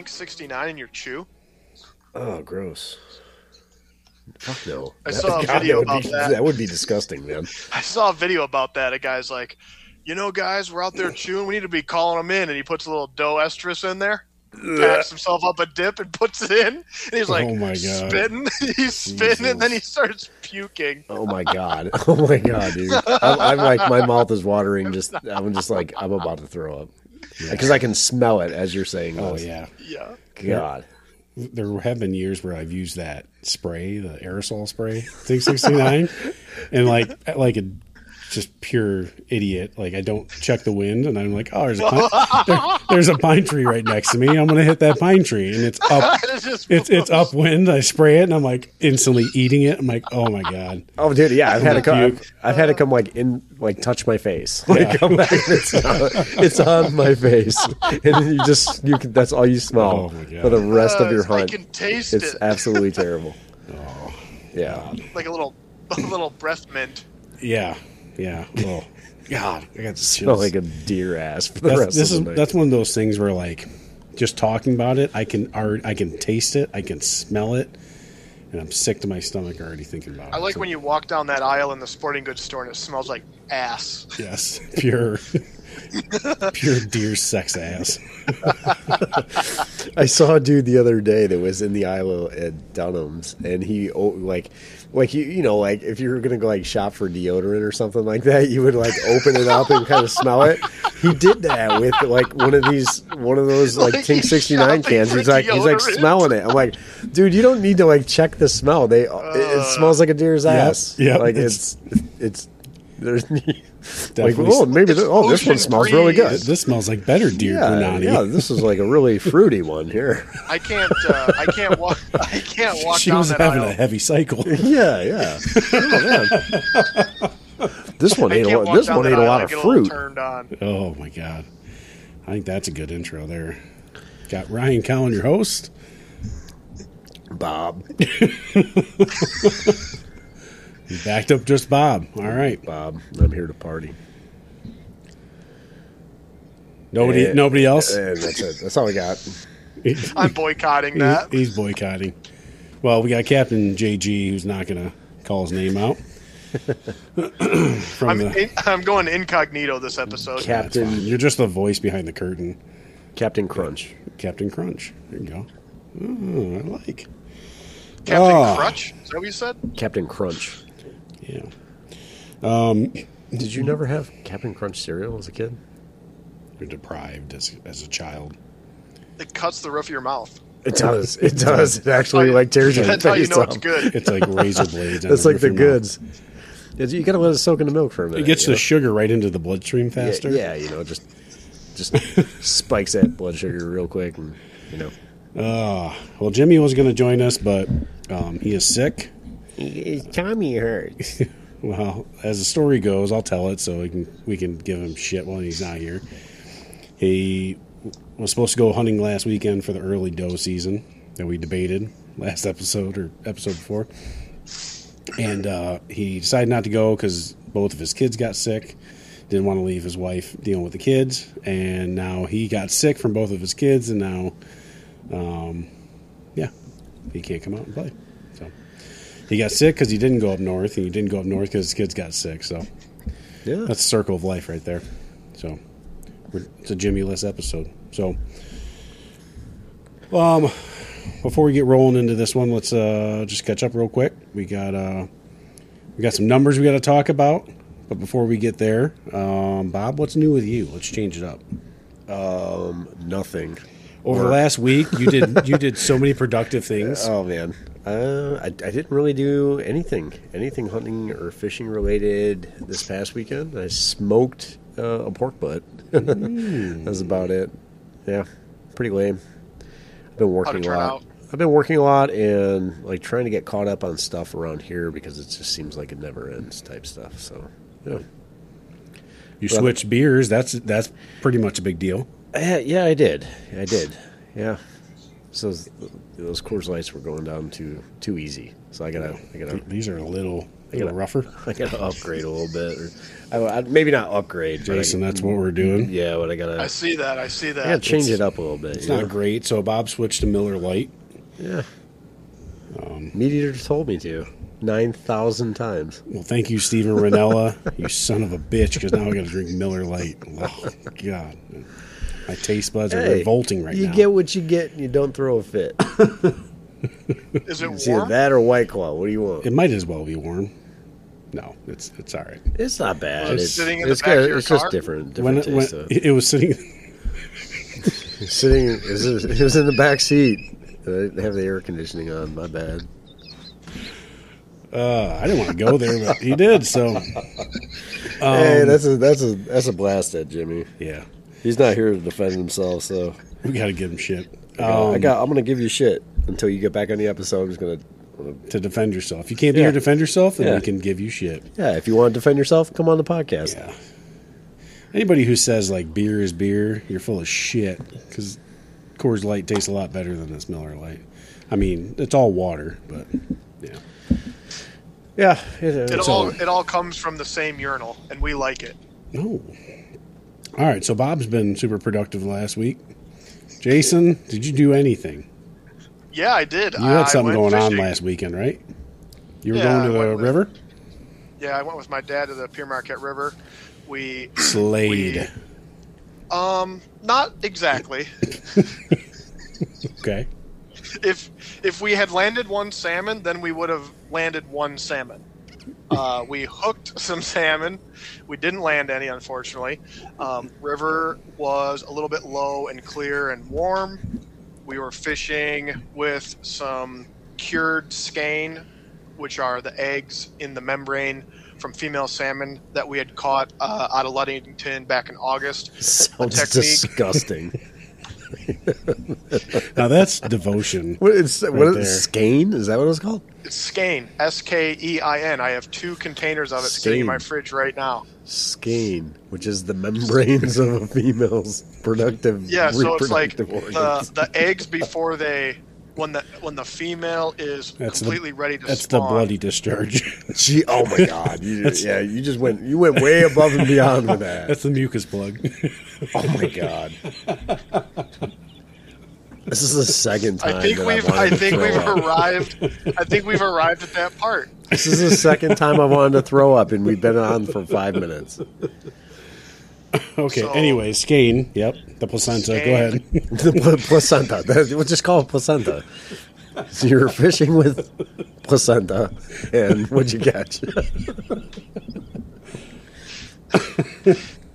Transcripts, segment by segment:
Tink 69 in your chew? Oh, gross. Fuck no. I saw a God, video that would about be, that. That would be disgusting, man. I saw a video about that. A guy's like, you know, guys, we're out there chewing. We need to be calling them in. And he puts a little doe estrus in there, packs himself up a dip and puts it in. And he's like, Oh my God. spitting. he's spitting, and then he starts puking. Oh my god. Oh my god, dude. I'm, I'm like, my mouth is watering. Just, I'm just like, I'm about to throw up because I can smell it as you're saying. Oh this. yeah. Yeah. God. There have been years where I've used that spray, the aerosol spray, Tink 69, and like like a just pure idiot. Like I don't check the wind, and I'm like, oh, there's a pine, there- there's a pine tree right next to me. I'm gonna hit that pine tree, and it's up. It's It's it's upwind. I spray it, and I'm like instantly eating it. I'm like, oh my god. Oh, dude, yeah, I've had it come. I've, I've had it come like in, like touch my face. Like come back, and it's, on, it's on my face, and then you just you can. That's all you smell Oh for the rest of your Uh, I can taste It's it absolutely terrible. Oh Yeah, like a little, a little breath mint. yeah, yeah. Oh God, I got the smell like a deer ass for the that's, rest this of is night. that's one of those things where like just talking about it, I can already, I can taste it, I can smell it, and I'm sick to my stomach already thinking about it. I like So, when you walk down that aisle in the sporting goods store and it smells like ass. yes, pure, pure deer sex ass. I saw a dude the other day that was in the aisle at Dunham's, and he oh, like, like you you know like if you were gonna go like shop for deodorant or something like that, you would like open it up and kind of smell it. He did that with like one of these one of those like, Like Tink sixty nine cans. He's like he's like smelling it. I'm like, dude, you don't need to like check the smell. They it, it smells like a deer's ass. Yeah, like it's- it's it's. There's like, oh, maybe It's oh, this one ocean smells really good. This smells like better deer Yeah, punani. yeah, this is like a really fruity one here. I can't. Uh, I can't walk. I can't walk she down was that having aisle. a heavy cycle. Yeah, yeah. Oh man, this one I ate a lot. This one ate a lot of get a little fruit. Turned on. Oh my god, I think that's a good intro there. Got Ryan Cowan, your host. Bob, You backed up just Bob. All right, Bob, I'm here to party. nobody, Eh, nobody else. And that's it. That's all I got. I'm boycotting He- that. he's boycotting. Well, we got Captain JG, who's not going to call his name out. From I'm, the, in, I'm going incognito this episode. Captain fine. You're just the voice behind the curtain, Captain Crunch. Captain Crunch. There you go. Oh, I like. Captain Oh. Crutch. Is that what you said? Captain Crunch. Yeah. Um, Did you never have Captain Crunch cereal as a kid? you're deprived as as a child. It cuts the roof of your mouth. It does. It does. It actually Oh, like tears your That's how you face know off. it's good. It's like razor blades. on That's like the of your mouth. goods. You gotta let it soak in the milk for a minute. It gets the know? sugar right into the bloodstream yeah, faster. yeah, you know, just just spikes that blood sugar real quick, and you know. Uh, well, Jimmy was going to join us, but um, he is sick. His tummy hurts. Well, as the story goes, I'll tell it so we can we can give him shit while he's not here. He was supposed to go hunting last weekend for the early doe season that we debated last episode or episode before, and uh, he decided not to go because both of his kids got sick. Didn't want to leave his wife dealing with the kids, and now he got sick from both of his kids, and now, um, yeah, he can't come out and play. So he got sick because he didn't go up north, and he didn't go up north because his kids got sick. So Yeah. that's the circle of life right there. So we're, it's a Jimmy-less episode. So, um, before we get rolling into this one, let's uh, just catch up real quick. We got uh, we got some numbers we got to talk about, but before we get there, um, Bob, what's new with you? Let's change it up. Um, nothing. Over the last week, you did you did so many productive things. Oh man, uh, I, I didn't really do anything, anything hunting or fishing related this past weekend. I smoked uh, a pork butt. That's about it. Yeah, pretty lame. I've been working a lot. out? I've been working a lot and like trying to get caught up on stuff around here because it just seems like it never ends type stuff. So yeah, You switch beers. That's that's pretty much a big deal. Yeah, yeah I did. I did. Yeah. So those, those Coors Lights were going down too too easy. So I gotta I gotta These are a little A little rougher. I gotta upgrade a little bit. Or, I, I, maybe not upgrade, but I- Jason, that's what we're doing. yeah, but I gotta, I see that. I see I gotta that. change it up a little bit. It's not know? great. So Bob switched to Miller Lite. Yeah. Um, Meat Eater told me to nine thousand times. Well, thank you, Steven Rinella, you son of a bitch, because now I got to drink Miller Lite. Oh, God. My taste buds are revolting right you now. You get what you get, and you don't throw a fit. Is it It's either warm? that or White Claw. What do you want? it might as well be warm. No, it's it's all right. It's not bad. Well, it's it's sitting in the it's, back of good. your it's just car? different. When Different it, when taste. to it. it was sitting, Sitting, it was, it was in the back seat. I didn't have the air conditioning on. My bad. uh, I didn't want to go there, but he did. So, um, hey, that's a that's a that's a blast at Jimmy. yeah, He's not here to defend himself, so we got to give him shit. I got, I Um, got. I'm gonna give you shit until you get back on the episode. I'm just gonna. to defend yourself. You can't be Yeah. here to defend yourself, then Yeah. we can give you shit. Yeah, if you want to defend yourself, come on the podcast. Yeah. Anybody who says like beer is beer, you're full of shit. Because Coors Light tastes a lot better than this Miller Lite. I mean, it's all water, but yeah. Yeah, it, It all all. it all comes from the same urinal, and we like it. No. All right, so Bob's been super productive last week. Jason, did you do anything? Yeah, I did. You had something going on last weekend, right? You were Yeah, going to the with- river? Yeah, I went with my dad to the Pere Marquette River. We Slade. um not exactly. Okay. if if we had landed one salmon, then we would have landed one salmon. Uh, we hooked some salmon. We didn't land any, unfortunately. Um, river was a little bit low and clear and warm. We were fishing with some cured skein, which are the eggs in the membrane from female salmon that we had caught uh, out of Ludington back in August. Sounds disgusting. Now that's devotion. what is what is there. skein? Is that what it's called? It's skein, S K E I N. I have two containers of it sitting in my fridge right now. Skein, which is the membranes of a female's productive Yeah, so it's like reproductive uh, the, the eggs before they when the when the female is That's the- completely ready to That's the bloody discharge. Gee, oh my god! You, yeah, you just went you went way above and beyond with that. That's the mucus plug. Oh my god! This is the second time. I think that we've I've I think we've up. arrived I think we've arrived at that part. This is the second time I wanted to throw up, and we've been on for five minutes. okay. So- anyway, skein. Yep. The placenta. Go ahead. The pl- placenta. That- We'll just call it placenta. So you're fishing with placenta, and what'd you catch?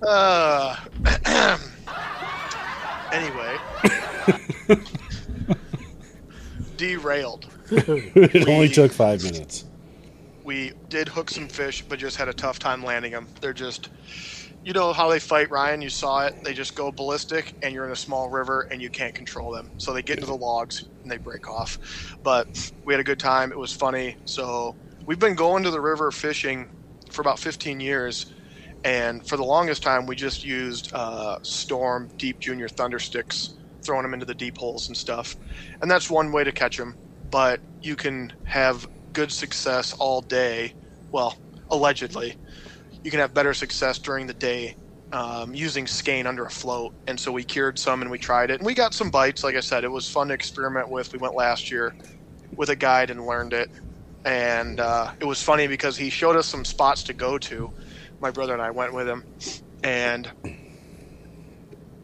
Uh, anyway, derailed. it only took five minutes. we did hook some fish, but just had a tough time landing them. They're just, you know how they fight, Ryan. You saw it. They just go ballistic, and you're in a small river, and you can't control them. So they get into the logs and they break off. But we had a good time. It was funny. So we've been going to the river fishing for about 15 years, and for the longest time, we just used uh, Storm Deep Junior Thunder sticks, throwing them into the deep holes and stuff. And that's one way to catch them. But you can have good success all day. Well, allegedly, you can have better success during the day um, using skein under a float. And so we cured some and we tried it, and we got some bites. Like I said, it was fun to experiment with. We went last year with a guide and learned it, and uh, it was funny because he showed us some spots to go to. My brother and I went with him, and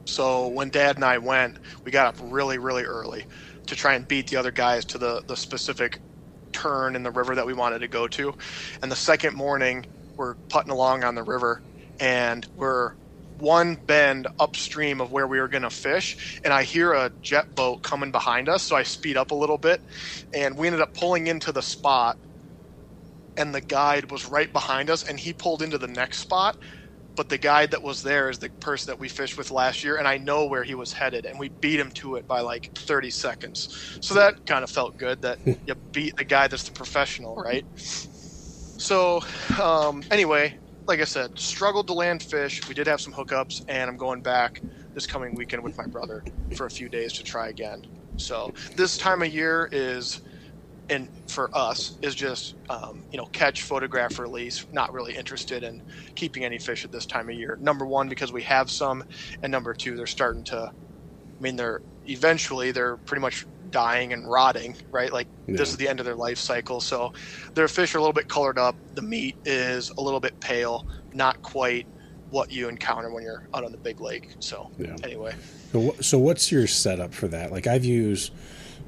so when Dad and I went, we got up really, really early to try and beat the other guys to the the specific turn in the river that we wanted to go to. And the second morning, we're putting along on the river, and we're one bend upstream of where we were going to fish, and I hear a jet boat coming behind us, so I speed up a little bit, and we ended up pulling into the spot, and the guide was right behind us, and he pulled into the next spot. But the guide that was there is the person that we fished with last year, and I know where he was headed, and we beat him to it by like 30 seconds. So that kind of felt good that you beat the guy that's the professional, right? So, um, anyway, like I said, struggled to land fish. We did have some hookups, and I'm going back this coming weekend with my brother for a few days to try again. So, this time of year is and for us is just um, you know catch, photograph, release. Not really interested in keeping any fish at this time of year. Number one because we have some, and number two they're starting to. I mean, they're eventually they're pretty much dying and rotting, right? Like Yeah. this is the end of their life cycle. So their fish are a little bit colored up. The meat is a little bit pale, not quite what you encounter when you're out on the big lake. So Yeah. anyway, So, so what's your setup for that? Like I've used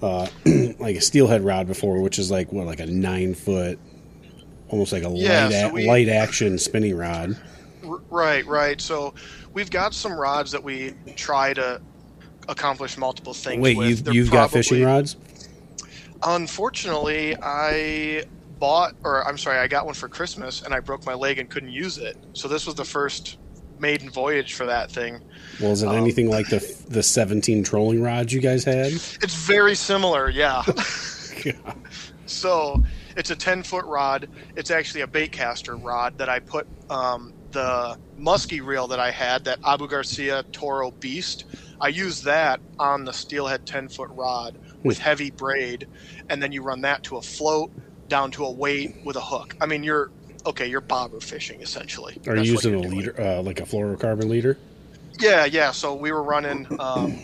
uh, like a steelhead rod before, which is like what, like a nine foot, almost like a Yeah, light so a- we- light action spinning rod. Right, right. So we've got some rods that we try to accomplish multiple things. Wait, with. you've They're you've got fishing rods? Unfortunately, I bought, or I'm sorry, I got one for Christmas, and I broke my leg and couldn't use it. So this was the first maiden voyage for that thing. Well, is it Um, anything like the the seventeen trolling rods you guys had? It's very similar, yeah. So it's a 10 foot rod. It's actually a bait caster rod that I put um, the musky reel that I had, that Abu Garcia Toro Beast. I use that on the steelhead 10 foot rod with heavy braid, and then you run that to a float down to a weight with a hook. I mean, you're okay. You're bobber fishing essentially. Are That's you using a doing. leader, uh, like a fluorocarbon leader? Yeah, yeah. So we were running um,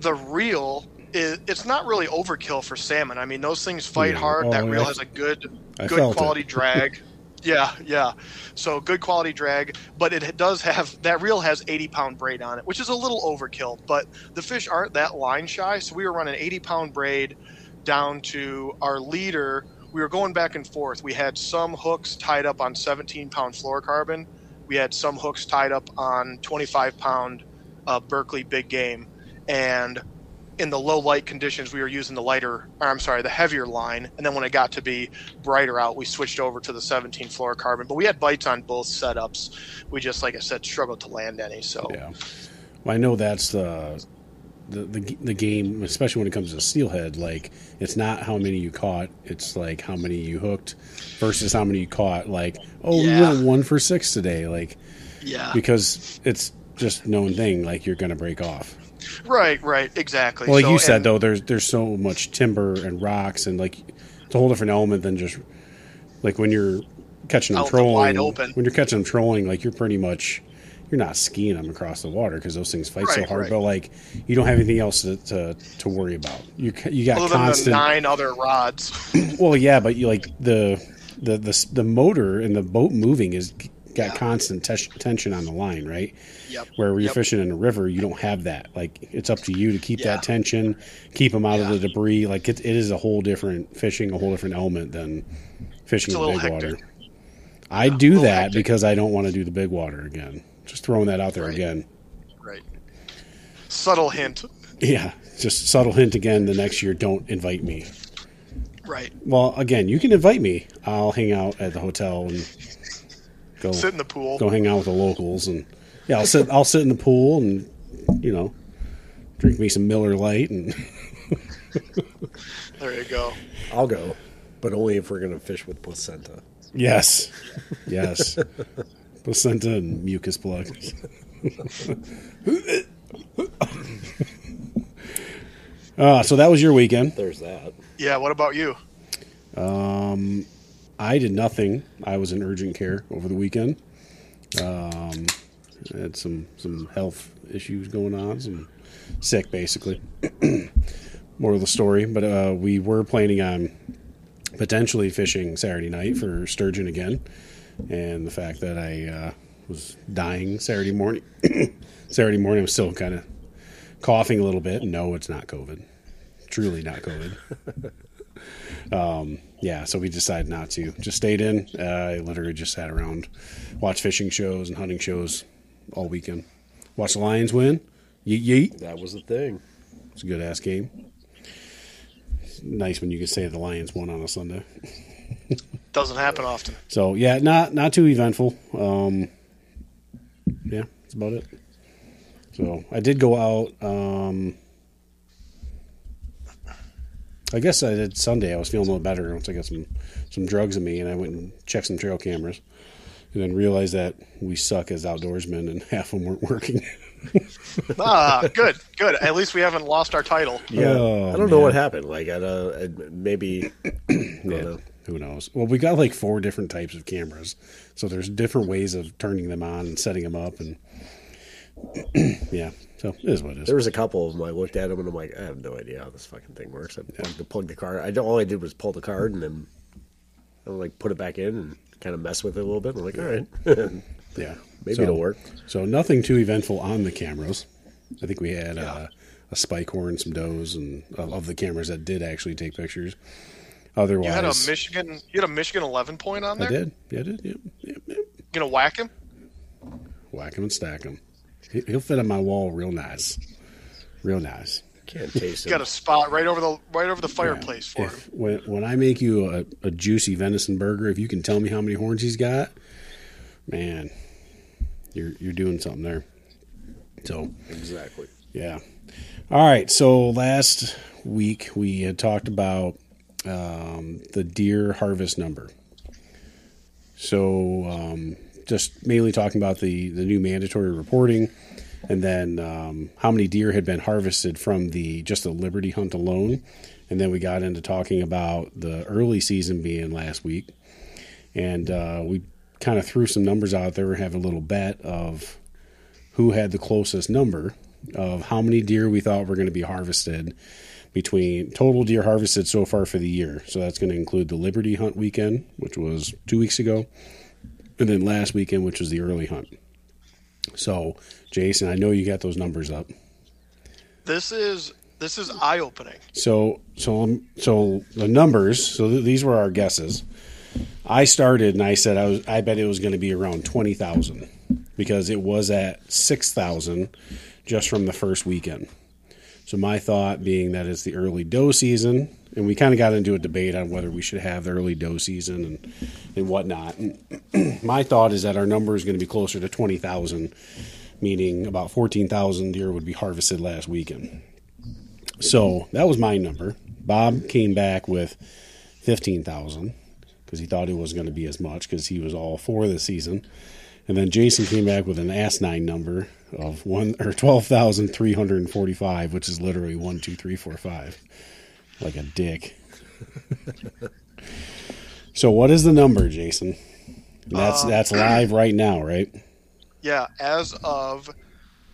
the reel. Is, it's not really overkill for salmon. I mean, those things fight Yeah. hard. Oh, that reel I- has a good, I good quality drag. Yeah, yeah. So good quality drag, but it does have that reel has 80 pound braid on it, which is a little overkill. But the fish aren't that line shy, so we were running 80 pound braid down to our leader. We were going back and forth. We had some hooks tied up on 17 pound fluorocarbon. We had some hooks tied up on 25 pound uh, Berkley big game, and in the low light conditions, we were using the lighter, or I'm sorry, the heavier line. And then when it got to be brighter out, we switched over to the 17 fluorocarbon. But we had bites on both setups. We just, like I said, struggled to land any. So Yeah. Well, I know that's the, the the the game, especially when it comes to steelhead. Like, it's not how many you caught; it's like how many you hooked versus how many you caught. Like, oh, Yeah. we went one for six today. Like, yeah, because it's just known thing. Like, you're going to break off. Right, right, exactly. Well, like So- you said and- though, there's there's so much timber and rocks, and like it's a whole different element than just like when you're catching them trolling. When you're catching them trolling, like you're pretty much you're not skiing them across the water because those things fight so hard. right. But like you don't have anything else to to, to worry about. You you got other constant. nine other rods. Well, yeah, but you like the the the the motor and the boat moving is got Yeah. constant tension on the line, right? yep. Where you're Yep. fishing in a river, you don't have that. Like it's up to you to keep Yeah. that tension, keep them out Yeah. of the debris. Like it, it is a whole different fishing, a whole different element than fishing in big hectic. water. I do that hectic. because I don't want to do the big water again. Just throwing that out there Right. again. Right. Subtle hint. Yeah, just subtle hint again. The next year, don't invite me. Right. Well, again, you can invite me. I'll hang out at the hotel and go Sit in the pool. go hang out with the locals and yeah, I'll sit I'll sit in the pool and you know drink me some Miller Lite and There you go. I'll go, but only if we're going to fish with placenta. yes, yes, placenta and mucus plug. uh, so that was your weekend. There's that. Yeah. What about you? I did nothing. I was in urgent care over the weekend. Um, I had some some health issues going on. Some sick, basically. More of the story, but uh, we were planning on potentially fishing Saturday night for sturgeon again, and the fact that I uh, was dying Saturday morning. Saturday morning, I'm still kind of coughing a little bit. No, it's not COVID. Truly not COVID yeah, so we decided not to. Just stayed in. Uh, I literally just sat around, watched fishing shows and hunting shows all weekend. Watched the Lions win. Yeet yeet. That was the thing. It's a good ass game. It's nice when you can say the Lions won on a Sunday. Doesn't happen often. So yeah, not not too eventful. Um, yeah, that's about it. So I did go out. Um, I guess I did Sunday. I was feeling a little better once I got some some drugs in me, and I went and checked some trail cameras. and then realized that we suck as outdoorsmen, and half of them weren't working. ah, good, good. At least we haven't lost our title. Yeah, Oh, I don't know what happened. Like, I don't, I- maybe I don't Yeah, know. who knows? Well, we got like four different types of cameras, so there's different ways of turning them on and setting them up, and yeah, so it is what it is. There was a couple of them. I looked at them and I'm like, I have no idea how this fucking thing works. I plugged, the, plugged the card. I all I did was pull the card and then I like put it back in and kind of mess with it a little bit. I'm like, all right, yeah, maybe So- it'll work. So nothing too eventful on the cameras. I think we had uh, a spike horn, some does, and of, of the cameras that did actually take pictures. Otherwise, You had a Michigan. You had a Michigan 11 point on there. I there. did. Yeah, I did. Yep, yep, yep. You gonna whack him? Whack him and stack him. He- He'll fit on my wall real nice, real nice. Can't taste it. got a spot right over the right over the fireplace for him. When, when I make you a, a juicy venison burger, if you can tell me how many horns he's got, man, you're you're doing something there. So Exactly. yeah. All right. So last week we had talked about um, the deer harvest number. So um, just mainly talking about the the new mandatory reporting, and then um, how many deer had been harvested from the just the Liberty hunt alone, and then we got into talking about the early season being last week, and uh, we kind of threw some numbers out there. We have a little bet of who had the closest number of how many deer we thought were going to be harvested between total deer harvested so far for the year. So that's going to include the Liberty Hunt weekend, which was two weeks ago, and then last weekend, which was the early hunt. So, Jason, I know you got those numbers up. This is this is eye opening. So, so, so the numbers. So th- these were our guesses. I started and I said I was. I bet it was going to be around twenty thousand because it was at six thousand just from the first weekend. So my thought being that it's the early doe season, and we kind of got into a debate on whether we should have the early doe season and and whatnot. And my thought is that our number is going to be closer to twenty thousand, meaning about fourteen thousand deer would be harvested last weekend. So that was my number. Bob came back with fifteen thousand because he thought it was going to be as much because he was all for the season. And then Jason came back with an asinine number of one or twelve thousand three hundred and forty-five, which is literally one, two, three, four, five, like a dick. so, what is the number, Jason? And that's uh, that's live right now, right? Yeah, as of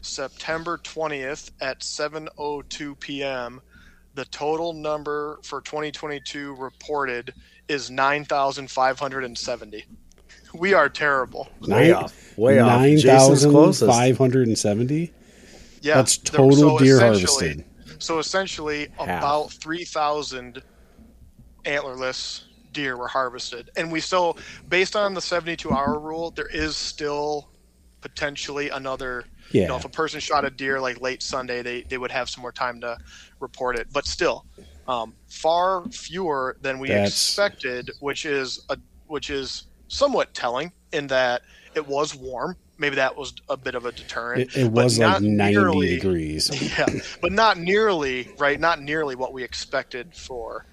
September 20th at 7:02 p.m., the total number for 2022 reported is 9,570. We are terrible. Way off. Way off. Nine Jason's thousand closest. five hundred and seventy. Yeah, That's the- total so deer essentially- harvested. So essentially, Half. about 3,000 antlerless deer were harvested, and we still, based on the 72-hour rule, there is still potentially another. You know, Yeah. if a person shot a deer like late Sunday, they they would have some more time to report it. But still, um, far fewer than we That's- expected, which is a which is somewhat telling in that it was warm. Maybe that was a bit of a deterrent. It, it but was like not ninety nearly- degrees. yeah, but not nearly right. Not nearly what we expected for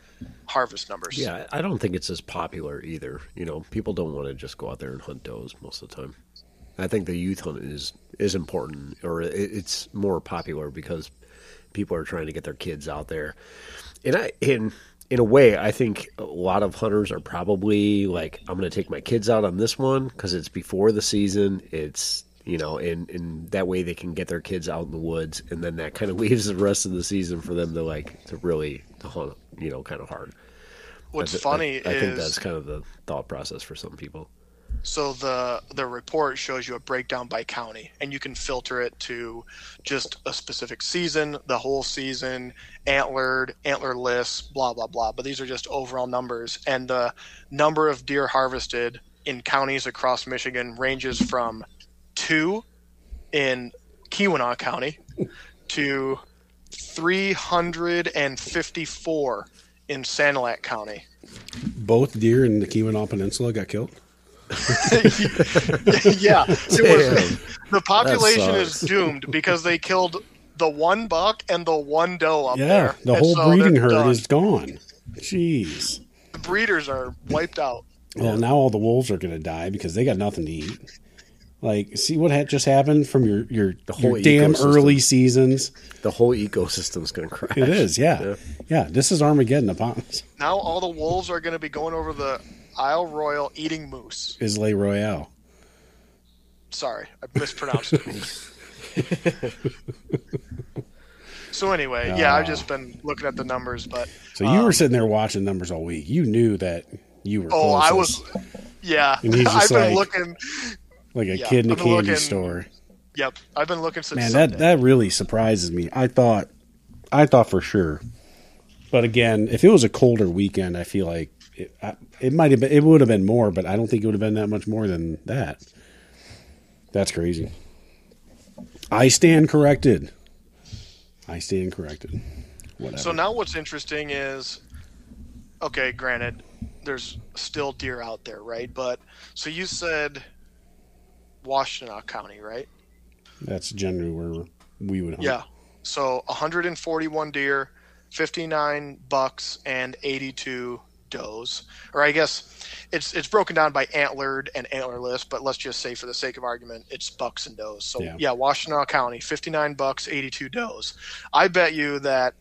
harvest numbers. Yeah, I don't think it's as popular either. You know, people don't want to just go out there and hunt does most of the time. I think the youth hunt is is important, or it, it's more popular because people are trying to get their kids out there. And I, in in a way, I think a lot of hunters are probably like, I'm going to take my kids out on this one because it's before the season. It's you know, and and that way they can get their kids out in the woods, and then that kind of leaves the rest of the season for them to like to really to hunt, you know, kind of hard. What's I funny I, I is think that's kind of the thought process for some people. So the the report shows you a breakdown by county, and you can filter it to just a specific season, the whole season, antlered, antlerless, blah blah blah. But these are just overall numbers, and the number of deer harvested in counties across Michigan ranges from two in Keweenaw County to 354 in Sanilac County. Both deer in the Keweenaw Peninsula got killed. yeah, it was, the population is doomed because they killed the one buck and the one doe up Yeah, there. the whole so breeding herd done. is gone. Jeez. The breeders are wiped out. Well, now all the wolves are going to die because they got nothing to eat. Like, see what had just happened from your your, The whole your damn early seasons. The whole ecosystem's going to crash. It is, yeah. Yeah. yeah, This is Armageddon upon us. Now all the wolves are going to be going over the Isle Royal eating moose. Isle Royale. Sorry, I mispronounced it. so anyway, yeah, I've just been looking at the numbers, but So you were um, sitting there watching numbers all week. You knew that you were. Oh, I was. Yeah, And he's I've just been looking. like a yeah, kid in a candy looking- store. Yep, I've been looking since Man, Sunday. that that really surprises me. I thought, I thought for sure. But again, if it was a colder weekend, I feel like it, I, it might have been. It would have been more, but I don't think it would have been that much more than that. That's crazy. I stand corrected. I stand corrected. Whatever. So now what's interesting is, okay, granted, there's still deer out there, right? But so you said Washtenaw County, right? that's generally where we would. Hunt. Yeah. So 141 deer, 59 bucks, and 82 does. Or I guess it's it's broken down by antlered and antlerless, but let's just say for the sake of argument, it's bucks and does. So Yeah. yeah, Washtenaw County, 59 bucks, 82 does. I bet you that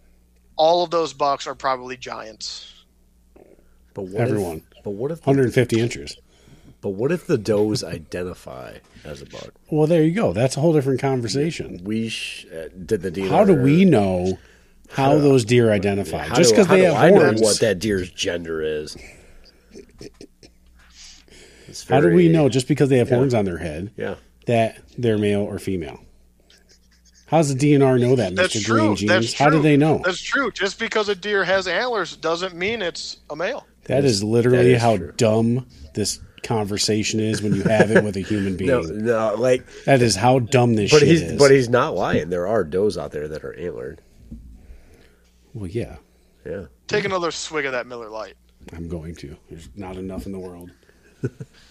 all of those bucks are probably giants. But what Everyone. If, but what if? 150 inches. but what if the does identify as a buck? Well, there you go. That's a whole different conversation. We sh- uh, did the DNR. How do we know how those deer identify? How Just do- because how they do have I know horns. what that deer's gender is? It's how do we know just because they have Yeah. horns on their head Yeah. that they're male or female? How does the DNR know that, That's Mr. true. Green Jeans? That's How do they know? That's true. Just because a deer has antlers doesn't mean it's a male. that is literally that is how true. dumb this conversation is when you have it with a human being. No, no, like, That is how dumb this but shit he's is. but he's not lying. There are does out there that are antlered. Well, yeah, Yeah. Take another swig of that Miller Lite. I'm going to. There's not enough in the world.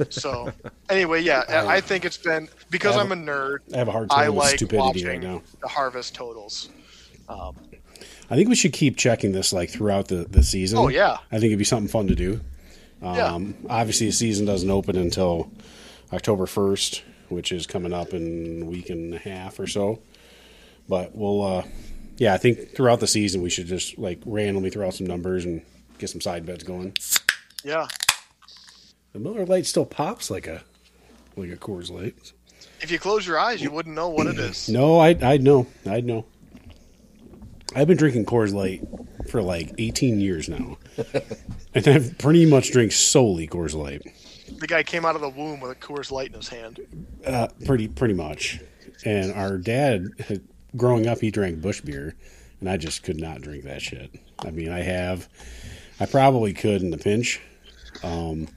So anyway, yeah, I I think it's been because I I'm have- a nerd. I have a hard I time with like stupidity right now. the harvest totals. Um, I think we should keep checking this like throughout the, the season. Oh, yeah. I think it'd be something fun to do. Yeah. Um, Obviously, the season doesn't open until October 1st, which is coming up in a week and a half or so. But we'll, uh, yeah, I think throughout the season we should just like randomly throw out some numbers and get some side bets going. yeah, The Miller Lite still pops like a like a Coors Light. if you close your eyes, you wouldn't know what it is. No, I I'd know. I'd know. I've been drinking Coors Light for like 18 years now. and I've pretty much drank solely Coors Light. The guy came out of the womb with a Coors Light in his hand. Uh, pretty pretty much. And our dad, had, growing up, he drank Busch beer, and I just could not drink that shit. I mean, I have, I probably could in the pinch. Um,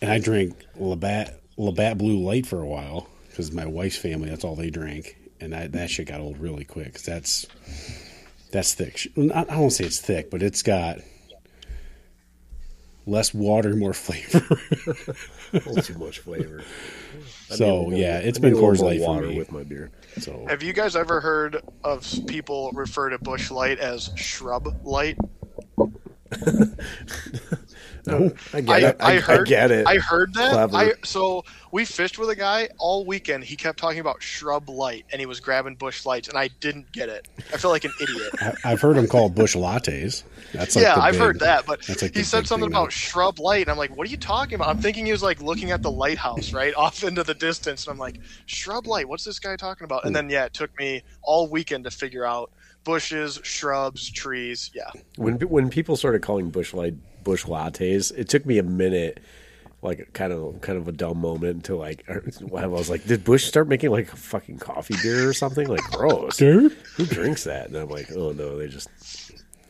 and I drank Labatt Labatt Blue Light for a while because my wife's family, that's all they drank, and that that shit got old really quick. 'cause that's that's thick. I won't say it's thick, but it's got less water, more flavor. A little too much flavor. I So, need a little- yeah, it's I been Coors Light for water me. with my beer. So Have you guys ever heard of people refer to Busch Light as shrub light? No, I get I, it. I, I heard. I get it. I heard that. I so we fished with a guy all weekend. He kept talking about shrub light, and he was grabbing Busch lights, and I didn't get it. I feel like an idiot. I've heard him called Busch lattes. That's like yeah, I've big- heard that, but like he said something about shrub light, and I'm like, "What are you talking about?" I'm thinking he was like looking at the lighthouse, right, off into the distance, and I'm like, "Shrub light? What's this guy talking about?" And then yeah, it took me all weekend to figure out bushes, shrubs, trees. Yeah, when when people started calling Busch light Busch lattes, it took me a minute, like kind of kind of a dumb moment to like I was like, did Busch start making like a fucking coffee beer or something? Like gross. Dude, Who drinks that? And I'm like, oh no, they just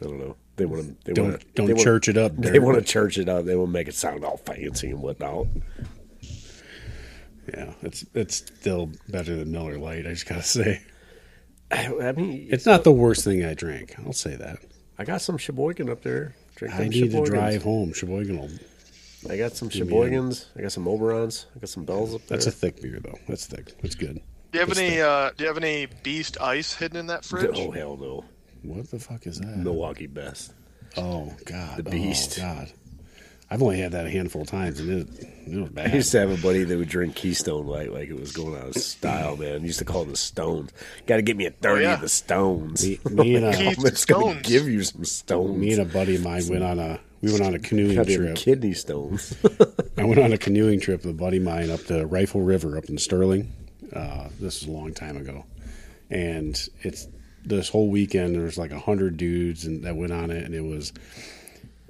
I don't know. They want to they don't want don't they wanna- church it up. They Derek. want to church it up. They want to make it sound all fancy and whatnot. Yeah, it's it's still better than Miller Lite. I just gotta say, I, I mean, it's not the worst thing I drank. I'll say that. I got some Sheboygan up there. Drink I them need to drive home. Sheboygan will. I got some me a- Sheboygans. I got some Oberons. I got some Bells up there. That's a thick beer though. That's thick. That's good. do you have That's any? thick. Uh, do you have any Beast Ice hidden in that fridge? Oh hell no! What the fuck is that? Milwaukee best. Oh God. The Beast. Oh, God. I've only had that a handful of times, and it, it was I used to have a buddy that would drink Keystone Light like it was going out of style, man. I used to call it the Stones. Got to get me a 30 yeah. of the Stones. Me, me and a, Keith I'm just going Stones. to give you some Stones. me and a buddy of mine went on a we went on a canoeing Goddamn trip. kidney stones. I went on a canoeing trip with a buddy of mine up the Rifle River up in Sterling. Uh, this was a long time ago, and it's this whole weekend. There was like a hundred dudes and that went on it, and it was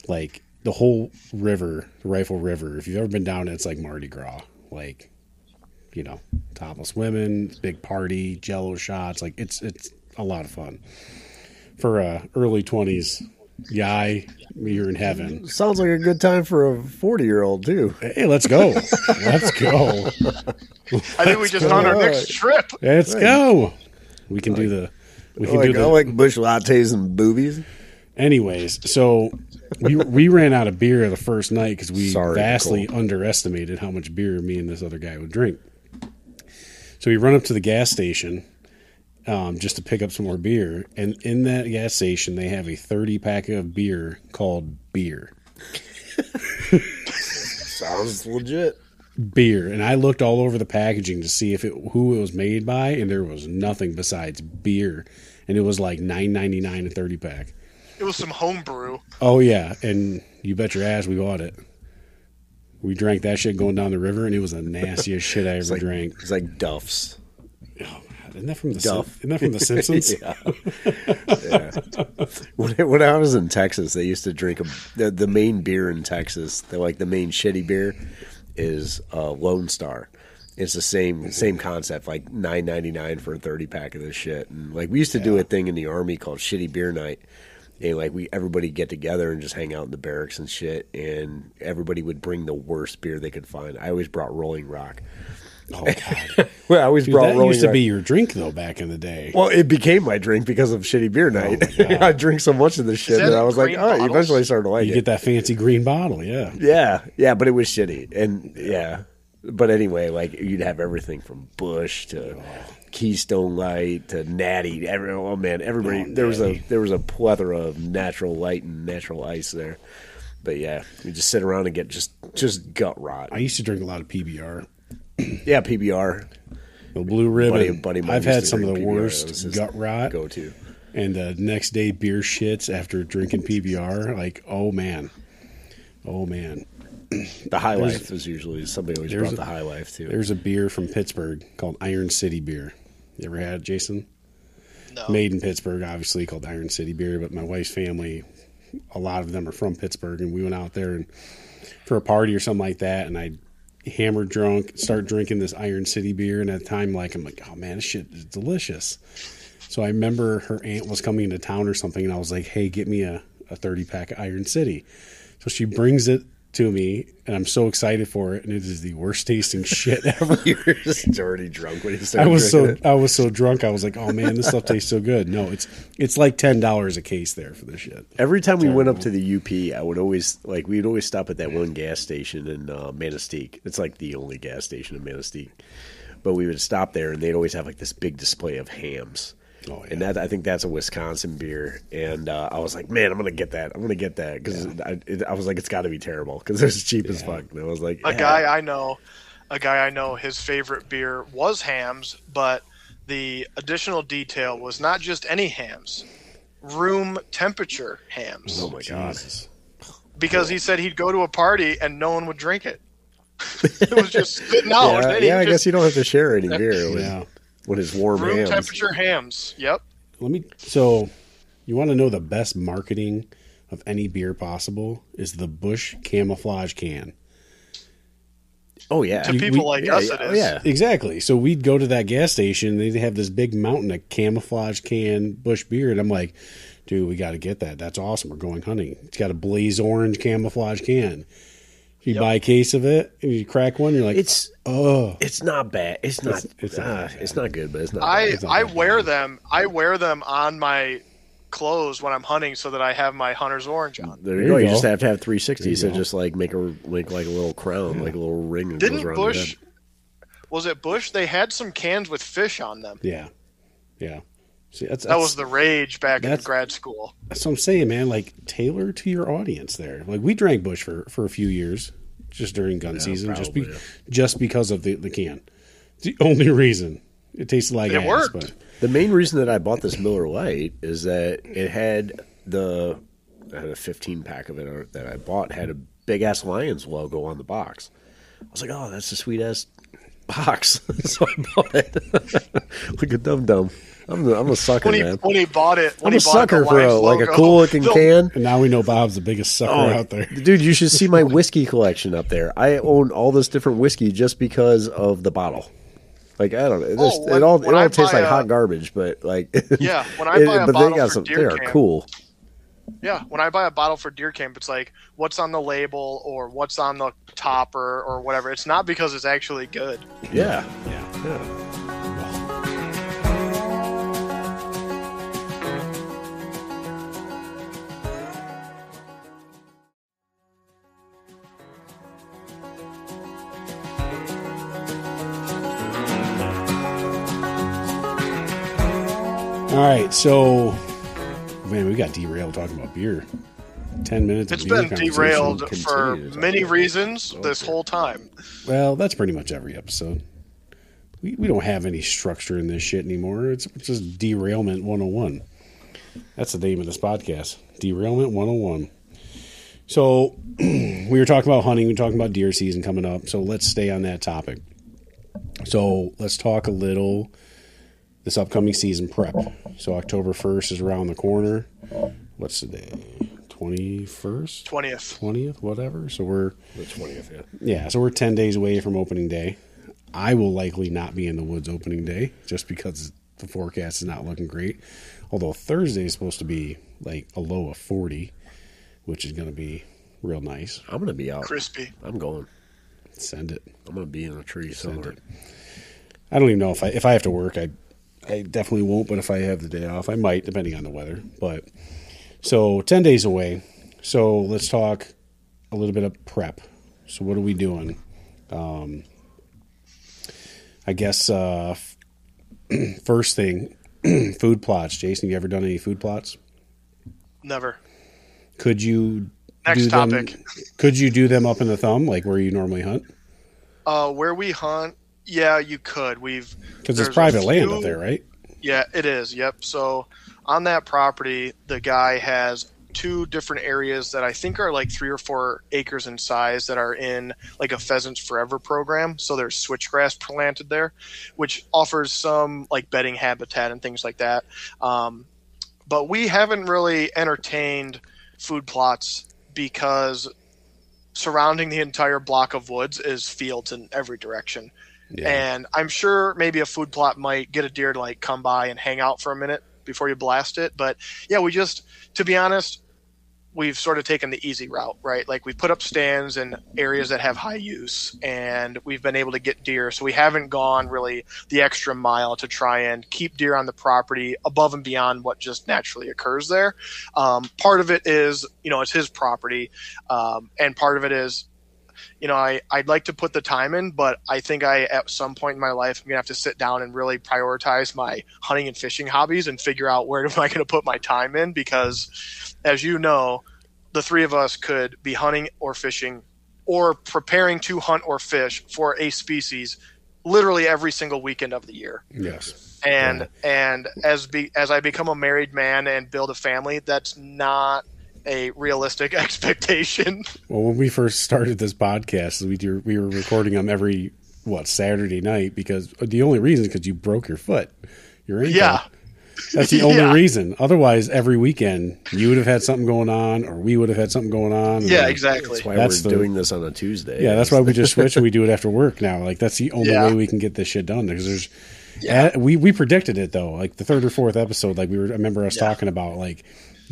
like the whole river, the Rifle River. If you've ever been down it's like Mardi Gras. Like, you know, topless women, big party, Jello shots. Like it's it's a lot of fun for a early twenties guy. You're in heaven. Sounds like a good time for a 40 year old, too. Hey, let's go. let's go. I think we just on our next trip. Let's go. We can do the. We can Like, do the. I like Busch lattes and boobies. anyways, so we we ran out of beer the first night because we Sorry, vastly Nicole. underestimated how much beer me and this other guy would drink. So we run up to the gas station um, just to pick up some more beer, and in that gas station they have a thirty pack of beer called beer. Sounds legit. beer and i looked all over the packaging to see if it who it was made by and there was nothing besides beer and it was like 9.99 a 30 pack It was some homebrew. oh yeah and you bet your ass we bought it we drank that shit going down the river and it was the nastiest shit i ever like, drank It's like Duff's. Oh, man. isn't that from the Sim- Duff. isn't that from the simpsons yeah. yeah. When, I- when I was in Texas, they used to drink a, the, the main beer in Texas. They're like the main shitty beer is uh, Lone Star. It's the same same concept, like nine ninety nine for a thirty pack of this shit. And like we used to do a thing in the army called Shitty Beer Night. And like we everybody get together and just hang out in the barracks and shit. And everybody would bring the worst beer they could find. I always brought Rolling Rock. oh god Well, I always Dude, brought that Rolling used to Rock. be your drink though back in the day Well, it became my drink because of shitty beer oh, night. my God. I drink so much of this shit that that I was like, green oh, you bottles? eventually started to like you it. get that fancy green bottle yeah yeah, yeah, but it was shitty, and yeah, but anyway, like you'd have everything from Busch to oh. Keystone Light to Natty. Every, oh man, everybody Oh, there was a there was a plethora of natural light and natural ice there. But yeah, you just sit around and get just just gut rot. i used to drink a lot of pbr yeah, PBR the blue ribbon buddy, buddy i've had some of the PBR. Worst gut rot Go to. and the next day beer shits after drinking PBR. Like, oh man, oh man. The High There's- Life is usually somebody always brought a- the High Life too. There's a beer from Pittsburgh called Iron City Beer. You ever had Jason? No. Made in Pittsburgh, obviously called Iron City Beer. But my wife's family, a lot of them are from Pittsburgh, and we went out there and for a party or something like that, and I hammered drunk, start drinking this Iron City beer, and at the time, like I'm like, oh man, this shit is delicious. So I remember her aunt was coming into town or something, and I was like, hey, get me a, a 30 pack of Iron City. So she brings it to me, and I'm so excited for it, and it is the worst tasting shit ever. you were just already drunk when you I was so it. I was so drunk. I was like, "Oh man, this stuff tastes so good." No, it's it's like ten dollars a case there for this shit. Every time we went up to the UP, I would always like we'd always stop at that one gas station in uh, Manistee. It's like the only gas station in Manistee. But we would stop there, and they'd always have like this big display of Hamm's. Oh, yeah. And that I think that's a Wisconsin beer, and uh, I was like, man, I'm gonna get that. I'm gonna get that because I, it- I was like, it's got to be terrible because it's cheap as fuck. And I was like, a yeah. guy I know, a guy I know, his favorite beer was Hamm's, but the additional detail was not just any Hamm's, room temperature Hamm's. Oh my god! Jesus. Because he said he'd go to a party and no one would drink it. it was just sitting out. yeah, and he yeah, I just- guess you don't have to share any beer with, Yeah. With his warm room Hamm's. temperature Hamm's. Yep. Let me. So, you want to know the best marketing of any beer possible is the Busch camouflage can. Oh yeah, To We- people we- like yeah, us, yeah, it oh, yeah. Exactly. So we'd go to that gas station. They'd have this big mountain of camouflage can Busch beer, and I'm like, dude, we got to get that. That's awesome. We're going hunting. It's got a blaze orange camouflage can. You Yep. buy a case of it, you crack one. You're like, It's oh, it's not bad. It's not. It's- it's not uh, bad. it's not good, but it's not. I bad. It's not I that wear bad. them. I wear them on my clothes when I'm hunting so that I have my hunter's orange on. There, There you go. you You just have to have There you 360. So go. just like make a make like a little crown, like a little ring. That Didn't goes around your Busch? head. Was it Busch? They had some cans with fish on them. yeah, yeah. See, that's, That was the rage back in grad school. That's what I'm saying, man. Like tailor to your audience there. Like we drank Busch for, for a few years, just during gun season, just be, yeah. just because of the, the can. It's the only reason. It tasted like It ass, worked. but The main reason that I bought this Miller Lite is that it had the I had a 15 pack of it that I bought had a big ass Lions logo on the box. I was like, oh, that's a sweet ass box, so I bought it. like a dum dum. I'm the, I'm a sucker, When he man. when he bought it, when I'm he a bought the sucker for a, like a cool looking the- can. and now we know Bob's the biggest sucker Oh, out there. dude, you should see my whiskey collection up there. I own all this different whiskey just because of the bottle. Like I don't know, it, oh, just, Oh, when- it all when it I all tastes like a- hot garbage. But like, Yeah, when I buy a but bottle they got for some. Deer They are Camp- cool. Yeah, when I buy a bottle for deer camp, it's like what's on the label or what's on the topper or, or whatever. It's not because it's actually good. Yeah, Yeah. yeah. All right, so man, we got derailed talking about beer. Ten minutes. It's been derailed for many reasons this whole time. Well, that's pretty much every episode. We, we don't have any structure in this shit anymore. It's just derailment 101. That's the name of this podcast. Derailment 101. So we were talking about hunting, we were talking about deer season coming up. So let's stay on that topic. So let's talk a little this upcoming season prep. So October 1st is around the corner. What's the day? 21st? Twentieth. 20th, whatever. So we're The twentieth. Yeah. yeah, so we're 10 days away from opening day. I will likely not be in the woods opening day just because the forecast is not looking great. Although Thursday is supposed to be like a low of 40, which is going to be real nice. I'm gonna be out. Crispy. I'm going. Send it. I'm gonna be in a tree Send somewhere. it. I don't even know if I if I have to work, I I definitely won't, but if I have the day off, I might depending on the weather. But so 10 days away. So let's talk a little bit of prep. So what are we doing? Um I guess uh first thing food plots. Jason, you ever done any food plots? Never. Could you Next do them- topic. could you do them up in the thumb like where you normally hunt? Uh, where we hunt, yeah, you could. We've Because it's private land up there, right? Yeah, it is. Yep. So on that property, the guy has two different areas that I think are like three or four acres in size that are in like a Pheasants Forever program. So there's switchgrass planted there, which offers some like bedding habitat and things like that. Um, but we haven't really entertained food plots because surrounding the entire block of woods is fields in every direction. Yeah. And I'm sure maybe a food plot might get a deer to like come by and hang out for a minute before you blast it. But yeah, we just, to be honest, we've sort of taken the easy route, right? Like we've put up stands in areas that have high use and we've been able to get deer. So we haven't gone really the extra mile to try and keep deer on the property above and beyond what just naturally occurs there. Um, part of it is, you know, it's his property. Um, and part of it is, you know, I, I'd like to put the time in, but I think I, at some point in my life, I'm going to have to sit down and really prioritize my hunting and fishing hobbies and figure out where am I going to put my time in because, as you know, the three of us could be hunting or fishing or preparing to hunt or fish for a species literally every single weekend of the year yes. and and as be as I become a married man and build a family, that's not a realistic expectation. Well, when we first started this podcast, we do, we were recording them every what Saturday night because the only reason is because you broke your foot, your ankle. Yeah. that's the only Yeah. reason. Otherwise, every weekend you would have had something going on, or we would have had something going on. Yeah, exactly. That's why That's we're the- doing this on a Tuesday. Yeah, that's why we just switch and we do it after work now. Like that's the only Yeah. way we can get this shit done because there's. Yeah. Uh, we we predicted it though, like the third or fourth episode. Like we were, I remember us Yeah. talking about like,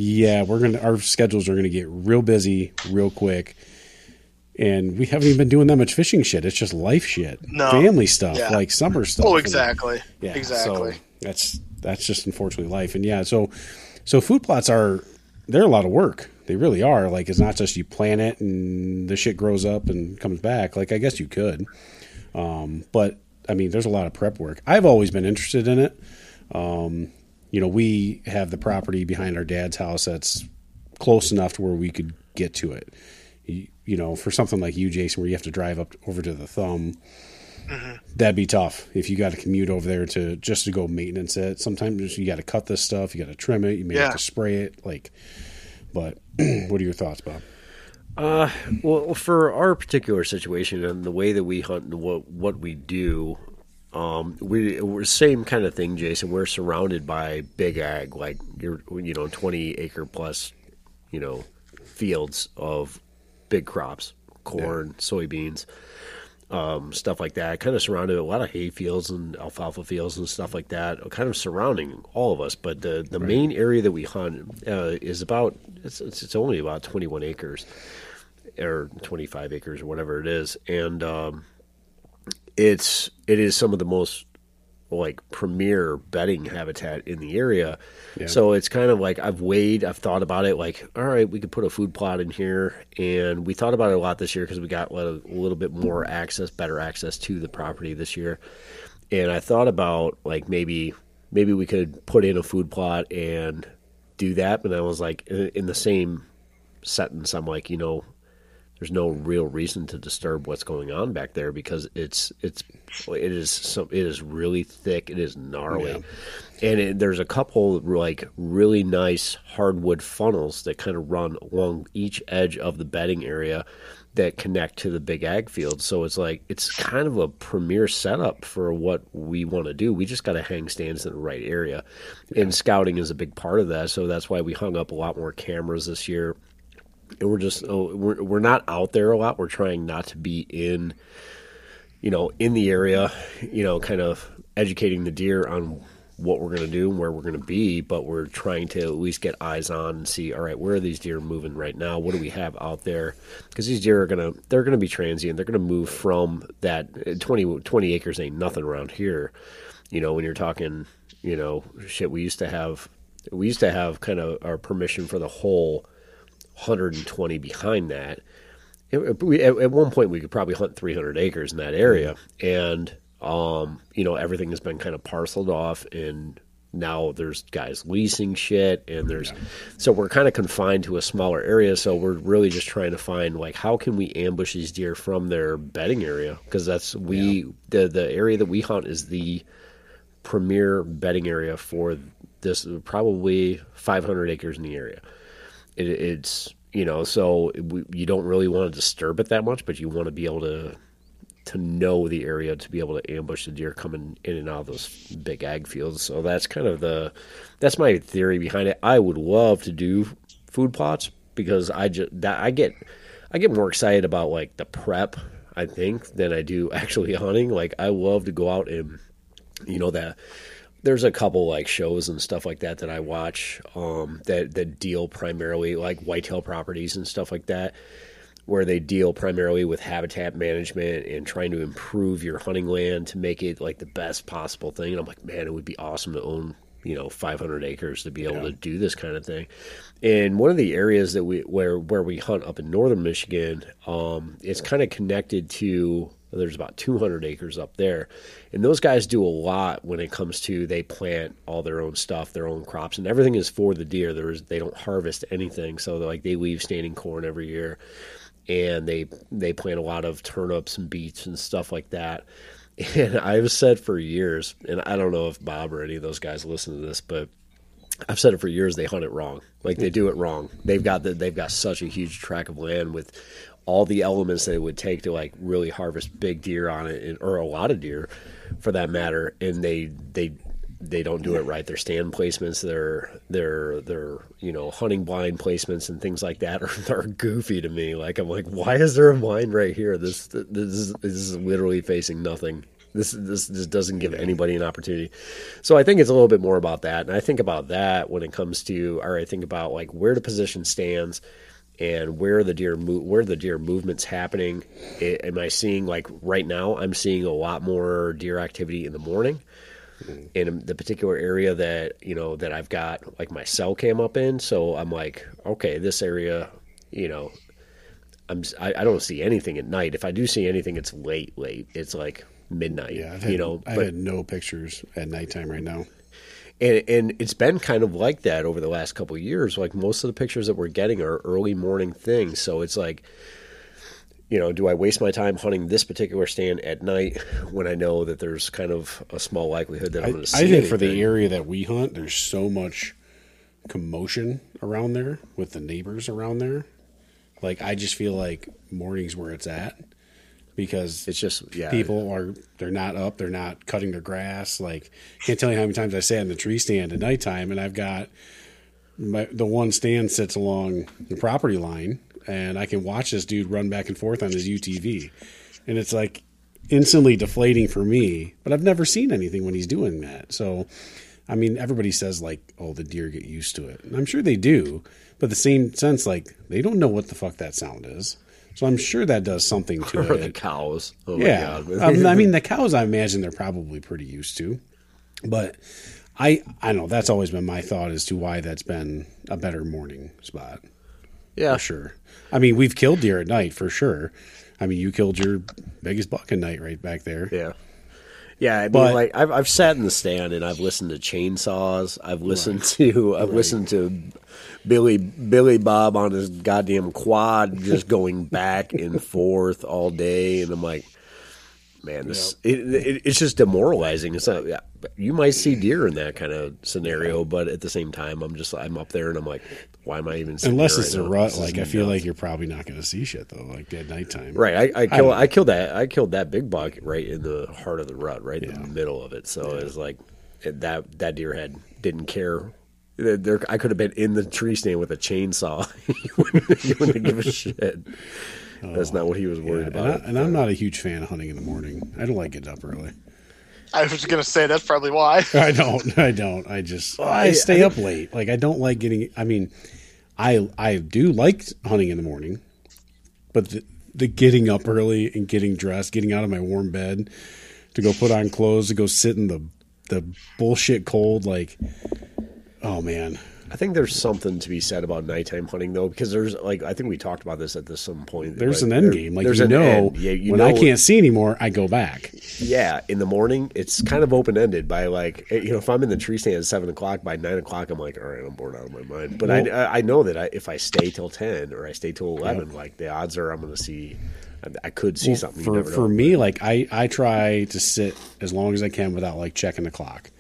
yeah, we're gonna our schedules are gonna get real busy real quick, and we haven't even been doing that much fishing shit. It's just life shit, No. family stuff, Yeah. like summer stuff. Oh, and- exactly. yeah, exactly. So that's that's just unfortunately life, and yeah, so so food plots are they're a lot of work. They really are. Like it's not just you plant it and the shit grows up and comes back. Like I guess you could, um, but I mean, there's a lot of prep work. I've always been interested in it. Um, you know, we have the property behind our dad's house that's close enough to where we could get to it. You, you know, for something like you, Jason, where you have to drive up over to the thumb, that'd be tough if you got to commute over there to just to go maintenance it. Sometimes you got to cut this stuff, you got to trim it, you may Yeah. have to spray it. Like, but what are your thoughts, Bob? Uh, well, for our particular situation and the way that we hunt and what what we do, um, we we're same kind of thing, Jason. We're surrounded by big ag, like you're you know twenty acre plus, you know, fields of big crops, corn, soybeans, um, stuff like that. Kind of surrounded a lot of hay fields and alfalfa fields and stuff like that. Kind of surrounding all of us, but the the main area that we hunt uh, is about it's, it's it's only about twenty one acres or 25 acres or whatever it is and um, it's it is some of the most like premier bedding habitat in the area. So it's kind of like i've weighed i've thought about it like all right we could put a food plot in here. And we thought about it a lot this year because we got a little, a little bit more access better access to the property this year. And i thought about like maybe maybe we could put in a food plot and do that. But i was like in the same sentence i'm like you know there's no real reason to disturb what's going on back there because it's it's it is some it is really thick. It is gnarly. And it, there's a couple like really nice hardwood funnels that kind of run along each edge of the bedding area that connect to the big ag field. So it's like it's kind of a premier setup for what we want to do. We just got to hang stands in the right area. And scouting is a big part of that. So that's why we hung up a lot more cameras this year we're just oh, we're we're not out there a lot. We're trying not to be in, you know, in the area, you know, kind of educating the deer on what we're going to do and where we're going to be. But we're trying to at least get eyes on and see, all right, where are these deer moving right now? What do we have out there? Because these deer are going to they're going to be transient. They're going to move from that eh, 20, 20 acres ain't nothing around here. You know, when you're talking, you know, shit, we used to have we used to have kind of our permission for the whole 120 behind that. It- it- we, at, at one point, we could probably hunt 300 acres in that area, and um, you know everything has been kind of parceled off, and now there's guys leasing shit, and there's so we're kind of confined to a smaller area. So we're really just trying to find like how can we ambush these deer from their bedding area? Because that's we the the area that we hunt is the premier bedding area for this probably 500 acres in the area it, it's you know so we, you don't really want to disturb it that much but you want to be able to to know the area to be able to ambush the deer coming in and out of those big ag fields. So that's kind of the that's my theory behind it. I would love to do food plots because i just that i get i get more excited about like the prep i think than i do actually hunting. Like i love to go out and you know that there's a couple like shows and stuff like that that I watch um, that that deal primarily like whitetail properties and stuff like that, where they deal primarily with habitat management and trying to improve your hunting land to make it like the best possible thing. And I'm like, man, it would be awesome to own you know 500 acres to be able to do this kind of thing. And one of the areas that we where where we hunt up in northern Michigan, um, it's kind of connected to there's about 200 acres up there and those guys do a lot when it comes to they plant all their own stuff their own crops and everything is for the deer there's they don't harvest anything so like they leave standing corn every year and they they plant a lot of turnips and beets and stuff like that and i've said for years and i don't know if bob or any of those guys listen to this but I've said it for years. They hunt it wrong. Like they do it wrong. They've got the, they've got such a huge tract of land with all the elements that it would take to like really harvest big deer on it, and- or a lot of deer, for that matter. And they they they don't do it right. Their stand placements, their their their you know hunting blind placements and things like that are, are goofy to me. Like I'm like, why is there a blind right here? This this is this is literally facing nothing. This this this doesn't give anybody an opportunity. So I think it's a little bit more about that, and I think about that when it comes to, or I think about like where the position stands and where the deer move, where the deer movement's happening. I am I seeing like right now? I'm seeing a lot more deer activity in the morning hmm. in the particular area that you know that I've got like my cell cam up in. So I'm like, okay, this area, you know, I'm I, I don't see anything at night. If I do see anything, it's late, late. It's like midnight. Yeah, I've had, you know, I've but had no pictures at nighttime right now. And and it's been kind of like that over the last couple of years. Like most of the pictures that we're getting are early morning things, so it's like. You know, do I waste my time hunting this particular stand at night when I know that there's kind of a small likelihood that I, I'm going to see I think for the area that we hunt, there's so much commotion around there with the neighbors around there. Like I just feel like mornings where it's at because It's just yeah, people are they're not up, they're not cutting their grass. Like can't tell you how many times I sat in the tree stand at nighttime and I've got my, the one stand sits along the property line and I can watch this dude run back and forth on his UTV. And it's like instantly deflating for me, but I've never seen anything when he's doing that. So I mean, everybody says like, "Oh, the deer get used to it," and I'm sure they do. But the same sense, like they don't know what the fuck that sound is, so I'm sure that does something to or the cows. Oh Yeah, um, I mean the cows. I imagine they're probably pretty used to, but I I don't know that's always been my thought as to why that's been a better morning spot yeah, for sure. I mean, we've killed deer at night for sure. I mean, you killed your biggest buck at night right back there. Yeah. Yeah, I mean, But- like I've I've sat in the stand and I've listened to chainsaws. I've listened to I've listened to Billy Billy Bob on his goddamn quad just going back and forth all day, and I'm like, man, this it, it, it's just demoralizing. It's not. Yeah, you might see deer in that kind of scenario, but at the same time, I'm just I'm up there and I'm like, why am I even? Unless it's right a now? rut, This like I feel nuts. like you're probably not going to see shit though, like at nighttime. Right, I, I know. I, killed that I killed that big buck right in the heart of the rut, right in the middle of it. So it was like that that deer head didn't care. There, I could have been in the tree stand with a chainsaw. you, wouldn't, he wouldn't give a shit. That's not what he was worried And, I, about. and I'm not a huge fan of hunting in the morning. I don't like getting up early. I was gonna say that's probably why. I don't. I don't. I just I, I- stay I up late. Like I don't like getting. I mean, I I do like hunting in the morning, but the, the getting up early and getting dressed, getting out of my warm bed to go put on clothes to go sit in the the bullshit cold. Like, oh man, I think there's something to be said about nighttime hunting though, because there's like I think we talked about this at this some point. there's like, an end there- game. Like there's you an know, end. Yeah, you when know, I can't see anymore, I go back. Yeah, in the morning, it's kind of open ended. By like, eh, you know, if I'm in the tree stand at seven o'clock, by nine o'clock, I'm like, all right, I'm bored out of my mind. But I, I, I know that I, if I stay till ten or I stay till eleven, like the odds are I'm going to see, I, could see something. You for for know. me like i i try to sit as long as i can without like checking the clock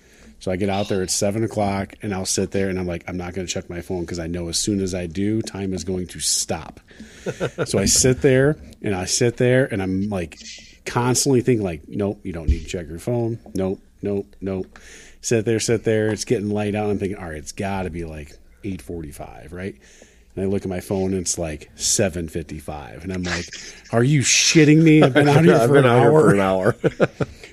so i get out there at seven o'clock and i'll sit there and i'm like i'm not going to check my phone because i know as soon as i do time is going to stop so i sit there and i sit there and i'm like constantly thinking like nope you don't need to check your phone nope nope nope sit there sit there it's getting light out i'm thinking all right it's got to be like 8.45 right and I look at my phone and it's like 7:55 and I'm like, "Are you shitting me? I've been out here I've for been an out here hour. for an hour.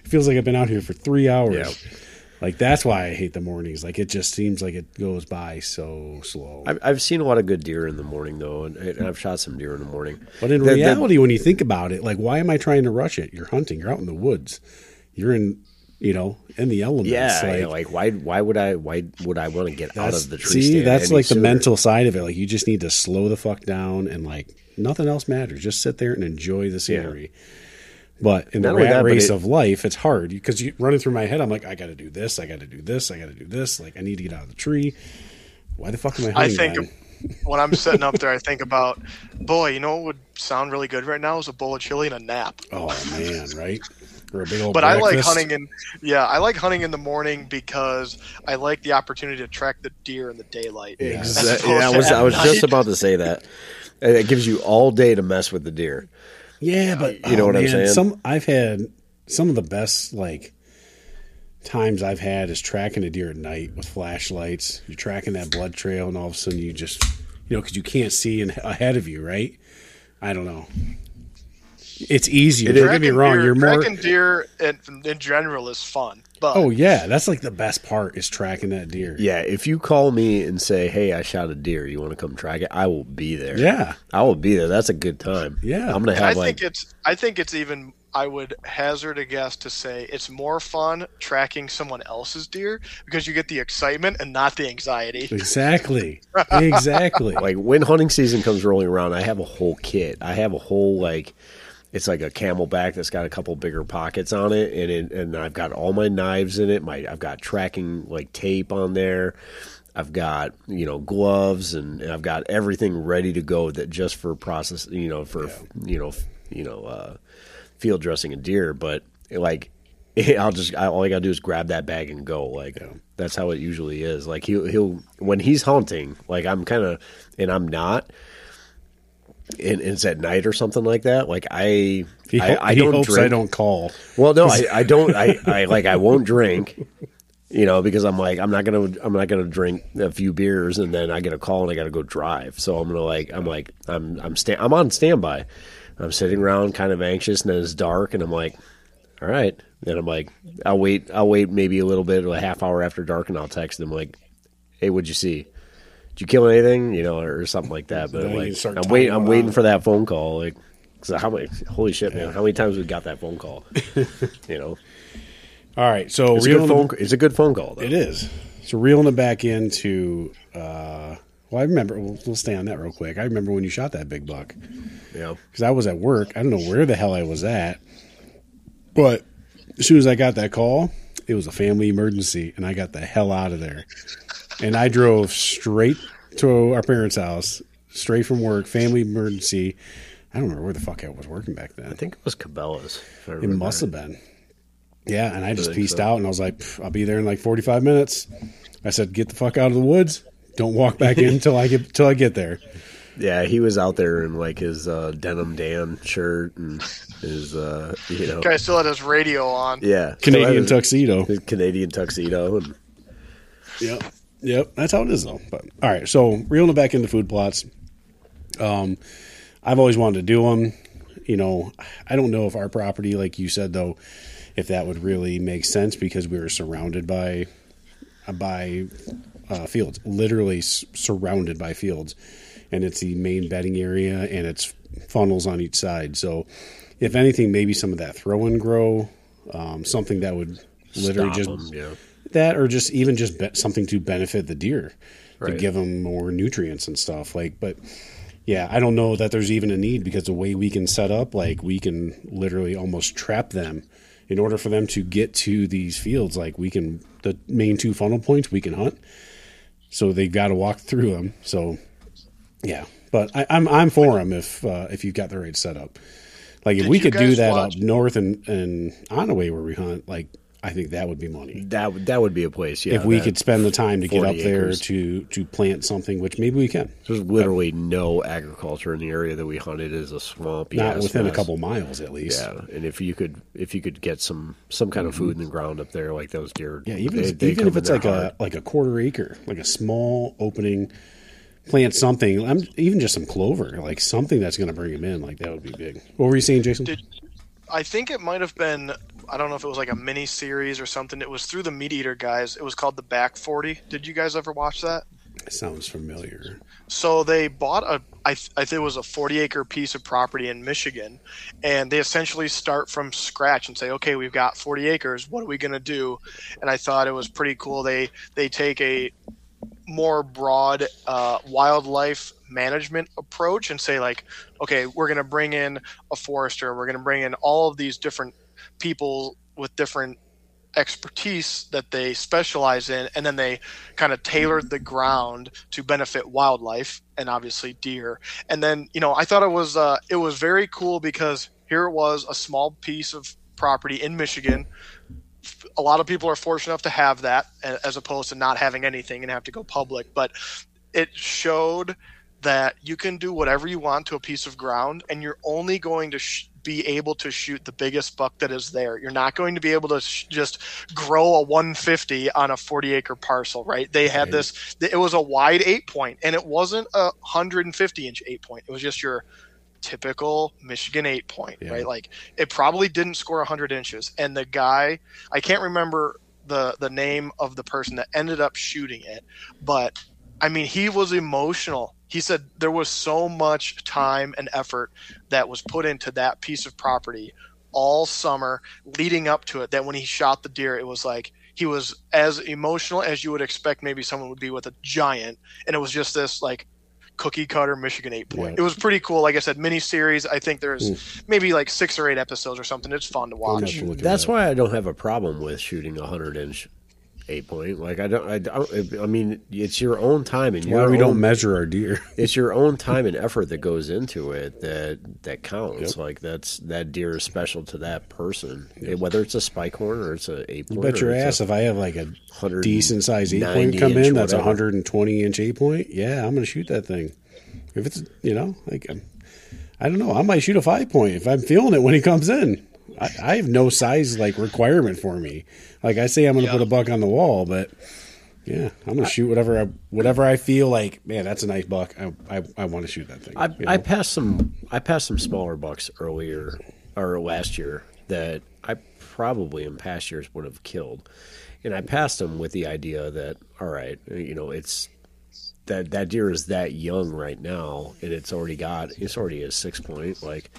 It feels like I've been out here for 3 hours." Yeah. Like that's why I hate the mornings. Like it just seems like it goes by so slow. I've, I've seen a lot of good deer in the morning though, and, and I've shot some deer in the morning. but in The- the- reality when you think about it, like why am I trying to rush it? You're hunting, you're out in the woods. You're in, you know, in the elements. yeah, like, like, why why would I why would I want to get out of the tree see, that's like the mental side of it. Like you just need to slow the fuck down and like nothing else matters. Just sit there and enjoy the scenery. But in Not the rat that, race it- of life, it's hard because you running through my head. I'm like, I got to do this, I got to do this, I got to do this. Like I need to get out of the tree. Why the fuck am I I think then? when I'm sitting up there, I think about, boy, you know what would sound really good right now is a bowl of chili and a nap. Oh man, right? Or a big old. But I like hunting in yeah, I like hunting in the morning because I like the opportunity to track the deer in the daylight. Yeah. Exactly. Yeah, I was I was just about to say that. It gives you all day to mess with the deer. Yeah, but You know oh, what I'm saying? Some I've had some of the best like times I've had is tracking a deer at night with flashlights. You're tracking that blood trail, and all of a sudden you just you know because you can't see in, ahead of you, right? I don't know. It's easier. Don't get me wrong. deer- You're more. tracking deer in, in general is fun, but Oh yeah, that's like the best part is tracking that deer. Yeah, if you call me and say, "Hey, I shot a deer. You want to come track it?" I will be there. Yeah. I will be there. That's a good time. Yeah. I'm gonna And I like think it's I think it's even I would hazard a guess to say it's more fun tracking someone else's deer because you get the excitement and not the anxiety. Exactly. Exactly. like when hunting season comes rolling around, I have a whole kit. I have a whole like it's like a CamelBak that's got a couple bigger pockets on it, and it, and I've got all my knives in it. My I've got tracking like tape on there. I've got you know gloves and, and I've got everything ready to go that just for process you know for you know you know uh, field dressing a deer. But like I'll just I, all I gotta do is grab that bag and go. Like that's how it usually is. Like he'll he'll when he's hunting, like I'm kind of and I'm not. And it's at night or something like that. Like I, He, I, I he don't drink. I don't call. Well, no, I, I don't. I, I like I won't drink. You know, because I'm like I'm not gonna I'm not gonna drink a few beers and then I get a call and I gotta go drive. So I'm gonna like I'm like I'm I'm sta- I'm on standby. I'm sitting around kind of anxious and then it's dark and I'm like, all right. Then I'm like, I'll wait. I'll wait maybe a little bit, a half hour after dark, and I'll text them like, hey, what'd you see? Did you kill anything? You know, or something like that. But like, I'm waiting. I'm waiting for that phone call. Like, how many? Holy shit, man! How many times we got that phone call? you know, All right, so it's a reeling good the- phone. It's a good phone call. Though. It is. So reeling it back into. Uh, well, I remember. We'll, we'll stay on that real quick. I remember when you shot that big buck know, because I was at work. I don't know where the hell I was at, but as soon as I got that call, it was a family emergency, and I got the hell out of there. And I drove straight to our parents' house, straight from work, family emergency. I don't remember where the fuck I was working back then. I think it was Cabela's. It must right. have been. Yeah, and I just think pieced so. out and I was like, I'll be there in like 45 minutes. I said, get the fuck out of the woods. Don't walk back in until I get till I get there. Yeah, he was out there in like his uh, denim Dan shirt and his, uh, you know, Guy still had his radio on. yeah, Canadian so tuxedo. his Canadian tuxedo, and Yep. Yep. That's how it is though. But all right, so reeling it back into food plots. Um I've always wanted to do them. You know, I don't know if our property, like you said though, if that would really make sense because we were surrounded by by uh, fields, literally s- surrounded by fields, and it's the main bedding area and it's funnels on each side. So, if anything, maybe some of that throw and grow, um, something that would literally stop just 'em, yeah. That or just even just be- something to benefit the deer to give them more nutrients and stuff like but yeah i don't know that there's even a need because the way we can set up like we can literally almost trap them in order for them to get to these fields like we can the main two funnel points we can hunt. So they've got to walk through them so yeah but I, i'm i'm for them if uh, if you've got the right setup. Like if Did we could do that watch- up north and and Onaway where we hunt like i think that would be money that would that would be a place. Yeah, if we could spend the time to get 40 up there to to plant something, which maybe we can, There's literally no agriculture in the area that we hunted. Is a swamp. not ass within a couple miles at least. Yeah, and if you could, if you could get some some kind of food in the ground up there, like those deer. Yeah, even they- if, they even if it's like hard. a like a quarter acre, like a small opening, plant something. I'm even just some clover, like something that's going to bring them in. Like that would be big. What were you saying, Jason? Did- I think it might have been. I don't know if it was like a mini series or something. It was through the Meat Eater guys. It was called the Back Forty. Did you guys ever watch that? It sounds familiar. So they bought a, I, th- I think it was a 40 acre piece of property in Michigan, and they essentially start from scratch and say, okay, we've got 40 acres. What are we going to do? And I thought it was pretty cool. They they take a more broad uh, wildlife management approach and say like, okay, we're going to bring in a forester. We're going to bring in all of these different people with different expertise that they specialize in and then they kind of tailored the ground to benefit wildlife and obviously deer. And then you know i thought it was uh, it was very cool because here it was a small piece of property in michigan. A lot of people are fortunate enough to have that as opposed to not having anything and have to go public but it showed that you can do whatever you want to a piece of ground and you're only going to sh- be able to shoot the biggest buck that is there you're not going to be able to sh- just grow a 150 on a 40 acre parcel right they had Right. this it was a wide eight point and it wasn't a 150 inch eight point it was just your typical michigan eight point Yeah. right like it probably didn't score 100 inches and the guy i can't remember the the name of the person that ended up shooting it but I mean, he was emotional. He said there was so much time and effort that was put into that piece of property all summer leading up to it that when he shot the deer, it was like he was as emotional as you would expect maybe someone would be with a giant. And it was just this like cookie cutter Michigan eight point. Yeah. It was pretty cool. Like I said, mini series. I think there's maybe like six or eight episodes or something. It's fun to Hmm. Watch. not looking That's at why I don't have a problem with shooting a hundred inch eight point. Like I don't, I don't. I mean, it's your own time and your we own, don't measure our deer. It's your own time and effort that goes into it that that counts. Like that's that deer is special to that person, whether it's a spike horn or it's a eight You point. bet your ass if I have like a 190 decent size eight point come in that's a 120 inch eight point, yeah, I'm gonna shoot that thing. If it's you know like I'm, I don't know, I might shoot a five point if I'm feeling it when he comes in. I, I have no size like requirement for me. Like I say, I'm gonna put a buck on the wall, but yeah, I'm gonna shoot whatever I whatever I feel like. Man, that's a nice buck. I I, I want to shoot that thing. I, you I passed some I passed some smaller bucks earlier or last year that I probably in past years would have killed, and I passed them with the idea that all right, you know, it's that that deer is that young right now, and it's already got it's already a six point like.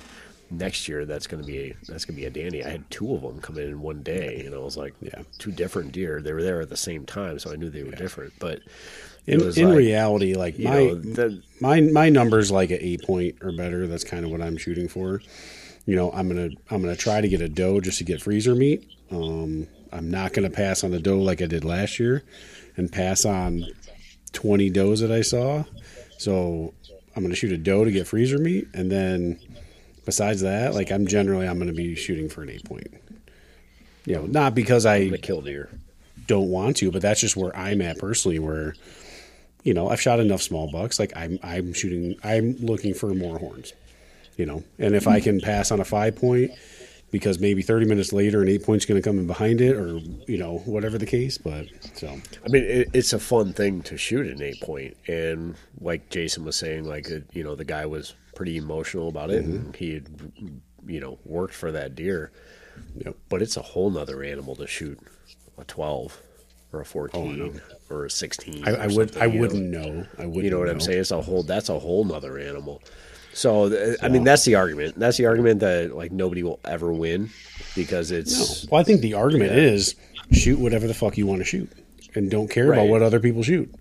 Next year, that's going to be that's going to be a dandy. I had two of them come in in one day, and I was like, Yeah. two different deer. They were there at the same time, so I knew they were different. But in, in like, reality, like my know, the, my my numbers like an eight point or better. That's kind of what I'm shooting for. You know, I'm gonna I'm gonna try to get a doe just to get freezer meat. Um, I'm not gonna pass on a doe like I did last year, and pass on 20 does that I saw. So I'm gonna shoot a doe to get freezer meat, and then besides that, like I'm generally I'm gonna be shooting for an eight point. You know, not because I kill deer. don't want to, but that's just where I'm at personally. Where you know I've shot enough small bucks. Like I'm I'm shooting. I'm looking for more horns. You know, and if I can pass on a five point because maybe 30 minutes later an eight point's going to come in behind it, or you know whatever the case. But so I mean, it, it's a fun thing to shoot an eight point, and like Jason was saying, like you know, the guy was pretty emotional about it, and he had, you know, worked for that deer. Yep. But it's a whole nother animal to shoot a twelve or a oh, fourteen or a sixteen. I, I would, I wouldn't know. I wouldn't. You know what I'm saying? It's a whole. That's a whole nother animal. So th- I mean, that's the argument. That's the argument that like nobody will ever win because No. it's Well, I think the argument is shoot whatever the fuck you want to shoot, and don't care about what other people shoot.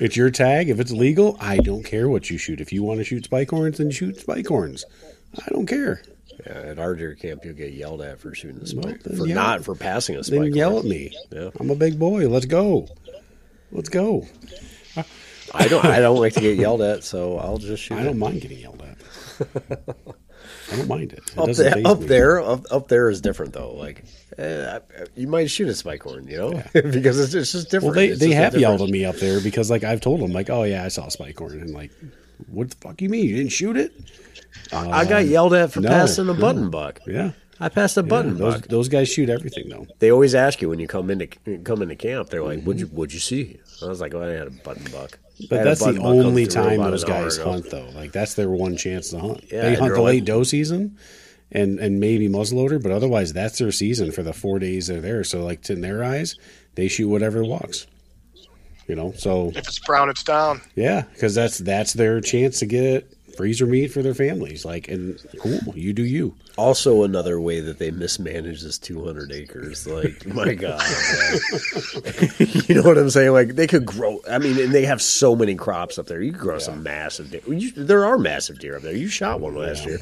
It's your tag. If it's legal, I don't care what you shoot. If you want to shoot spike horns, then shoot spike horns. I don't care. Yeah, at our deer camp, you'll get yelled at for shooting a spike, then for yell- not for passing a spike. Then yell at me. Yeah. I'm a big boy. Let's go. Let's go. I don't. I don't like to get yelled at, so I'll just shoot. I don't mind getting yelled at. I don't mind it. it Up there, up me. there, up, up there is different though. Like, eh, you might shoot a spike horn, you know, because it's, it's just different. Well, they, It's they have yelled at me up there because like I've told them like, oh yeah, I saw a spike horn, and like, what the fuck you mean you didn't shoot it? I got yelled at for no, passing a no. button buck. Yeah, I passed a yeah button those buck. those guys shoot everything though. They always ask you when you come into come into camp. They're like, Mm-hmm. "What'd you What'd you see?" I was like, "Oh, I had a button buck." But that's the button buck come only time those guys hunt, though. Like that's their one chance to hunt. Yeah, they hunt the late like- doe season, and and maybe muzzleloader, but otherwise that's their season for the four days they're there. So like in their eyes, they shoot whatever walks. You know, so If it's brown, it's down. yeah, because that's that's their chance to get freezer meat for their families. Like, and cool, you do you. Also, another way that they mismanage this 200 acres. Like, my God, you know what I'm saying? Like, they could grow. I mean, and they have so many crops up there. You could grow some massive deer. You, there are massive deer up there. You shot one last year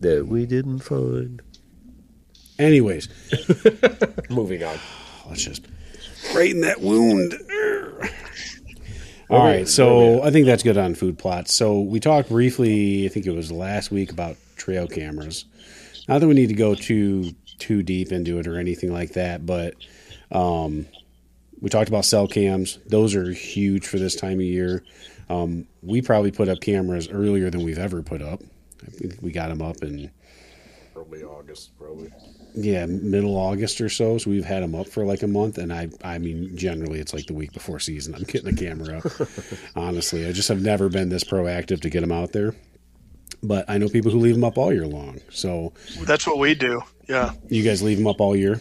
that we didn't find. Anyways, Moving on. let's just right in that wound. All right, so I think that's good on food plots. So we talked briefly, I think it was last week, about trail cameras. Not that we need to go too too deep into it or anything like that, but um, we talked about cell cams. Those are huge for this time of year. Um, we probably put up cameras earlier than we've ever put up. We got them up in Probably August, probably. Yeah middle August or so. So we've had them up for like a month, and I I mean generally it's like the week before season. I'm getting the camera up. Honestly, I just have never been this proactive to get them out there. But I know people who leave them up all year long. So That's what we do. Yeah. you guys leave them up all year.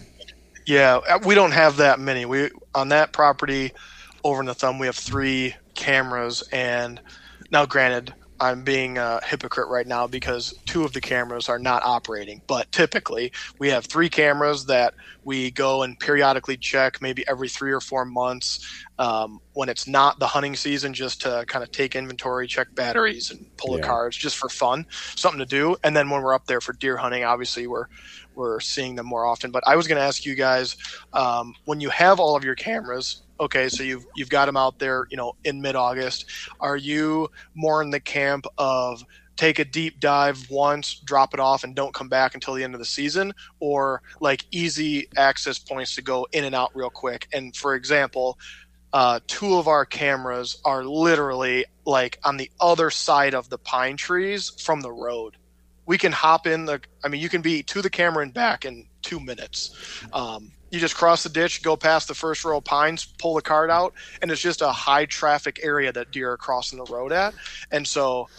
Yeah, uh, we don't have that many. We on that property over in the thumb we have three cameras and now granted I'm being a hypocrite right now because two of the cameras are not operating. But typically, we have three cameras that we go and periodically check, maybe every three or four months, um, when it's not the hunting season, just to kind of take inventory, check batteries, and pull the cards, just for fun, something to do. And then when we're up there for deer hunting, obviously we're we're seeing them more often. But I was going to ask you guys um, when you have all of your cameras. Okay, so you've you've got them out there, you know, in mid August. Are you more in the camp of take a deep dive once, drop it off, and don't come back until the end of the season, or like easy access points to go in and out real quick? And for example, uh, two of our cameras are literally like on the other side of the pine trees from the road. We can hop in the. I mean, you can be to the camera and back in two minutes. Um, you just cross the ditch, go past the first row of pines, pull the cart out, and it's just a high traffic area that deer are crossing the road at. And so,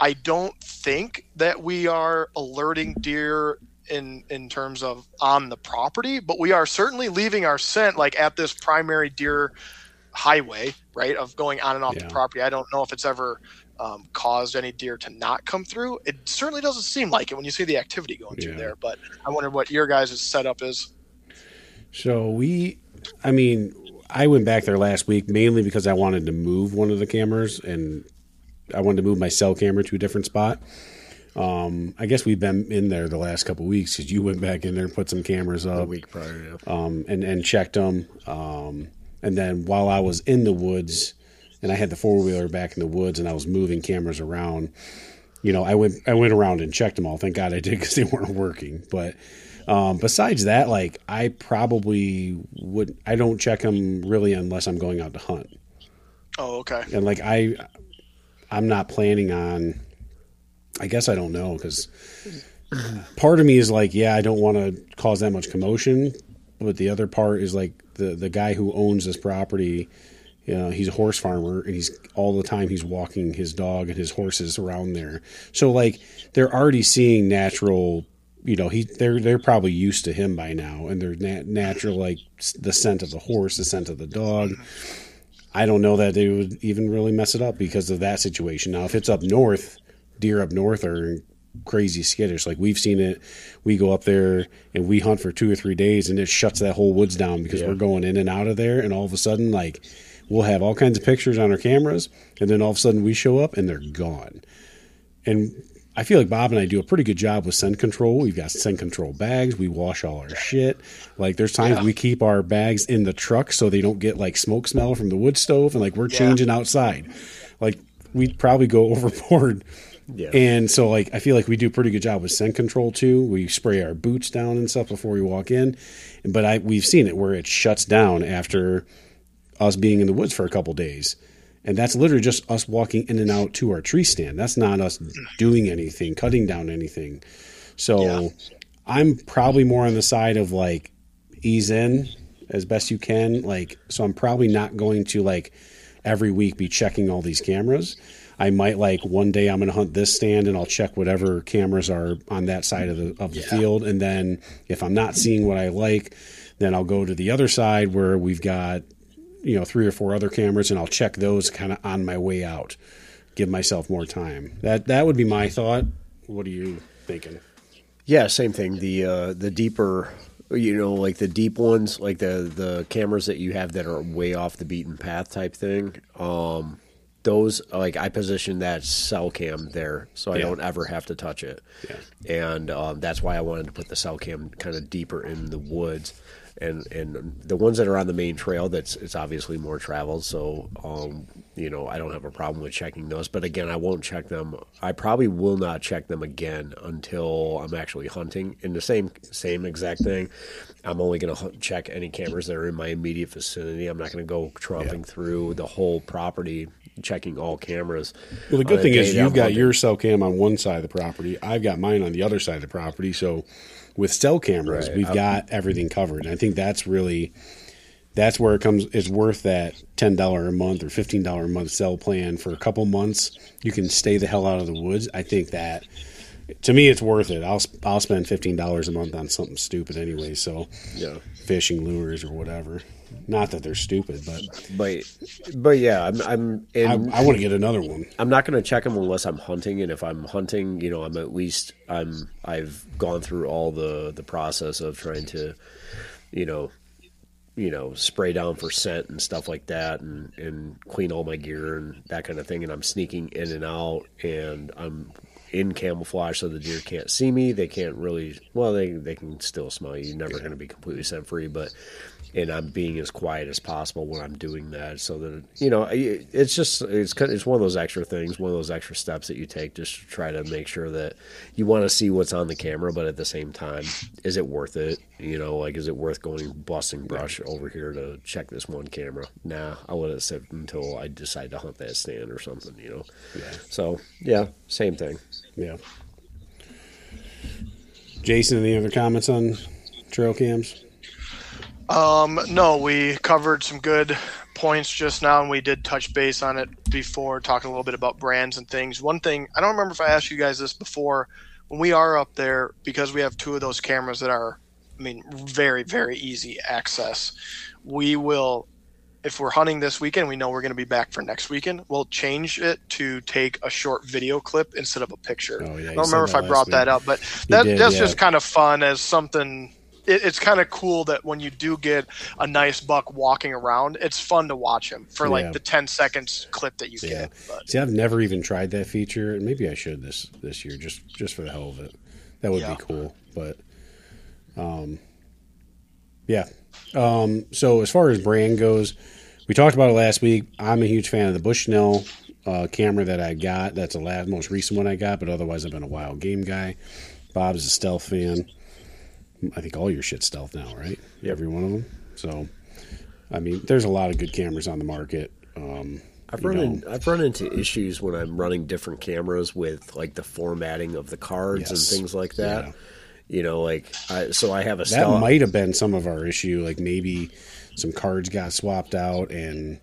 I don't think that we are alerting deer in in terms of on the property, but we are certainly leaving our scent like at this primary deer highway, right, of going on and off Yeah. the property. I don't know if it's ever um, caused any deer to not come through. It certainly doesn't seem like it when you see the activity going through there. But I wonder what your guys' setup is. So we, I mean, I went back there last week mainly because I wanted to move one of the cameras and I wanted to move my cell camera to a different spot. Um, I guess we've been in there the last couple weeks because you went back in there and put some cameras a up week prior. Yeah. um, and and checked them. Um, and then while I was in the woods, and I had the four wheeler back in the woods, and I was moving cameras around. You know, I went I went around and checked them all. Thank God I did because they weren't working. But um, besides that, like I probably would. I don't check them really unless I'm going out to hunt. Oh, okay. And like I, I'm not planning on. I guess I don't know because part of me is like, yeah, I don't want to cause that much commotion, but the other part is like the the guy who owns this property. You know, he's a horse farmer, and he's all the time he's walking his dog and his horses around there. So like they're already seeing natural. You know, he they're they're probably used to him by now, and they're nat- natural like the scent of the horse, the scent of the dog. I don't know that they would even really mess it up because of that situation. Now, if it's up north, deer up north are crazy skittish. Like we've seen it. We go up there and we hunt for two or three days, and it shuts that whole woods down because we're going in and out of there. And all of a sudden, like we'll have all kinds of pictures on our cameras, and then all of a sudden we show up and they're gone. And I feel like Bob and I do a pretty good job with scent control. We've got scent control bags. We wash all our shit. Like there's times Yeah. we keep our bags in the truck so they don't get like smoke smell from the wood stove, and like we're Yeah. changing outside. Like we'd probably go overboard. Yeah. And so like I feel like we do a pretty good job with scent control too. We spray our boots down and stuff before we walk in. But I we've seen it where it shuts down after us being in the woods for a couple days. And that's literally just us walking in and out to our tree stand. That's not us doing anything, cutting down anything. So Yeah. I'm probably more on the side of like ease in as best you can. Like, so I'm probably not going to like every week be checking all these cameras. I might like one day I'm going to hunt this stand and I'll check whatever cameras are on that side of the of the field, and then if I'm not seeing what I like, then I'll go to the other side where we've got you know three or four other cameras, and I'll check those kind of on my way out. Give myself more time. That that would be my thought. What are you thinking? Yeah, same thing. The uh, the deeper, you know, like the deep ones, like the the cameras that you have that are way off the beaten path type thing. Um, those like I position that cell cam there, so I Yeah. don't ever have to touch it. Yeah. And um, that's why I wanted to put the cell cam kind of deeper in the woods. And and the ones that are on the main trail, that's it's obviously more traveled, so um, you know I don't have a problem with checking those. But again, I won't check them. I probably will not check them again until I'm actually hunting. In the same same exact thing, I'm only going to check any cameras that are in my immediate vicinity. I'm not going to go tromping through the whole property checking all cameras. Well, the good thing is you've got hunting. your cell cam on one side of the property. I've got mine on the other side of the property. So with cell cameras, Right. we've got everything covered. And I think that's really that's where it comes. It's worth that ten dollar a month or fifteen dollar a month cell plan for a couple months. You can stay the hell out of the woods. I think that to me, it's worth it. I'll I'll spend fifteen dollars a month on something stupid anyway. So Yeah. fishing lures or whatever. Not that they're stupid, but But but yeah, I'm I'm I, and I want to get another one. I'm not going to check them unless I'm hunting, and if I'm hunting, you know, I'm at least I'm I've gone through all the the process of trying to, you know, you know, spray down for scent and stuff like that, and and clean all my gear and that kind of thing, and I'm sneaking in and out, and I'm in camouflage so the deer can't see me. They can't really well, they they can still smell you. You're never going to be completely scent free, but and I'm being as quiet as possible when I'm doing that, so that you know, it's just it's kind of, it's one of those extra things, one of those extra steps that you take just to try to make sure that you want to see what's on the camera, but at the same time, is it worth it? You know, like is it worth going busting brush over here to check this one camera? Nah, I'll let it sit until I decide to hunt that stand or something. You know, yeah. so yeah, same thing. Yeah. Jason, any other comments on trail cams? Um, no, we covered some good points just now, and we did touch base on it before, talking a little bit about brands and things. One thing, I don't remember if I asked you guys this before. When we are up there, because we have two of those cameras that are, I mean, very, very easy access, we will, if we're hunting this weekend, we know we're going to be back for next weekend, we'll change it to take a short video clip instead of a picture. Oh, yeah, I don't remember if I brought last that up, but that, did, that's yeah. just kind of fun as something it, it's kind of cool that when you do get a nice buck walking around, it's fun to watch him for like Yeah. the 10 seconds clip that you Yeah. get. But See, I've never even tried that feature, and maybe I should this this year just just for the hell of it. That would Yeah. be cool. But, um, yeah. Um, so as far as brand goes, we talked about it last week. I'm a huge fan of the Bushnell uh, camera that I got. That's the last most recent one I got, but otherwise I've been a wild game guy. Bob's a stealth fan. I think all your shit's stealth now, right? Every one of them. So, I mean, there's a lot of good cameras on the market. Um, I've run in, I've run into issues when I'm running different cameras with like the formatting of the cards Yes. and things like that. Yeah. You know, like I, so I have a That stealth. might have been some of our issue. Like maybe some cards got swapped out, and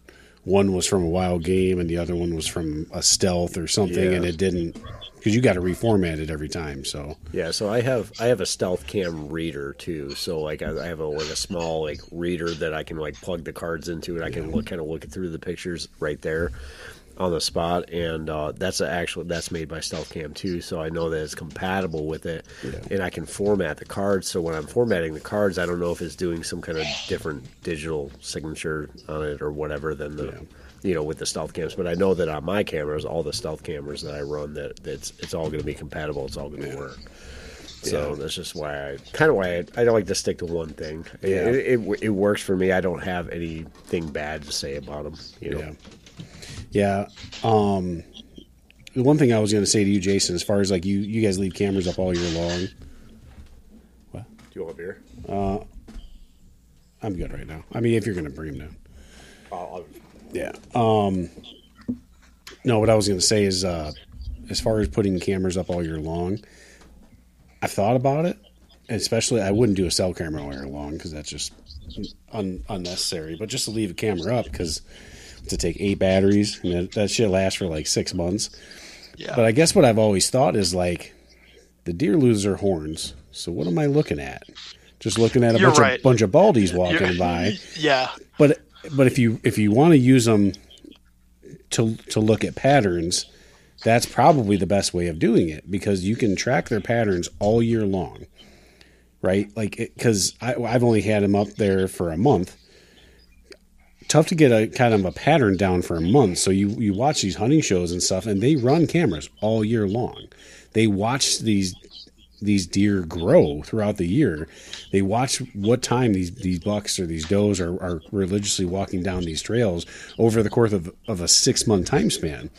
one was from a wild game, and the other one was from a stealth or something, Yeah. and it didn't because you got to reformat it every time. So Yeah, so I have I have a stealth cam reader too. So like I, I have a like a small like reader that I can like plug the cards into, and I can look kind of look through the pictures right there on the spot. And uh, that's a actual that's made by Stealth Cam too. So I know that it's compatible with it, and I can format the cards. So when I'm formatting the cards, I don't know if it's doing some kind of different digital signature on it or whatever than the. You know, with the stealth cams, but I know that on my cameras, all the stealth cameras that I run, that it's it's all going to be compatible. It's all going to work. So that's just why I kind of why I, I don't like to stick to one thing. It- Yeah. It, it, it works for me. I don't have anything bad to say about them. You know. yeah, yeah. Um, the one thing I was going to say to you, Jason, as far as like you, you guys leave cameras up all year long. What? Do you want a beer? I'm good right now. I mean, if you're going to bring them down. I'll, Yeah. Um no, what I was going to say is uh as far as putting cameras up all year long, I've thought about it. Especially I wouldn't do a cell camera all year long cuz that's just un- unnecessary, but just to leave a camera up cuz to take eight batteries and that, that shit lasts for like 6 months. yeah. But I guess what I've always thought is like the deer lose their horns. So what am I looking at? Just looking at a You're bunch right. of bunch of baldies walking You're- by yeah. but but if you if you want to use them to to look at patterns that's probably the best way of doing it because you can track their patterns all year long right like because i've only had them up there for a month tough to get a kind of a pattern down for a month so you you watch these hunting shows and stuff and they run cameras all year long they watch these these deer grow throughout the year. They watch what time these, these bucks or these does are, are religiously walking down these trails over the course of, of a six month time span.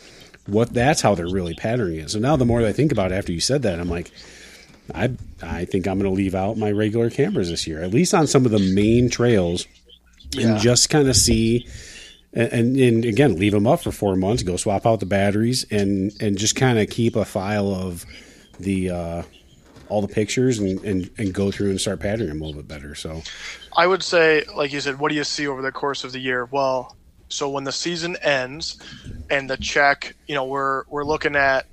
What that's how they're really patterning it. So now the more I think about it after you said that, I'm like, I I think I'm going to leave out my regular cameras this year, at least on some of the main trails, Yeah. and just kind of see. And, and again, leave them up for four months. Go swap out the batteries, and and just kind of keep a file of the uh, all the pictures and, and, and go through and start patterning them a little bit better. So I would say, like you said, what do you see over the course of the year? Well, so when the season ends and the check, you know, we're we're looking at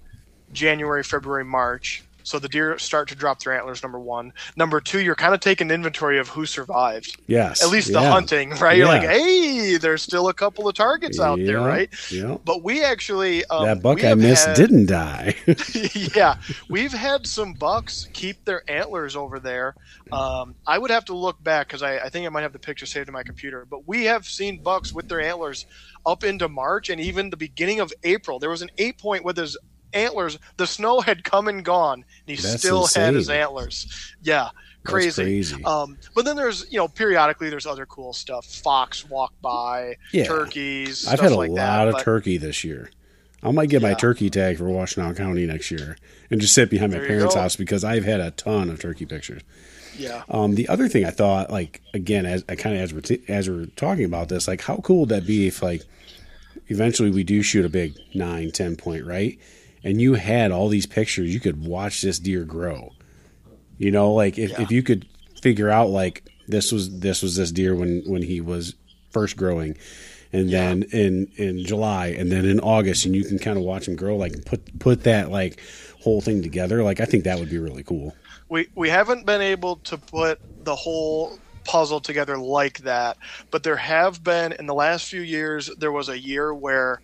January, February, March. So the deer start to drop their antlers. Number one. Number two, you're kind of taking inventory of who survived. Yes. At least the yeah. hunting, right? You're like, hey, there's still a couple of targets out there, right? Yeah. But we actually um, that buck I missed had- didn't die. yeah, we've had some bucks keep their antlers over there. Um, I would have to look back because I, I think I might have the picture saved in my computer. But we have seen bucks with their antlers up into March and even the beginning of April. There was an eight point with his antlers. The snow had come and gone, and he That's still had his antlers. Yeah, crazy. crazy. Um, but then there's you know periodically there's other cool stuff. Fox walk by, Yeah. turkeys. I've had a like lot that, of but- turkey this year. I might get my turkey tag for Washtenaw County next year and just sit behind my There you parents' house because I've had a ton of turkey pictures. Yeah, Um, the other thing I thought, like again, as I kind of as we're t- as we're talking about this, like how cool would that be if like eventually we do shoot a big nine, ten point, right? And you had all these pictures, you could watch this deer grow. You know, like if, Yeah. if you could figure out like this was this was this deer when when he was first growing, and then in in July, and then in August, and you can kind of watch him grow, like put put that like whole thing together. Like I think that would be really cool. we we haven't been able to put the whole puzzle together like that but there have been in the last few years there was a year where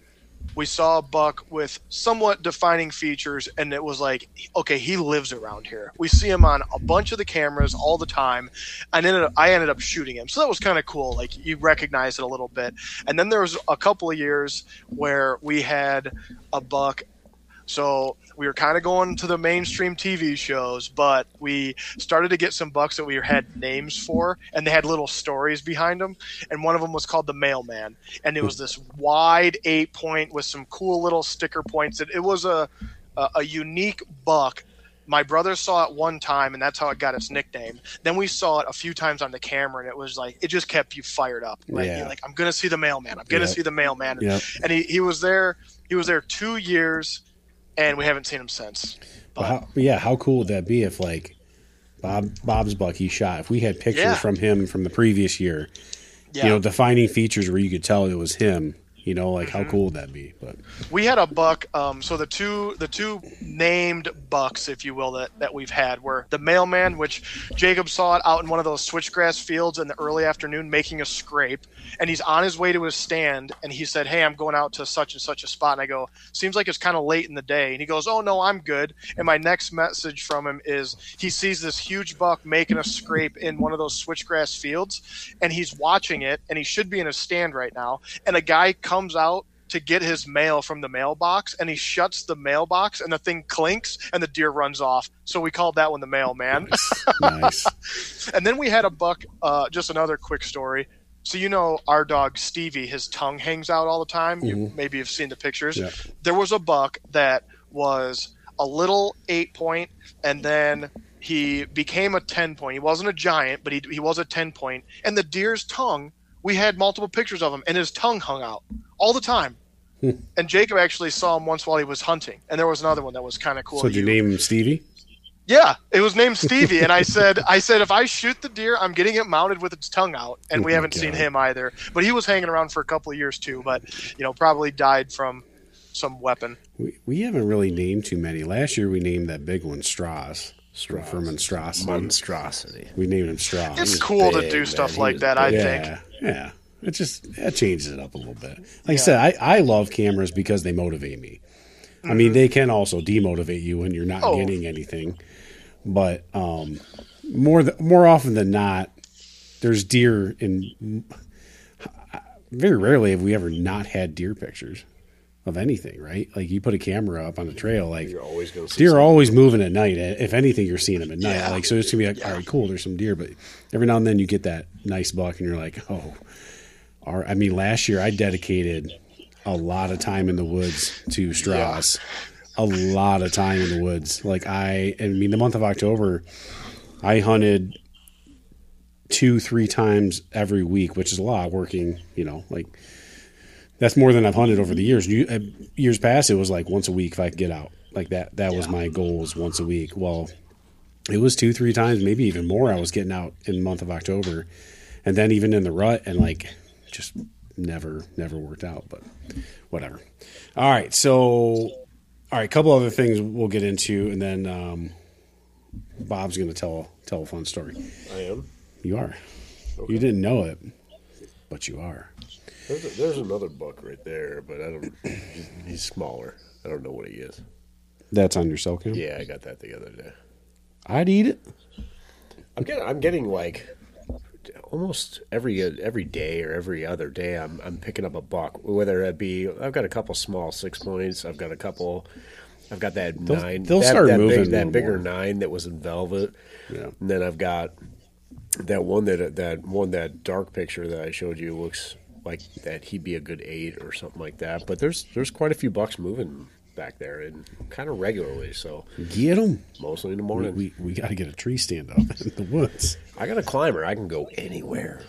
we saw a buck with somewhat defining features and it was like okay he lives around here. We see him on a bunch of the cameras all the time and ended up, i ended up shooting him. So that was kind of cool like you recognize it a little bit. And then there was a couple of years where we had a buck so we were kind of going to the mainstream TV shows, but we started to get some bucks that we had names for, and they had little stories behind them. And one of them was called the Mailman, and it was this wide eight point with some cool little sticker points. It, it was a, a a unique buck. My brother saw it one time, and that's how it got its nickname. Then we saw it a few times on the camera, and it was like it just kept you fired up. Like, Yeah. you're like I'm gonna see the mailman. I'm gonna Yep. see the mailman. Yep. And he, he was there. He was there two years and we haven't seen him since. But how, yeah, how cool would that be if like Bob Bob's buck he shot? If we had pictures Yeah. from him from the previous year, Yeah, you know, defining features where you could tell it was him. You know, like Mm-hmm. how cool would that be? But we had a buck. Um, so the two the two named bucks, if you will, that, that we've had were the mailman, which Jacob saw it out in one of those switchgrass fields in the early afternoon making a scrape, and he's on his way to his stand, and he said, "Hey, I'm going out to such and such a spot," and I go, "Seems like it's kind of late in the day," and he goes, "Oh no, I'm good." And my next message from him is he sees this huge buck making a scrape in one of those switchgrass fields, and he's watching it, and he should be in his stand right now, and a guy comes out to get his mail from the mailbox and he shuts the mailbox and the thing clinks and the deer runs off. So we called that one the mailman nice. and then we had a buck uh, just another quick story. So you know our dog stevie his tongue hangs out all the time. You maybe have seen the pictures. Yeah. there was a buck that was a little eight point and then he became a 10 point. He wasn't a giant but he, he was a 10 point. And the deer's tongue we had multiple pictures of him and his tongue hung out all the time hmm. and jacob actually saw him once while he was hunting and there was another one that was kind of cool so did you name him Stevie? yeah, it was named Stevie, and I said, I said, if I shoot the deer, I'm getting it mounted with its tongue out, and Oh we haven't seen him either. But he was hanging around for a couple of years too, but you know, probably died from some weapon. We, we haven't really named too many. Last year we named that big one Straws. Straw Furman Strass. monstrosity. We named him Straws. It's was cool to do stuff He like was that. I yeah, think. yeah. It just it changes it up a little bit. Like I said, I, I love cameras because they motivate me. I mean, they can also demotivate you when you're not Oh. getting anything. But um, more th- more often than not, there's deer in. Very rarely have we ever not had deer pictures of anything, right? Like you put a camera up on a trail, like You're always going to see deer are always moving at night. Eh, if anything, you're seeing them at night. Yeah. Like so, it's gonna be like, all right, cool. There's some deer, but every now and then you get that nice buck, and you're like, oh. Our, I mean, last year I dedicated a lot of time in the woods to Strauss. A lot of time in the woods. Like I, I mean, the month of October, I hunted two, three times every week, which is a lot. Working, you know, like that's more than I've hunted over the years. You, uh, years past, it was like once a week if I could get out. Like that. That was my goal was once a week. Well, it was two, three times, maybe even more. I was getting out in the month of October, and then even in the rut, and like just never, never worked out. But whatever. All right, so all right, a couple other things we'll get into, and then um, Bob's going to tell tell a fun story. I am. You are. You didn't know it, but you are. There's, a, there's another buck right there, but I don't. He's smaller. I don't know what he is. That's on your cell cam. Yeah, I got that the other day. I'd eat it. I'm getting. I'm getting like almost every every day or every other day. I'm I'm picking up a buck. Whether it be, I've got a couple small six points. I've got a couple. I've got that They'll- nine. they'll that, start that moving Big, that bigger more. nine that was in velvet. Yeah. And then I've got that one that that one that dark picture that I showed you looks like that he'd be a good eight or something like that. But there's there's quite a few bucks moving back there and kind of regularly. So Get them. mostly in the We, morning. we, we got to get a tree stand up in the woods. I got a climber. I can go anywhere.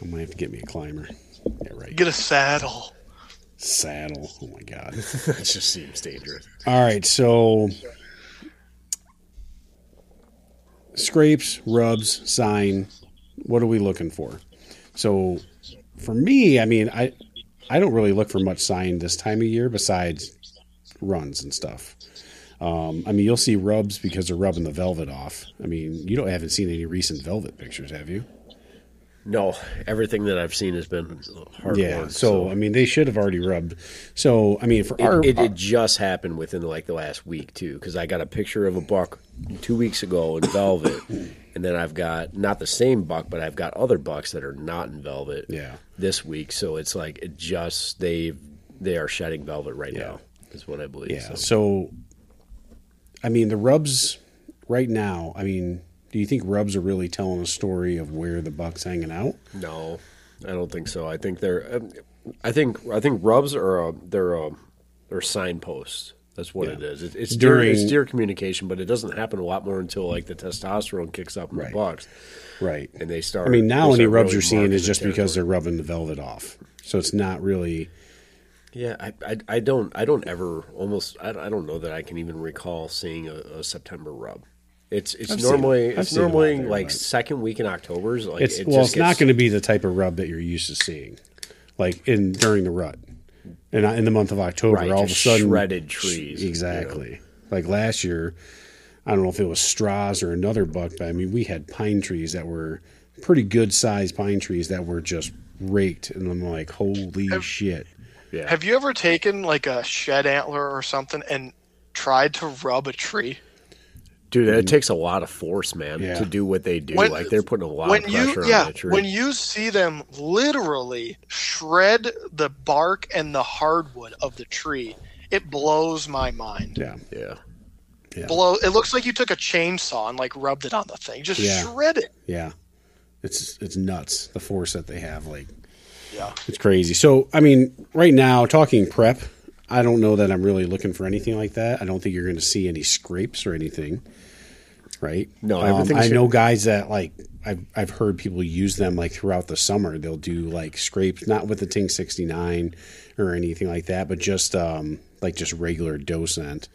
I might have to get me a climber. Yeah, right. Get a saddle. Saddle. Oh my god. That just seems dangerous. All right, so scrapes, rubs, sign. What are we looking for? So, for me, I mean, I I don't really look for much sign this time of year besides runs and stuff. Um, I mean, you'll see rubs because they're rubbing the velvet off. I mean, you don't haven't seen any recent velvet pictures, have you? No, everything that I've seen has been hard yeah. work. so, I mean, they should have already rubbed. So, I mean, for our, it, it, it just happened within like the last week too, because I got a picture of a buck two weeks ago in velvet, and then I've got not the same buck, but I've got other bucks that are not in velvet. Yeah. this week, so it's like it just they they are shedding velvet right Yeah. now. Is what I believe. Yeah. So. So, I mean, the rubs right now. I mean, do you think rubs are really telling a story of where the buck's hanging out? No, I don't think so. I think they're. um, I think I think rubs are a they're a they're signposts. That's what Yeah. it is. It, it's During- during it's deer communication, but it doesn't happen a lot more until like the testosterone kicks up in Right. the bucks, Right. and they start. I mean, now any rubs really you're seeing is the just because they're rubbing the velvet off. So it's not really. Yeah, I, I, I don't I don't ever almost I, I don't know that I can even recall seeing a, a September rub. It's it's I've normally. I've it's seen them out normally there, like but- second week in October. Like It's it well, it's not going to be the type of rub that you're used to seeing, like in during the rut, and in the month of October, Right, all of a sudden shredded trees, you know. Exactly. Like last year, I don't know if it was straws or another buck, but I mean, we had pine trees that were pretty good sized pine trees that were just raked, and I'm like, holy shit! yeah. Have you ever taken like a shed antler or something and tried to rub a tree? Dude, it mm-hmm. takes a lot of force, man, Yeah. to do what they do. When- like they're putting a lot when of you pressure on yeah that tree. when you see them literally shred the bark and the hardwood of the tree it blows my mind Yeah, yeah. Yeah. blow it looks like you took a chainsaw and like rubbed it on the thing just Yeah. shred it yeah, it's it's nuts the force that they have. Like, yeah it's crazy. So, I mean, right now, talking prep, I don't know that I'm really looking for anything like that. I don't think you're going to see any scrapes or anything, right? No, um, I know guys that like I've I've heard people use them like throughout the summer. They'll do like scrapes, not with the Tink 69 or anything like that, but just um like just regular doe scent.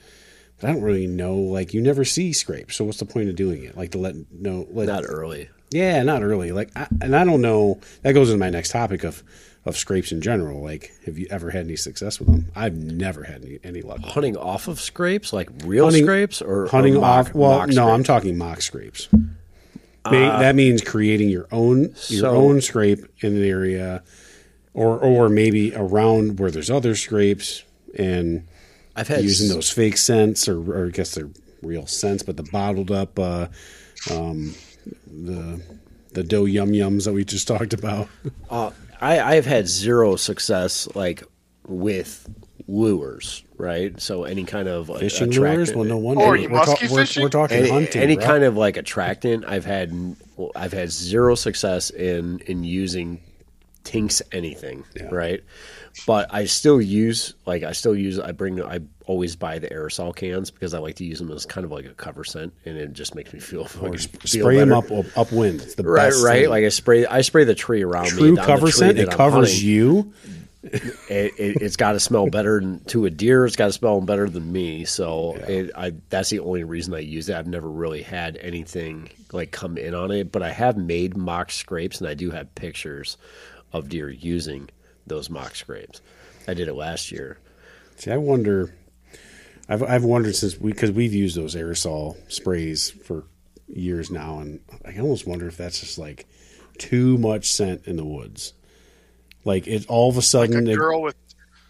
But I don't really know. Like, you never see scrapes, so what's the point of doing it? Like to let no let Not early. yeah, not early. Like, I, and I don't know. That goes into my next topic of of scrapes in general. Like, have you ever had any success with them? I've never had any, any luck. with Hunting off of scrapes, like real Hunting- scrapes, or hunting or mock, off. Well, no, I'm talking mock scrapes. Ma- that means creating your own your So- own scrape in an area, or or maybe around where there's other scrapes, and I've had using s- those fake scents, or, or I guess they're real scents, but the bottled up, uh, um, the the doe yum yums that we just talked about. Uh, I, I've had zero success like with lures, right? So any kind of like, Fishing attractant- lures? Well, no wonder. Are we're, you we're, musky we're, fishing? we're talking any, hunting. any bro. kind of like attractant. I've had well, I've had zero success in in using tinks anything, Yeah. right? But I still use like I still use I bring I always buy the aerosol cans because I like to use them as kind of like a cover scent, and it just makes me feel like feel spray them better. up up upwind. It's the Right, best right. thing. Like I spray, I spray the tree around me. true cover scent. It I'm covers hunting. you. It, it, it's got to smell better than, to a deer. It's got to smell better than me. So it, I, that's the only reason I use it. I've never really had anything like come in on it, but I have made mock scrapes, and I do have pictures of deer using those mock scrapes. I did it last year. See, I wonder. I've I've wondered since we because we've used those aerosol sprays for years now, and I almost wonder if that's just like too much scent in the woods. Like it all of a Like sudden a it- girl with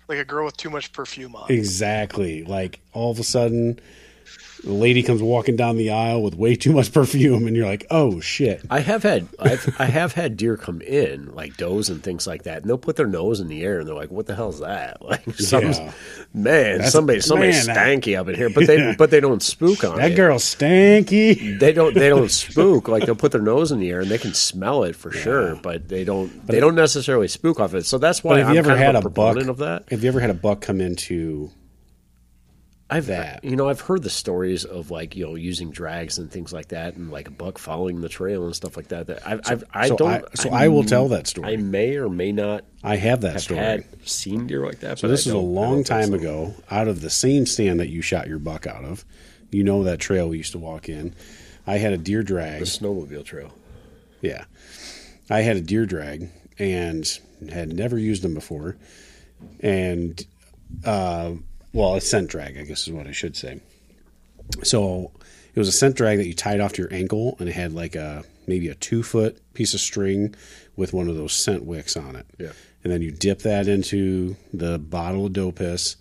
like a girl with too much perfume on. exactly like all of a sudden the lady comes walking down the aisle with way too much perfume, and you're like, oh shit. I have had I've, I have had deer come in like does and things like that, and they'll put their nose in the air and they're like, "What the hell's that?" Like, some, Yeah. man, That's- somebody somebody man, stanky up in here, but they but they don't spook on That it. girl stanky. They don't they don't spook like they'll put their nose in the air and they can smell it for sure, but they don't they don't necessarily spook off it. So that's why But have I'm you ever had a, a buck? of that. Have you ever had a buck come into I've that? you know I've heard the stories of like you know using drags and things like that, and like a buck following the trail and stuff like that. That I've, I've I so don't. I, so I will tell that story. I may or may not I have that have story. had seen deer like that. So but this is a I long time ago. Out of the same stand that you shot your buck out of, you know that trail we used to walk in. I had a deer drag. The snowmobile trail. Yeah, I had a deer drag and had never used them before, and uh, well, a scent drag, I guess is what I should say. So it was a scent drag that you tied off to your ankle, and it had like a maybe a two foot piece of string with one of those scent wicks on it. Yeah. And then you dip that into the bottle of doe piss,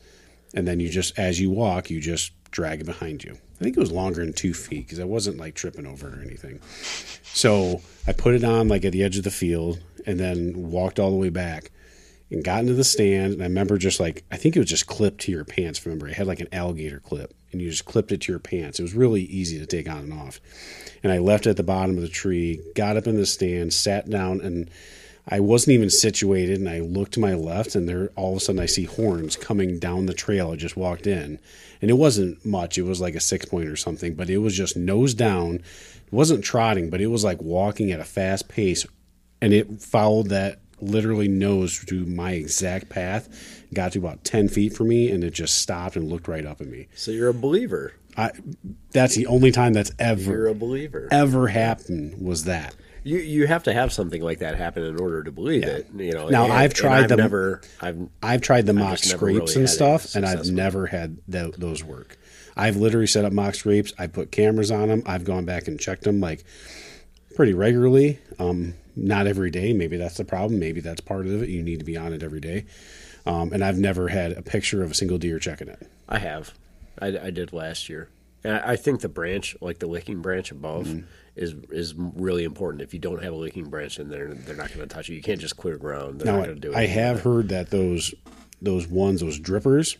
and then you just, as you walk, you just drag it behind you. I think it was longer than two feet because I wasn't like tripping over or anything. So I put it on like at the edge of the field and then walked all the way back and got into the stand. And I remember just like, I think it was just clipped to your pants. Remember, it had like an alligator clip and you just clipped it to your pants. It was really easy to take on and off. And I left it at the bottom of the tree, got up in the stand, sat down, and I wasn't even situated. And I looked to my left, and there all of a sudden I see horns coming down the trail I just walked in. And it wasn't much, it was like a six point or something, but it was just nose down. It wasn't trotting, but it was like walking at a fast pace. And it followed that literally nose to my exact path, got to about 10 feet from me, and it just stopped and looked right up at me. So you're a believer. I, that's the only time that's ever You're a believer. ever happened was that. You you have to have something like that happen in order to believe it. You know. Now, and- I've tried them- never. I've I've tried the I've mock scrapes really and stuff, and I've never had tho- those work. I've literally set up mock scrapes. I put cameras on them. I've gone back and checked them like pretty regularly. Um, not every day. Maybe that's the problem. Maybe that's part of it. You need to be on it every day. Um, and I've never had a picture of a single deer checking it. I have. I, I did last year. And I, think the branch, like the licking branch above, Mm-hmm. is is really important. If you don't have a licking branch in there, they're not going to touch you. You can't just clear ground. They're Now, not going to do it. I have heard that those those ones, those drippers,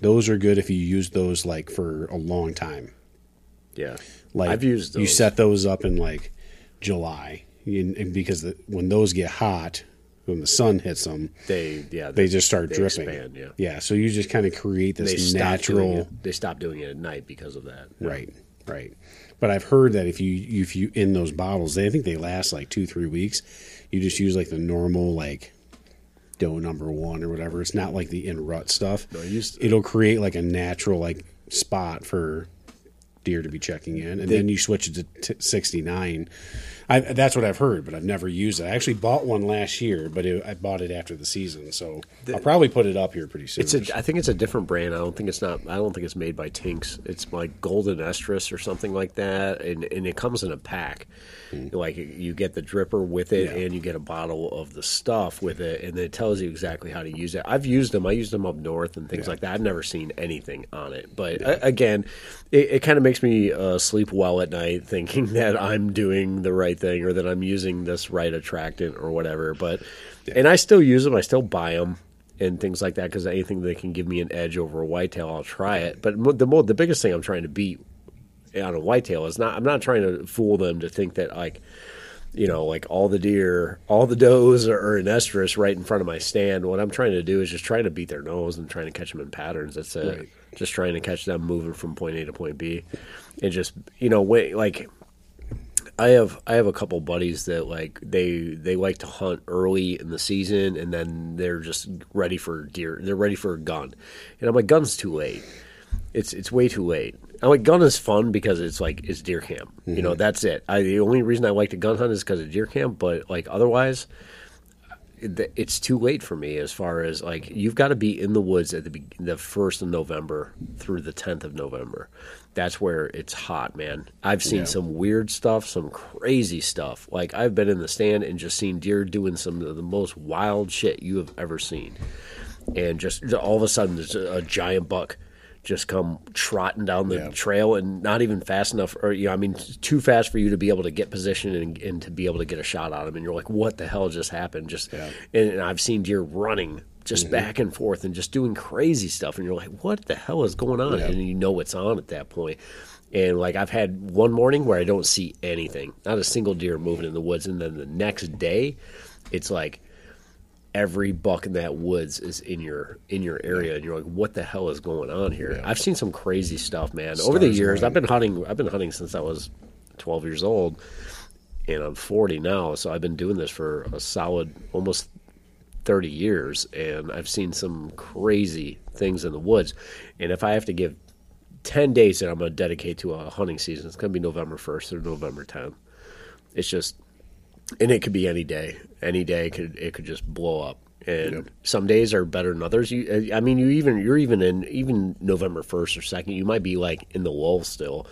those are good if you use those like for a long time. Yeah. Like I've used those. You set those up in like July, and, and because the, when those get hot, when the sun hits them, They yeah. they just start they dripping. expand, yeah. So you just kind of create this doing natural. They stop doing it at night because of that. Right. Right. But I've heard that if you if you in those bottles, they I think they last like two three weeks. You just use like the normal like doe number one or whatever. It's not like the in rut stuff. Used- It'll create like a natural like spot for deer to be checking in, and then you switch it to t- sixty nine. I, that's what I've heard, but I've never used it. I actually bought one last year, but it, I bought it after the season, so I'll probably put it up here pretty soon. It's a. I think it's a different brand. I don't think it's not. I don't think it's made by Tinks. It's like Golden Estrus or something like that, and and it comes in a pack. Like you get the dripper with it. Yeah. and you get a bottle of the stuff with it, and it tells you exactly how to use it. I've used them. I used them up north and things Yeah. like that. I've never seen anything on it, but a- again, it, it kind of makes me uh, sleep well at night, thinking that I'm doing the right thing or that I'm using this right attractant or whatever. But and I still use them. I still buy them and things like that because anything that can give me an edge over a whitetail, I'll try it. But the mo- the biggest thing I'm trying to beat on a whitetail is not. I'm not trying to fool them to think that like. You know, like all the deer, all the does are, are in estrus right in front of my stand. What I'm trying to do is just trying to beat their nose and trying to catch them in patterns. That's it. Right. Just trying to catch them moving from point A to point B, and just you know, wait, like I have I have a couple buddies that like they they like to hunt early in the season and then they're just ready for deer. They're ready for a gun, and I'm like, gun's too late. It's it's way too late. I'm like, gun is fun because it's like it's deer camp. You Mm-hmm. know, that's it. I the only reason I like to gun hunt is because of deer camp. But like otherwise, it- it's too late for me as far as like you've got to be in the woods at the the first of November through the tenth of November. That's where it's hot, man. I've seen Yeah. some weird stuff, some crazy stuff. Like I've been in the stand and just seen deer doing some of the most wild shit you have ever seen, and just all of a sudden there's a, a giant buck just come trotting down the Yeah. trail and not even fast enough or you know i mean too fast for you to be able to get position and, and to be able to get a shot on him and you're like what the hell just happened just Yeah. and, and i've seen deer running just mm-hmm. back and forth and just doing crazy stuff and you're like what the hell is going on? Yeah. and you know it's on at that point. And like i've had one morning where i don't see anything not a single deer moving in the woods and then the next day it's like every buck in that woods is in your in your area and you're like what the hell is going on here? Yeah. i've seen some crazy stuff man. Over the years i've been hunting i've been hunting since i was 12 years old and i'm 40 now so i've been doing this for a solid almost 30 years and i've seen some crazy things in the woods and if i have to give 10 days that i'm going to dedicate to a hunting season it's going to be november 1st or november 10th it's just and it could be any day. Any day could it could just blow up. And Yep. some days are better than others. You, I mean, you even you're even in even November first or second. You might be like in the lull still.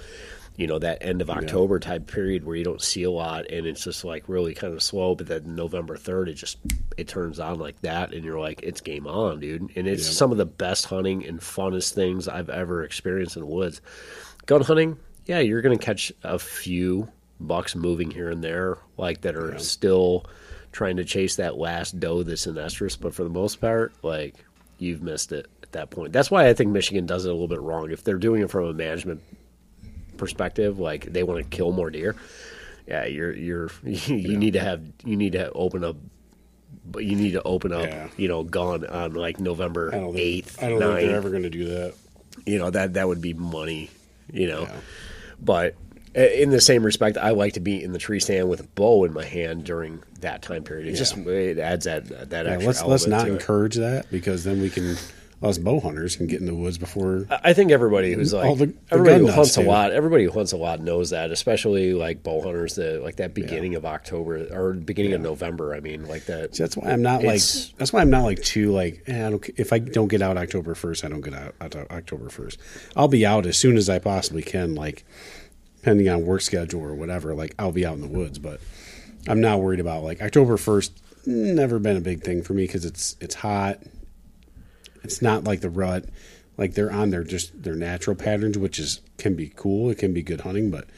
You know that end of October type period where you don't see a lot, and it's just like really kind of slow. But then November third, it just it turns on like that, and you're like, it's game on, dude. And it's Yep. some of the best hunting and funnest things I've ever experienced in the woods. Gun hunting, yeah, you're gonna catch a few bucks moving here and there, like that are still trying to chase that last doe that's in estrus. But for the most part, like you've missed it at that point. That's why I think Michigan does it a little bit wrong. If they're doing it from a management perspective, like they want to kill more deer, yeah, you're you're you need to have you need to open up. But you need to open up, Yeah. you know, gone on like November I don't think, eighth, I don't think they're ever going to do that. you know that that would be money you know Yeah. but in the same respect i like to be in the tree stand with a bow in my hand during that time period it just it adds that that Yeah, extra let's let's not to it. encourage that because then we can us bow hunters can get in the woods before. I think everybody who's like All the- the everybody who hunts a lot, everybody who hunts a lot knows that, especially like bow hunters that like that beginning of October or beginning of November. I mean, like that. See, that's why I'm not like. That's why I'm not like too like. Eh, I don't, if I don't get out October first, I don't get out, out October first. I'll be out as soon as I possibly can. Like, depending on work schedule or whatever. Like, I'll be out in the woods, but I'm not worried about like October first. Never been a big thing for me because it's it's hot. It's not like the rut. Like they're on their just their natural patterns, which is can be cool. It can be good hunting, but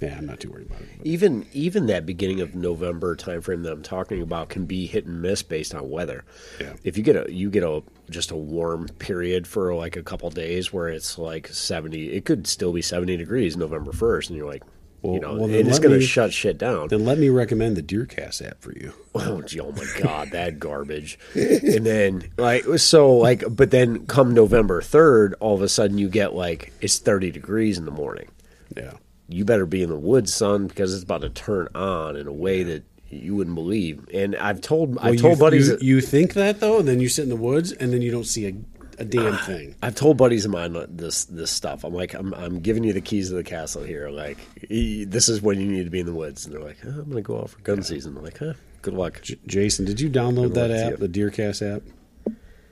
yeah, I'm not too worried about it. But even even that beginning of November timeframe that I'm talking about can be hit and miss based on weather. Yeah. If you get a you get a just a warm period for like a couple days where it's like 70, it could still be 70 degrees November 1st and you're like, you know, well, and it's going to shut shit down. then let me recommend the DeerCast app for you. Oh, gee, oh my god, that garbage. And then like so like but then come November 3rd, all of a sudden you get like it's 30 degrees in the morning. Yeah. You better be in the woods, son, because it's about to turn on in a way that you wouldn't believe. And I've told I've told you, buddies you, you think that though, and then you sit in the woods, and then you don't see a, a damn thing. I've told buddies of mine this this stuff. I'm like, I'm I'm giving you the keys to the castle here. Like, e- this is when you need to be in the woods. And they're like, oh, I'm going to go out for gun season. I'm like, huh, good luck. J- Jason, did you download that app, the DeerCast app?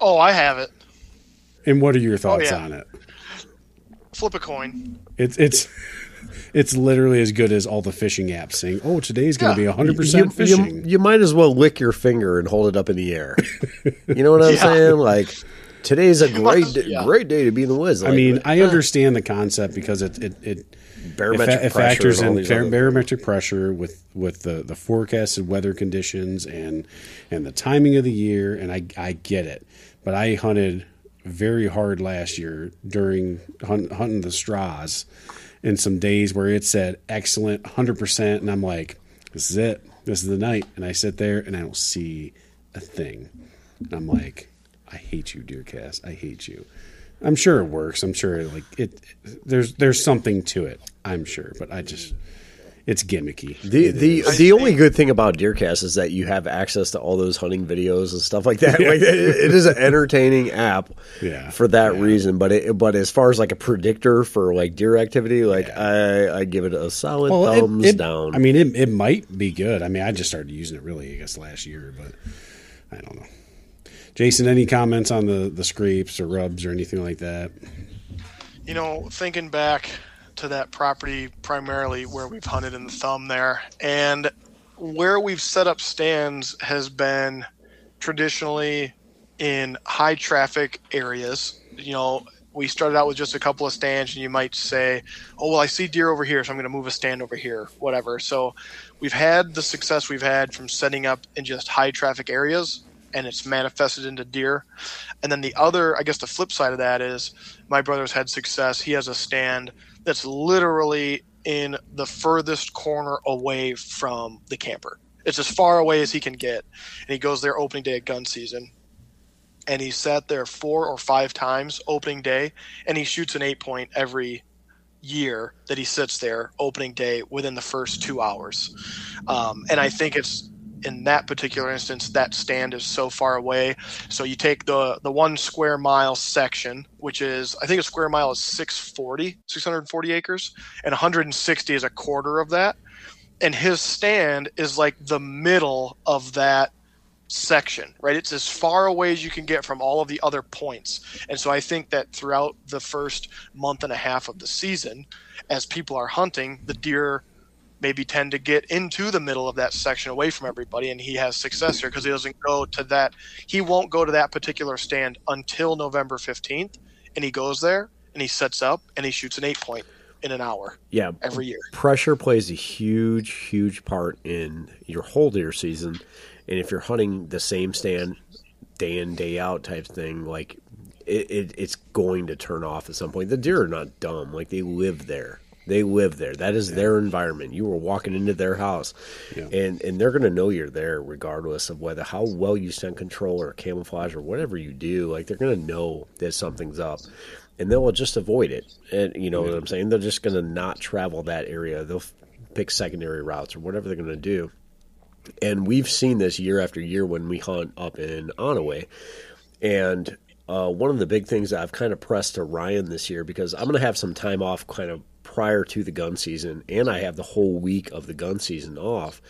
Oh, I have it. And what are your oh, thoughts yeah. on it? Flip a coin. It's it's it's literally as good as all the fishing apps saying, "Oh, today's going to Yeah. be 100 You, percent you, fishing." you might as well lick your finger and hold it up in the air. you know what I'm Yeah. saying? Like, today's a great day, Yeah. great day to be in the woods. I Like, mean, I understand the concept because it it, it it, barometric fa- it pressure factors in bar- other- barometric pressure with with the the forecasted weather conditions and and the timing of the year, and I I get it, but I hunted very hard last year during hunt, hunting the straws, in some days where it said excellent, hundred percent, and I'm like, this is it, this is the night, and I sit there and I don't see a thing, and I'm like, I hate you, dear Deercast, I hate you. I'm sure it works. I'm sure like it. There's there's something to it. I'm sure, but I just it's gimmicky. The It the is. the only good thing about Deercast is that you have access to all those hunting videos and stuff like that. Like it, it is an entertaining app, Yeah. for that Yeah. reason. But it, but as far as like a predictor for like deer activity, like I I give it a solid Well, thumbs down. I mean, it it might be good. I mean, I just started using it really, I guess, last year, but I don't know. Jason, any comments on the the scrapes or rubs or anything like that? You know, thinking back to that property primarily where we've hunted in the thumb there, and where we've set up stands has been traditionally in high traffic areas. You know, we started out with just a couple of stands, and you might say, "Oh, well, I see deer over here, so I'm going to move a stand over here." Whatever. So, we've had the success we've had from setting up in just high traffic areas, and it's manifested into deer. And then the other, I guess, the flip side of that is my brother's had success. He has a stand that's literally in the furthest corner away from the camper. It's as far away as he can get, and he goes there opening day of gun season and he sat there four or five times opening day and he shoots an eight point every year that he sits there opening day within the first two hours um, and i think it's in that particular instance that stand is so far away so you take the the one square mile section which is i think a square mile is 640 640 acres and 160 is a quarter of that and his stand is like the middle of that section, right? It's as far away as you can get from all of the other points. And so I think that throughout the first month and a half of the season, as people are hunting, the deer maybe tend to get into the middle of that section away from everybody and he has success here because he doesn't go to that he won't go to that particular stand until November 15th and he goes there and he sets up and he shoots an 8 point in an hour. Yeah. Every year. Pressure plays a huge huge part in your whole deer season and if you're hunting the same stand day in day out type thing, like it, it, it's going to turn off at some point. The deer are not dumb; like they live there. They live there. That is yeah. their environment. You were walking into their house, yeah. and and they're going to know you're there regardless of whether how well you scent control or camouflage or whatever you do. Like they're going to know that something's up, and they'll just avoid it. And you know yeah. what I'm saying? They're just going to not travel that area. They'll pick secondary routes or whatever they're going to do. And we've seen this year after year when we hunt up in Onaway. And uh, one of the big things that I've kind of pressed to Ryan this year because I'm going to have some time off kind of prior to the gun season, and I have the whole week of the gun season off.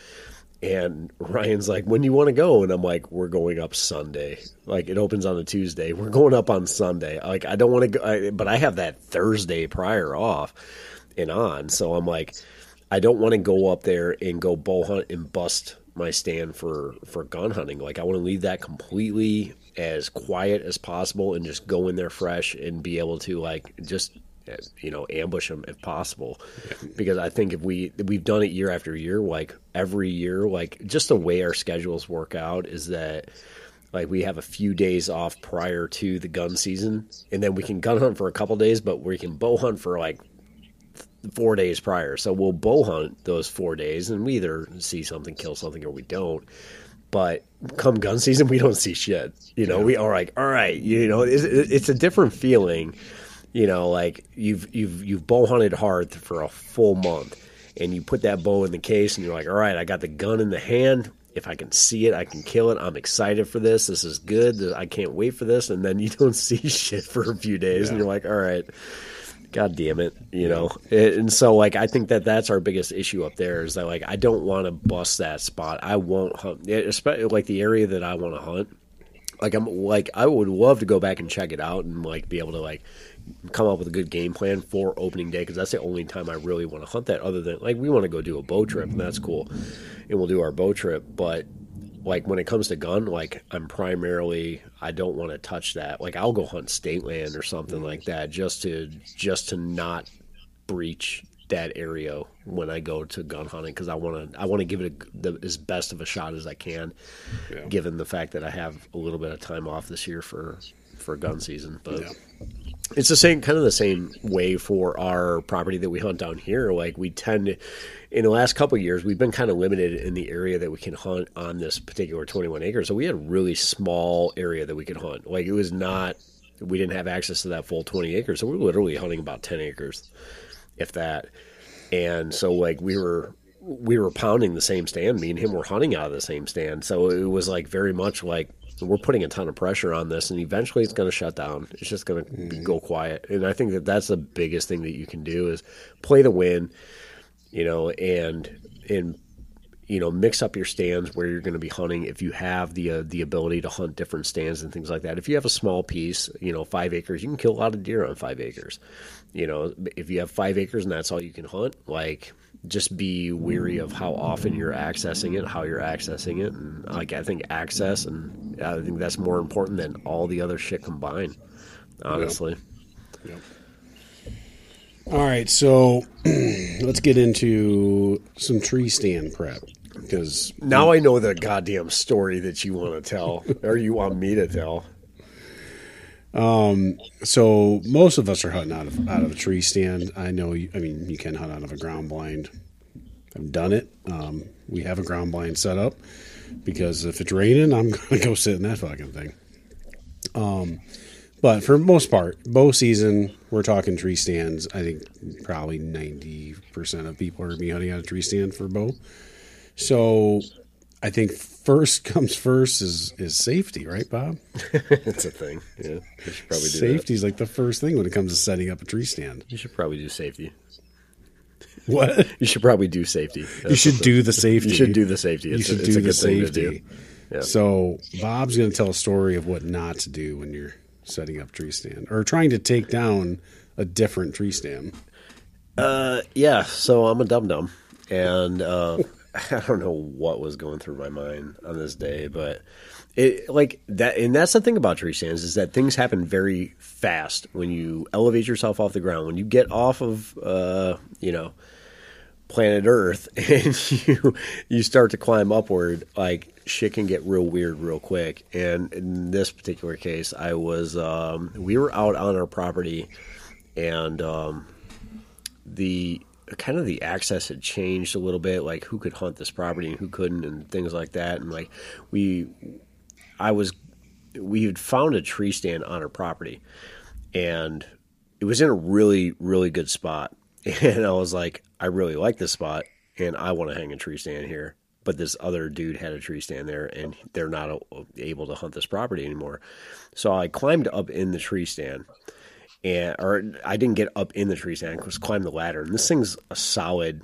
And Ryan's like, "When do you want to go?" And I'm like, "We're going up Sunday. Like it opens on a Tuesday. We're going up on Sunday. Like I don't want to go, I, but I have that Thursday prior off and on. So I'm like, I don't want to go up there and go bow hunt and bust my stand for for gun hunting. Like I want to leave that completely as quiet as possible and just go in there fresh and be able to like just you know ambush them if possible because i think if we we've done it year after year like every year like just the way our schedules work out is that like we have a few days off prior to the gun season and then we can gun hunt for a couple days but we can bow hunt for like four days prior. So we'll bow hunt those four days, and we either see something, kill something, or we don't. But come gun season, we don't see shit. You know, yeah. we are like, all right, you know, it's, it's a different feeling. You know, like you've you've you've bow hunted hard for a full month, and you put that bow in the case, and you're like, all right, I got the gun in the hand. If I can see it, I can kill it. I'm excited for this. This is good. I can't wait for this. And then you don't see shit for a few days, yeah. and you're like, all right God damn it, you know. And so, like, I think that that's our biggest issue up there is that, like, I don't want to bust that spot. I won't hunt, especially like the area that I want to hunt. Like, I'm like, I would love to go back and check it out and like be able to like come up with a good game plan for opening day because that's the only time I really want to hunt that. Other than like, we want to go do a bow trip and that's cool, and we'll do our bow trip, but like when it comes to gun, like I'm primarily I don't want to touch that. Like I'll go hunt state land or something like mm. that just to just to not breach that area when I go to gun hunting because I want to I want to give it a, the, as best of a shot as I can, yeah. given the fact that I have a little bit of time off this year for for gun season. But yeah. it's the same kind of the same way for our property that we hunt down here. Like we tend to, in the last couple years, we've been kind of limited in the area that we can hunt on this particular 21 acres. So we had a really small area that we could hunt. Like it was not, we didn't have access to that full 20 acres. So we were literally hunting about 10 acres, if that. And so like we were we were pounding the same stand. Me and him were hunting out of the same stand. So it was like very much like we're putting a ton of pressure on this, and eventually it's going to shut down. It's just going to mm-hmm. go quiet, and I think that that's the biggest thing that you can do is play the win, you know, and and you know, mix up your stands where you're going to be hunting. If you have the uh, the ability to hunt different stands and things like that, if you have a small piece, you know, five acres, you can kill a lot of deer on five acres. You know, if you have five acres and that's all you can hunt, like just be weary of how often you're accessing it, how you're accessing it, and like I think access, and I think that's more important than all the other shit combined. Honestly, All right, so let's get into some tree stand prep because now I know the goddamn story that you want to tell, or you want me to tell. So most of us are hunting out of out of a tree stand. I know. You, I mean, you can hunt out of a ground blind. I've done it. Um, we have a ground blind set up because if it's raining, I'm gonna go sit in that fucking thing. Um, but for most part, bow season, we're talking tree stands. I think probably ninety percent of people are gonna be hunting out of tree stand for bow. So I think first comes first is is safety, right, Bob? it's a thing. Yeah, you should probably do Safety is like the first thing when it comes to setting up a tree stand. You should probably do safety. What? You should probably do safety. You should do the safety. You should do the safety. You should a, it's do a the safety. do. Yeah. So Bob's going to tell a story of what not to do when you're setting up tree stand or trying to take down a different tree stand. Uh, yeah. So I'm a dum dum, and uh, I don't know what was going through my mind on this day, but it like that. And that's the thing about tree stands is that things happen very fast when you elevate yourself off the ground. When you get off of, uh, you know, planet Earth and you you start to climb upward, like shit can get real weird real quick. And in this particular case, I was um, we were out on our property, and um, the kind of the access had changed a little bit, like who could hunt this property and who couldn't, and things like that. And like we, I was, we had found a tree stand on our property, and it was in a really really good spot. And I was like, I really like this spot, and I want to hang a tree stand here. But this other dude had a tree stand there, and they're not able to hunt this property anymore. So I climbed up in the tree stand, and or I didn't get up in the tree stand. Cuz I just climbed the ladder, and this thing's a solid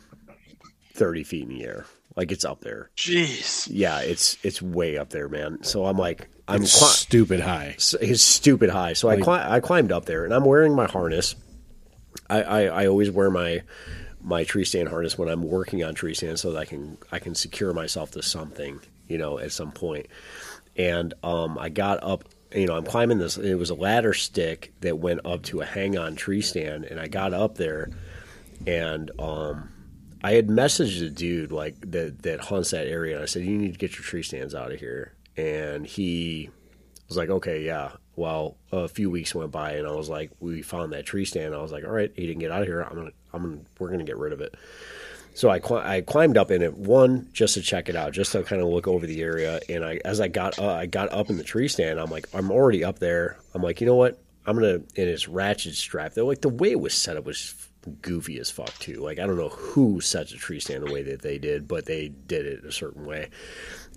thirty feet in the air. Like it's up there. Jeez. Yeah, it's it's way up there, man. So I'm like, I'm It's cli- stupid high. s- it's stupid high. So I cli- I climbed up there, and I'm wearing my harness. I, I, I always wear my my tree stand harness when I'm working on tree stand, so that I can I can secure myself to something, you know, at some point. And um, I got up, you know, I'm climbing this. It was a ladder stick that went up to a hang on tree stand, and I got up there, and um, I had messaged a dude like that that hunts that area. And I said, "You need to get your tree stands out of here." And he was like, "Okay, yeah." Well, a few weeks went by, and I was like, "We found that tree stand." I was like, "All right, he didn't get out of here. I'm gonna, I'm gonna, we're gonna get rid of it." So I cli- I climbed up in it one just to check it out, just to kind of look over the area. And I as I got uh, I got up in the tree stand, I'm like, I'm already up there. I'm like, you know what? I'm gonna and it's ratchet strap. Though like the way it was set up was goofy as fuck too. Like I don't know who sets a tree stand the way that they did, but they did it a certain way.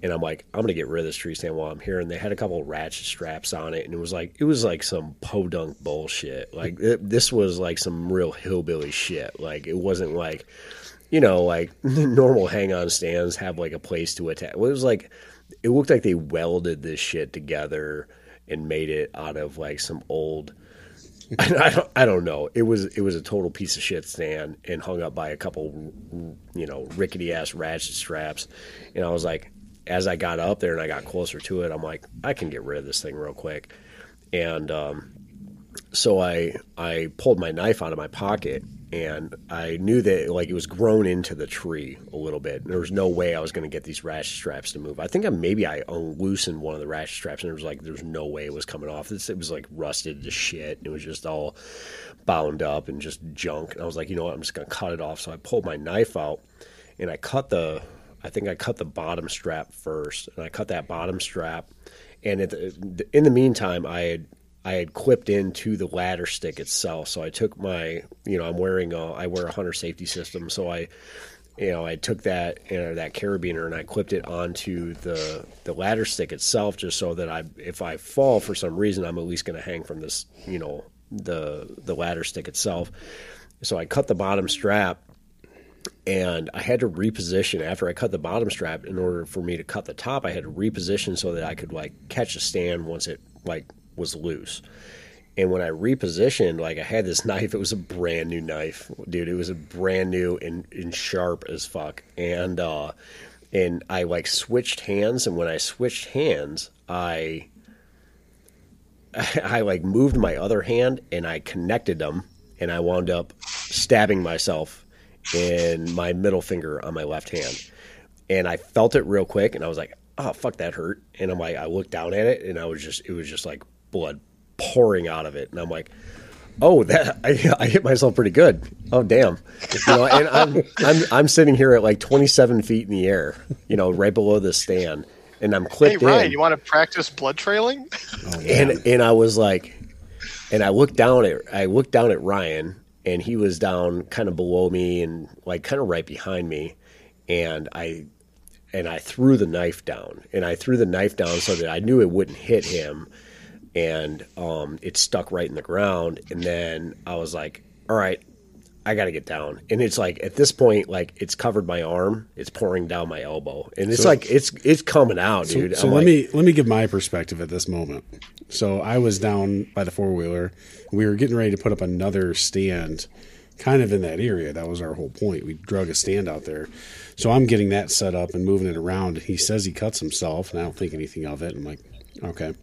And I'm like, I'm gonna get rid of this tree stand while I'm here. And they had a couple ratchet straps on it, and it was like it was like some podunk bullshit. Like it, this was like some real hillbilly shit. Like it wasn't like you know, like normal hang on stands have like a place to attach. Well, it was like it looked like they welded this shit together and made it out of like some old. I don't, I don't know. It was it was a total piece of shit stand and hung up by a couple, you know, rickety ass ratchet straps. And I was like, as I got up there and I got closer to it, I'm like, I can get rid of this thing real quick. And um, so I I pulled my knife out of my pocket and I knew that like it was grown into the tree a little bit. There was no way I was going to get these ratchet straps to move. I think I, maybe I loosened one of the ratchet straps and it was like there's no way it was coming off. It's, it was like rusted to shit. It was just all bound up and just junk. And I was like, you know what? I'm just going to cut it off. So I pulled my knife out and I cut the I think I cut the bottom strap first, and I cut that bottom strap. And the, in the meantime, I had I had clipped into the ladder stick itself. So I took my, you know, I'm wearing a, I wear a hunter safety system. So I, you know, I took that, you know, that carabiner and I clipped it onto the the ladder stick itself, just so that I, if I fall for some reason, I'm at least going to hang from this, you know, the the ladder stick itself. So I cut the bottom strap and I had to reposition after I cut the bottom strap in order for me to cut the top. I had to reposition so that I could like catch a stand once it like was loose. And when I repositioned, like I had this knife, it was a brand new knife, dude. It was a brand new and, and sharp as fuck. And uh, and I like switched hands, and when I switched hands, I I like moved my other hand and I connected them, and I wound up stabbing myself in my middle finger on my left hand. And I felt it real quick, and I was like, "Oh fuck, that hurt." And I'm like, I looked down at it, and I was just, it was just like blood pouring out of it, and I'm like, "Oh, that I, I hit myself pretty good." Oh damn, you know. And I'm I'm I'm sitting here at like 27 feet in the air, you know, right below the stand, and I'm clipped. Hey Ryan, in. you want to practice blood trailing? and and I was like, and I looked down at I looked down at Ryan, and he was down kind of below me and like kind of right behind me, and I and I threw the knife down, and I threw the knife down so that I knew it wouldn't hit him, and um, it stuck right in the ground, and then I was like, all right. I got to get down, and it's like at this point, like it's covered my arm, it's pouring down my elbow, and it's So- like it's it's coming out, So, dude. so I'm let like, me let me give my perspective at this moment. So I was down by the four wheeler. We were getting ready to put up another stand, kind of in that area. That was our whole point. We drug a stand out there. So I'm getting that set up and moving it around. He says he cuts himself, and I don't think anything of it. I'm like, okay.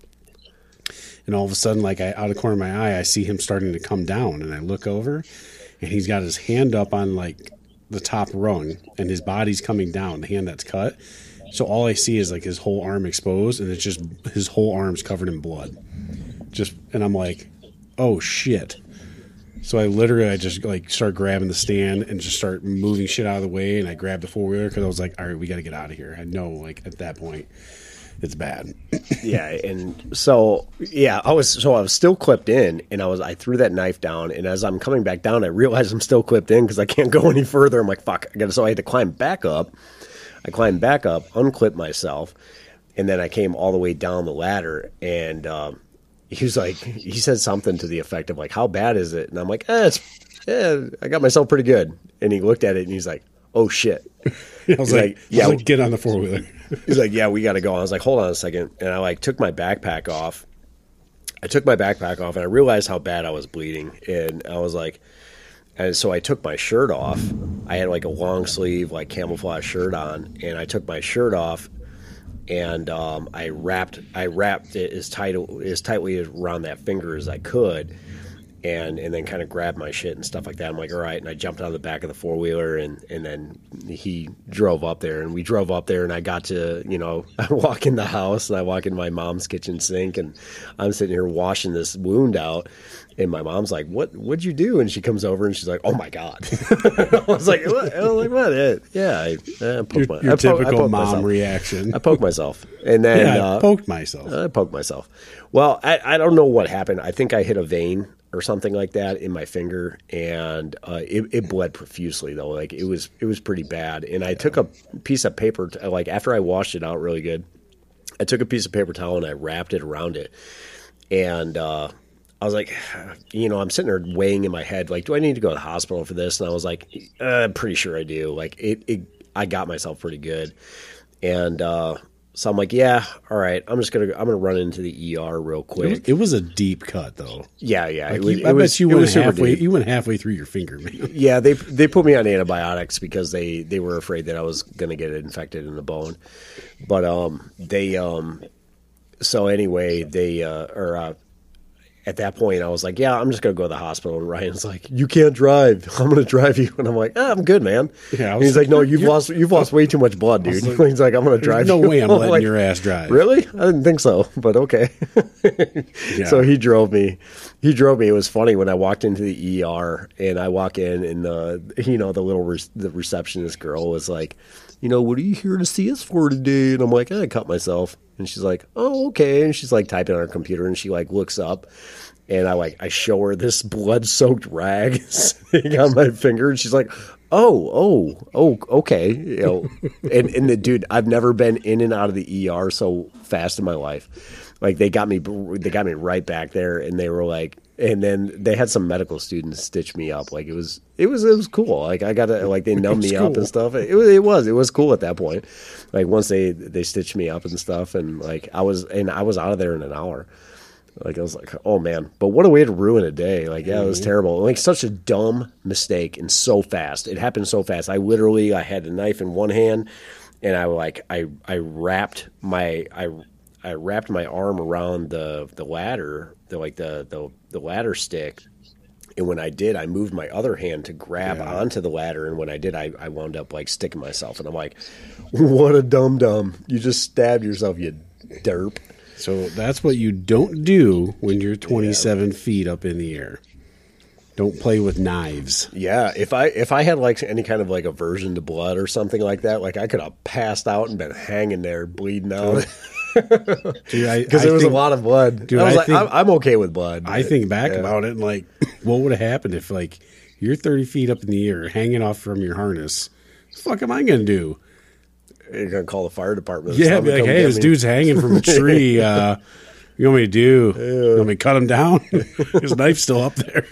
And all of a sudden, like I out of the corner of my eye, I see him starting to come down, and I look over, and he's got his hand up on like the top rung, and his body's coming down, the hand that's cut. So all I see is like his whole arm exposed, and it's just his whole arm's covered in blood. Just and I'm like, oh shit. So I literally I just like start grabbing the stand and just start moving shit out of the way, and I grabbed the four wheeler because I was like, all right, we got to get out of here. I know like at that point, it's bad. yeah and so yeah i was so i was still clipped in and i was i threw that knife down and as i'm coming back down i realized i'm still clipped in because i can't go any further. I'm like fuck i gotta so i had to climb back up. I climbed back up unclipped myself and then i came all the way down the ladder and um, he was like he said something to the effect of like how bad is it? And i'm like eh, it's yeah i got myself pretty good. And he looked at it and he's like oh shit I was like, like, I was yeah. like, get on the four wheeler. He's like, "Yeah, we got to go." I was like, "Hold on a second. and I like took my backpack off. I took my backpack off, and I realized how bad I was bleeding, and I was like, and so I took my shirt off. I had like a long sleeve, like camouflage shirt on, and I took my shirt off, and um, I wrapped I wrapped it as tight as tightly around that finger as I could, and and then kind of grabbed my shit and stuff like that. I'm like, all right, and I jumped on the back of the four wheeler, and and then he drove up there, and we drove up there, and I got to you know I walk in the house, and I walk in my mom's kitchen sink, and I'm sitting here washing this wound out. And my mom's like, "What? What'd you do?" And she comes over and she's like, "Oh my god!" I was like, "What?" I was like, "What?" Yeah, I, I poked Your, my, your I po- I typical poked mom myself. reaction. I poked myself, and then yeah, uh, I poked myself. I poked myself. Well, I, I don't know what happened. I think I hit a vein or something like that in my finger, and uh, it, it bled profusely though. Like it was it was pretty bad. And I took a piece of paper, t- like after I washed it out really good, I took a piece of paper towel and I wrapped it around it, and uh, I was like, you know, I'm sitting there weighing in my head, like, do I need to go to the hospital for this? And I was like, uh, I'm pretty sure I do. Like it, it I got myself pretty good, and. So I'm like, yeah, all right. I'm just gonna I'm gonna run into the ER real It was, quick. it was a deep cut though. Yeah, yeah. Like it was, you, it I was, bet you went halfway. deep. You went halfway through your finger, man. Yeah, they they put me on antibiotics because they they were afraid that I was gonna get it infected in the bone. But um, they um, so anyway, they uh, or uh, at that point, I was like, yeah, I'm just gonna go to the hospital. And Ryan's like, you can't drive. I'm gonna drive you. And I'm like, ah, I'm good, man. Yeah, he's like, no, you've lost you've lost way too much blood, dude. like, he's like, I'm gonna drive. no you. way I'm letting like, your ass drive. Really? I didn't think so, but okay. Yeah. So he drove me. He drove me. It was funny when I walked into the ER and I walk in and the you know the little re- the receptionist girl was like, you know, what are you here to see us for today? And I'm like, I cut myself. And she's like, oh okay. And she's like typing on her computer and she like looks up. And I like I show her this blood soaked rag sitting on my finger, and she's like, "Oh, oh, oh, okay." You know, and and the dude, I've never been in and out of the ER so fast in my life. Like they got me they got me right back there and they were like and then they had some medical students stitch me up like it was it was it was cool like i got to like they numbed me up and stuff it, was it was it was cool at that point like once they they stitched me up and stuff and like i was and i was out of there in an hour like I was like, oh man, but what a way to ruin a day! Like, yeah, it was mm-hmm. terrible. Like such a dumb mistake and so fast. It happened so fast. I literally, I had a knife in one hand, and I like, I, I wrapped my, I, I wrapped my arm around the the ladder, the like the the, the ladder stick. And when I did, I moved my other hand to grab Yeah. onto the ladder. And when I did, I, I wound up like sticking myself. And I'm like, what a dumb dumb. You just stabbed yourself, you derp. So that's what you don't do when you're 27 feet up in the air. Don't play with knives. Yeah, if I if I had like any kind of like aversion to blood or something like that, like I could have passed out and been hanging there bleeding out oh. Dude, because there was think, a lot of blood. Dude, I was I like, think- I'm, I'm okay with blood. I think back Yeah. about it and like, what would have happened if like you're 30 feet up in the air, hanging off from your harness? What the fuck am I gonna do? You're gonna call the fire department. Yeah, be like, hey, this me." dude's hanging from a tree. Uh, you want me to do? You want me to cut him down? His knife's still up there.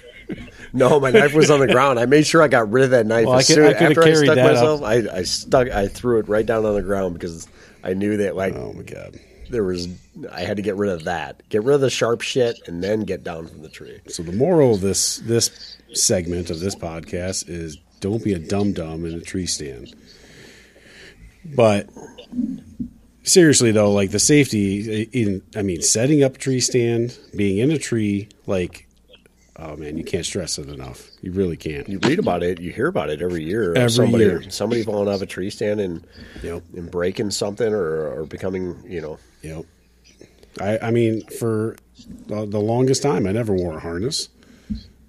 No, my knife was on the ground. I made sure I got rid of that knife. Well, I could- soon, I after I stuck myself, I, I stuck. I threw it right down on the ground because I knew that like Oh my god. There was. I had to get rid of that. Get rid of the sharp shit, and then get down from the tree. So the moral of this this segment of this podcast is don't be a dumb dumb in a tree stand. But seriously though, like the safety in I mean setting up a tree stand, being in a tree, like oh man, you can't stress it enough. You really can't. You read about it. You hear about it every year. Every somebody, year. somebody falling off a tree stand and Yep. and breaking something or, or becoming, you know, Yep. I I mean for the, the longest time I never wore a harness.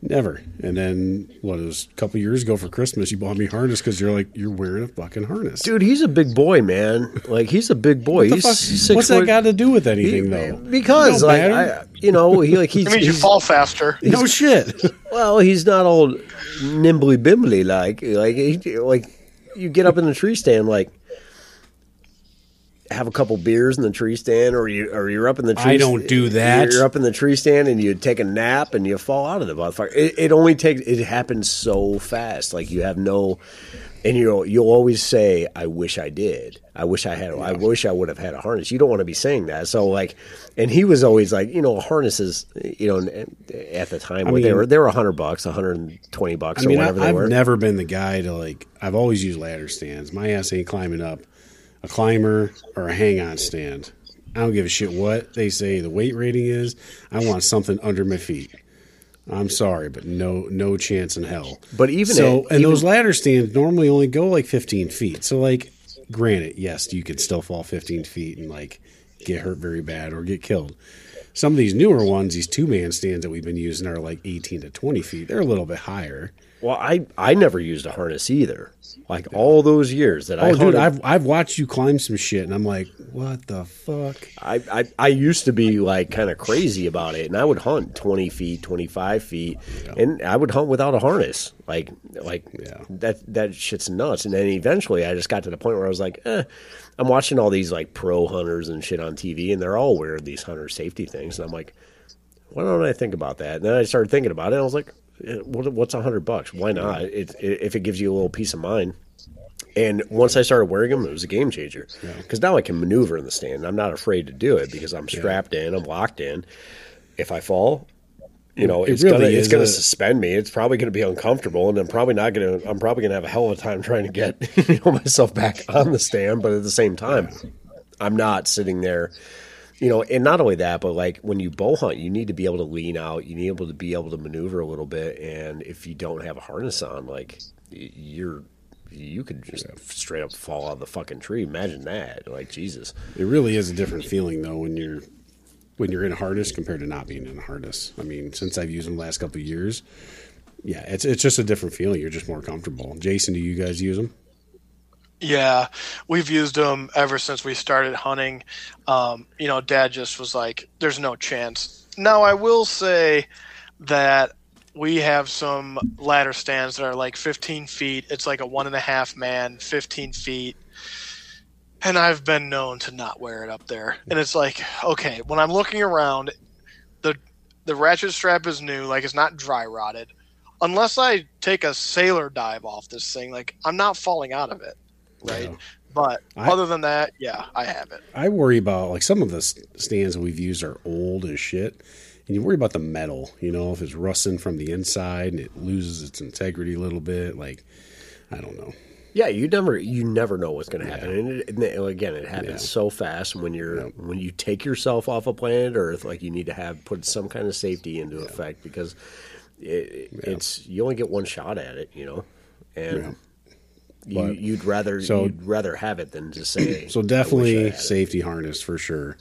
Never. And then what it was a couple years ago for Christmas, you bought me harness because you're like you're wearing a fucking harness. dude, he's a big boy, man. Like he's a big boy. What the he's fuck- What's foot. that got to do with he- anything, though? Because like. I, you know, he like he's, It means you fall faster. no shit. well, he's not all nimbly bimbly like like he, like you get up in the tree stand like. Have a couple beers in the tree stand, or you, or you're up in the tree. Stand I don't do that. You're up in the tree stand, and you take a nap, and you fall out of the motherfucker. It, it only takes. It happens so fast. Like you have no, and you you'll always say, "I wish I did. I wish I had. I wish I would have had a harness." You don't want to be saying that. So like, and he was always like, you know, harnesses. You know, at the time, what they were they were hundred bucks, hundred and twenty bucks, I mean, or I, whatever they I've were. never been the guy to like. I've always used ladder stands. My ass ain't climbing up a climber or a hang on stand. I don't give a shit what they say the weight rating is. I want something under my feet. I'm sorry, but no, no chance in hell. But even so, at- and even- those ladder stands normally only go like 15 feet. So, like, granted, yes, you could still fall 15 feet and like get hurt very bad or get killed. Some of these newer ones, these two man stands that we've been using, are like 18 to 20 feet. They're a little bit higher. Well, I I never used a harness either. Like all those years that I Oh dude, I've I've watched you climb some shit, and I'm like, what the fuck? I, I, I used to be like kind of crazy about it, and I would hunt twenty feet, twenty five feet, and I would hunt without a harness. Like like Yeah. that that shit's nuts. And then eventually, I just got to the point where I was like, eh, I'm watching all these like pro hunters and shit on TV, and they're all wearing these hunter safety things, and I'm like, why don't I think about that? And then I started thinking about it, and I was like, what, what's a hundred bucks? Why not? It, it, if it gives you a little peace of mind. And once I started wearing them, it was a game changer. Because now I can maneuver in the stand. I'm not afraid to do it because I'm strapped in, I'm locked in. If I fall, you know, It it's really gonna it's gonna a- suspend me. It's probably gonna be uncomfortable, and I'm probably not gonna. I'm probably gonna have a hell of a time trying to get you know, myself back on the stand. But at the same time, I'm not sitting there. You know, and not only that, but like when you bow hunt, you need to be able to lean out. You need able to be able to maneuver a little bit. And if you don't have a harness on, like you're, you could just straight up fall out of the fucking tree. Imagine that, like Jesus. It really is a different feeling though when you're when you're in a harness compared to not being in a harness. I mean, since I've used them the last couple of years, yeah, it's it's just a different feeling. You're just more comfortable. Jason, do you guys use them? Yeah, we've used them ever since we started hunting. Um, you know, Dad just was like, "There's no chance." Now, I will say that we have some ladder stands that are like 15 feet. It's like a one and a half man, 15 feet. and I've been known to not wear it up there. And it's like, okay, when I'm looking around, the the ratchet strap is new, like it's not dry rotted. Unless I take a sailor dive off this thing, like I'm not falling out of it, right? Yeah. But I- other than that, yeah, I have it. I worry about like some of the stands that we've used are old as shit, and you worry about the metal. You know, if it's rusting from the inside and it loses its integrity a little bit. Like, I don't know. Yeah, you never you never know what's going to happen, and, it, and it- again, it happens Yeah. so fast when you're Yep. when you take yourself off a planet Earth. Like you need to have put some kind of safety into effect because it, it's you only get one shot at it, you know, and you, But- you'd rather so- you'd rather have it than to say. So "I I definitely had it." safety harness for sure.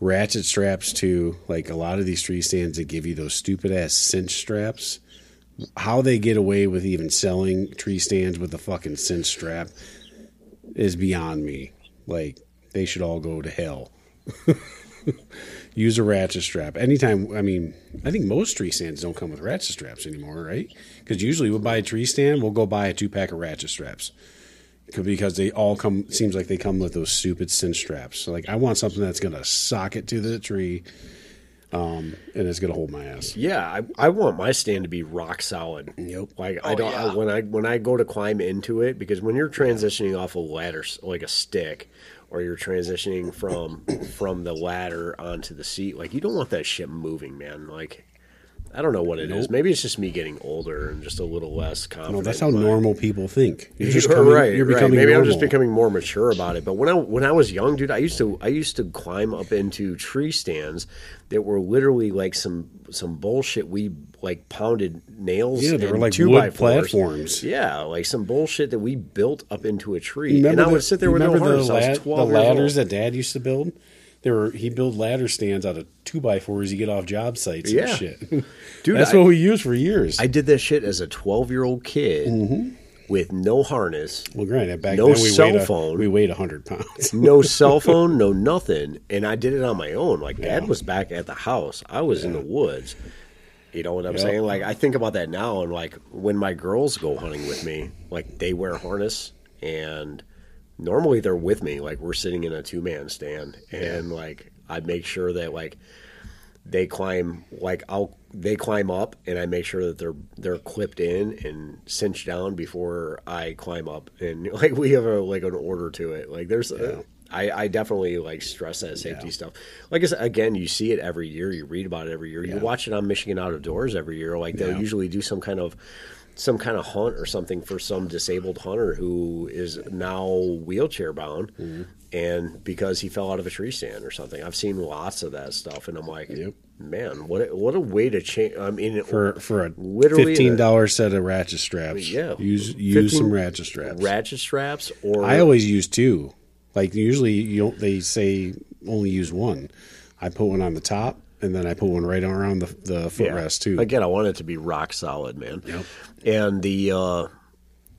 Ratchet straps too. Like a lot of these tree stands that give you those stupid ass cinch straps. How they get away with even selling tree stands with a fucking cinch strap is beyond me. Like they should all go to hell. Use a ratchet strap anytime. I mean, I think most tree stands don't come with ratchet straps anymore, right? Because usually we'll buy a tree stand, we'll go buy a two pack of ratchet straps because they all come seems like they come with those stupid cinch straps. So like I want something that's gonna sock it to the tree, um, and it's gonna hold my ass. Yeah, I, I want my stand to be rock solid. Yep. Like I Oh, don't yeah. I, when I when I go to climb into it because when you're transitioning off a ladder like a stick or you're transitioning from from the ladder onto the seat, like you don't want that shit moving, man. Like I don't know what it is. Nope. Maybe it's just me getting older and just a little less confident. No, that's how normal people think. You're coming, right. You're right. becoming Maybe I'm just becoming more mature about it. But when I when I was young, dude, I used to I used to climb up into tree stands that were literally like some some bullshit. We like pounded nails. Yeah, they were like two wood by platforms. Yeah, like some bullshit that we built up into a tree. Remember and I the- would sit there with no the, I was lad- 12 the ladders that Dad used to build. They were he built ladder stands out of two by fours you get off job sites Yeah. and shit. Dude, that's I- what we used for years. I did that shit as a 12 year old kid Mm-hmm. with no harness. well, granted, back No then we cell weighed a, phone. we weighed hundred pounds. no cell phone, no nothing, and I did it on my own. Like Dad was back at the house, I was in the woods. You know what I'm Yep. saying? Like I think about that now, and like when my girls go hunting with me, like they wear harness, and normally they're with me. Like we're sitting in a two man stand, and like I make sure that like they climb like I'll they climb up and I make sure that they're they're clipped in and cinched down before I climb up and like we have a like an order to it like there's uh, I, I definitely like stress that safety Yeah. stuff like I said, again you see it every year you read about it every year you watch it on Michigan Out of Doors every year like they'll Yeah. usually do some kind of some kind of hunt or something for some disabled hunter who is now wheelchair bound Mm-hmm. and because he fell out of a tree stand or something i've seen lots of that stuff and i'm like Yep. man what a, what a way to change i mean for for a Literally fifteen dollar set of ratchet straps. Yeah. use use some ratchet straps. ratchet straps or I always use two. Like usually you don't. They say only use one. I put one on the top, and then I put one right around the the footrest too. Again, I want it to be rock solid, man. Yep. And the, uh,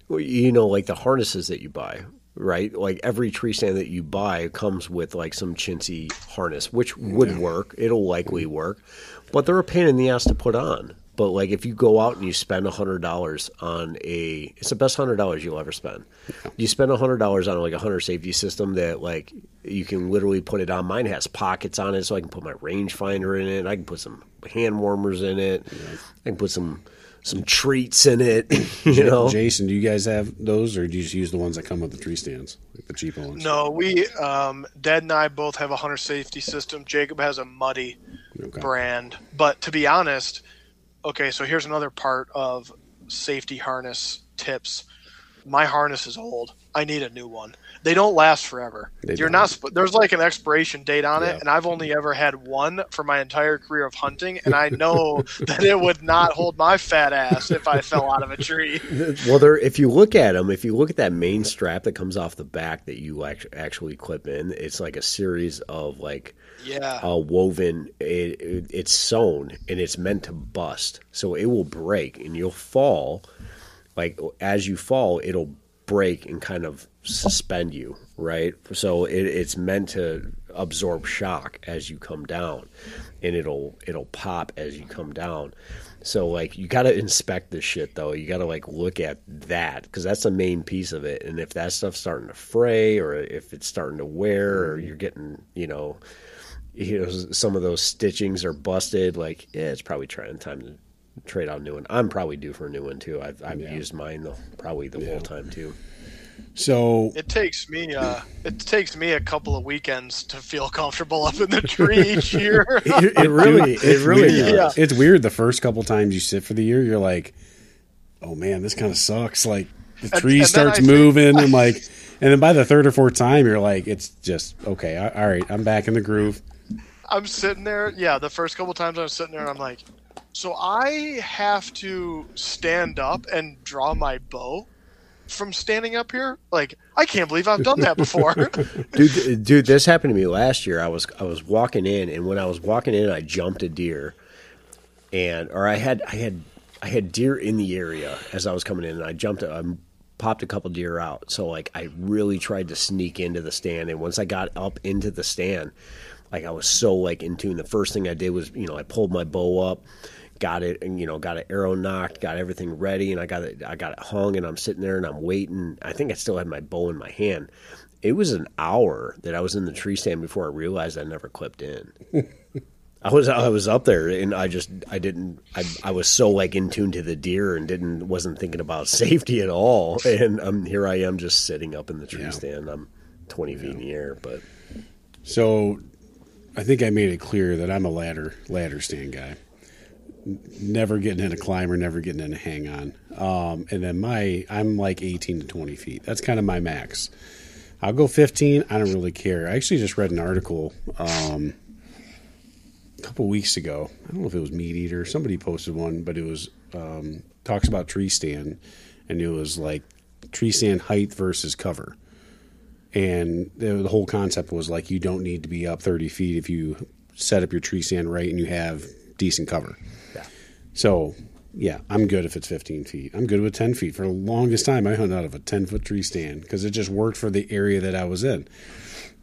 you know, like the harnesses that you buy, right? Like every tree stand that you buy comes with like some chintzy harness, which would work. It'll likely work, but they're a pain in the ass to put on. But like if you go out and you spend a hundred dollars on a, it's the best hundred dollars you'll ever spend. You spend a hundred dollars on like a hunter safety system that like you can literally put it on. Mine has pockets on it, so I can put my rangefinder in it. I can put some hand warmers in it. I can put some some treats in it. You know, Jason, do you guys have those, or do you just use the ones that come with the tree stands, like the cheap ones? No, we um, Dad and I both have a hunter safety system. Jacob has a Muddy Okay. brand, but to be honest, okay. So here's another part of safety harness tips. My harness is old. I need a new one. They don't last forever. They You're don't. not. There's like an expiration date on Yeah. it, and I've only ever had one for my entire career of hunting, and I know that it would not hold my fat ass if I fell out of a tree. well, there. If you look at them, if you look at that main strap that comes off the back that you actually clip in, it's like a series of like Yeah. uh, woven. It, it, it's sewn and it's meant to bust, so it will break and you'll fall. Like as you fall, it'll break and kind of suspend you, right? So it, it's meant to absorb shock as you come down, and it'll it'll pop as you come down. So like you got to inspect this shit though. You got to like look at that because that's the main piece of it. And if that stuff's starting to fray or if it's starting to wear or you're getting you know you know some of those stitchings are busted, like yeah, it's probably trying time to trade out a new one. I'm probably due for a new one too. I've I've Yeah. used mine the, probably the whole time too. So It takes me uh, it takes me a couple of weekends to feel comfortable up in the tree each year. It, it really it really weird. does. It's weird. The first couple times you sit for the year, you're like, "Oh man, this kind of sucks." Like the tree and then starts I think- moving, and like, and then by the third or fourth time, you're like, "It's just okay. All right, I'm back in the groove." I'm sitting there. Yeah, the first couple times I'm sitting there, and I'm like, so I have to stand up and draw my bow from standing up here. Like, I can't believe I've done that before. dude dude this happened to me last year i was i was walking in and when i was walking in i jumped a deer and or i had i had i had deer in the area as i was coming in and i jumped i popped a couple deer out so like i really tried to sneak into the stand and once i got up into the stand like i was so like in tune. The first thing i did was you know i pulled my bow up got it and you know got an arrow nocked got everything ready and i got it i got it hung and i'm sitting there and i'm waiting. I think i still had my bow in my hand. It was an hour that i was in the tree stand before i realized i never clipped in. I was i was up there and i just i didn't i, I was so like in tune to the deer and didn't wasn't thinking about safety at all. And um, here i am just sitting up in the tree Yeah. stand. I'm 20 feet in the air but So, I think I made it clear that I'm a ladder ladder stand guy. Never getting in a climber, never getting in a hang on. Um, and then my I'm like 18 to 20 feet. That's kind of my max. I'll go 15. I don't really care. I actually just read an article um, a couple weeks ago. I don't know if it was MeatEater. Somebody posted one, but it was um, talks about tree stand, and it was like tree stand height versus cover and the, whole concept was like you don't need to be up 30 feet if you set up your tree stand right and you have decent cover. Yeah. so yeah i'm good if it's 15 feet. I'm good with 10 feet. For the longest time i hung out of a 10 foot tree stand because it just worked for the area that i was in.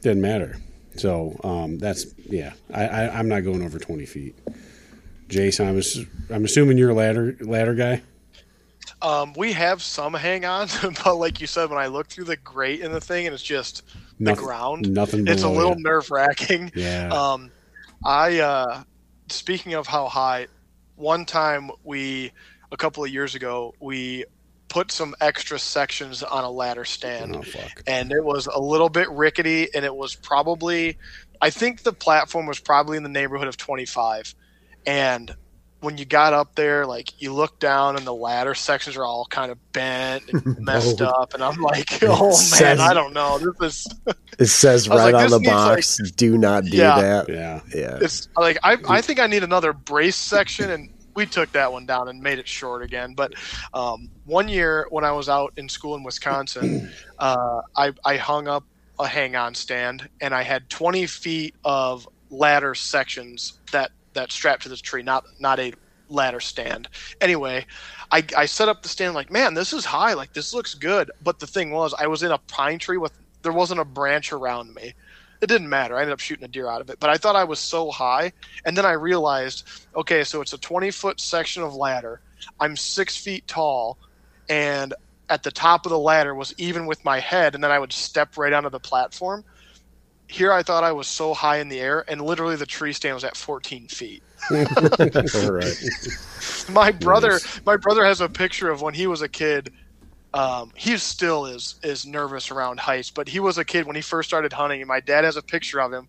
Didn't matter. So um, that's yeah I, I, i'm not going over 20 feet. Jason I'm, ass- I'm assuming you're a ladder ladder guy um, we have some hang on, but like you said, when I look through the grate in the thing and it's just the ground, nothing it's a little nerve wracking. Yeah. Um, I uh, speaking of how high, one time we a couple of years ago we put some extra sections on a ladder stand, oh fuck and it was a little bit rickety, and it was probably, I think the platform was probably in the neighborhood of 25, and when you got up there, like you look down and the ladder sections are all kind of bent and messed No. up, and I'm like, oh man, Says- I don't know. This is it says right like, on the needs, box do not do Yeah. that yeah yeah it's like I, I think I need another brace section, and we took that one down and made it short again. But um, one year when I was out in school in Wisconsin, uh, I, I hung up a hang-on stand, and I had 20 feet of ladder sections that that strapped to the tree, not not a ladder stand. Anyway, I, I set up the stand like, man, this is high, like this looks good. But the thing was, I was in a pine tree with there wasn't a branch around me it didn't matter. I ended up shooting a deer out of it, but I thought I was so high, and then I realized, okay, so it's a twenty foot section of ladder. I'm six feet tall, and at the top of the ladder was even with my head, and then I would step right onto the platform. Here, I thought I was so high in the air, and literally the tree stand was at 14 feet. all right My brother, Nice. my brother has a picture of when he was a kid. Um, he still is is nervous around heights, but he was a kid when he first started hunting. And my dad has a picture of him,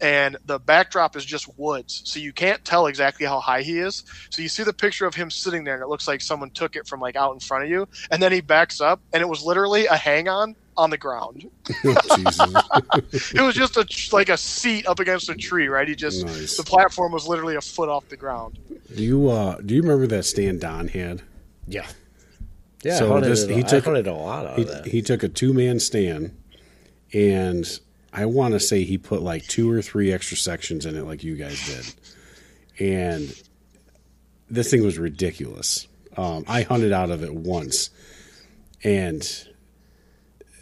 and the backdrop is just woods, so you can't tell exactly how high he is. So you see the picture of him sitting there, and it looks like someone took it from like out in front of you, and then he backs up, and it was literally a hang on on the ground. It was just a like a seat up against a tree, right? He just Nice. the platform was literally a foot off the ground. Do you uh do you remember that stand Don had? yeah yeah So I hunted, this- it, he I took- a lot out He of that he took a two man stand and I want to say he put like two or three extra sections in it like you guys did. And this thing was ridiculous. Um, I hunted out of it once. And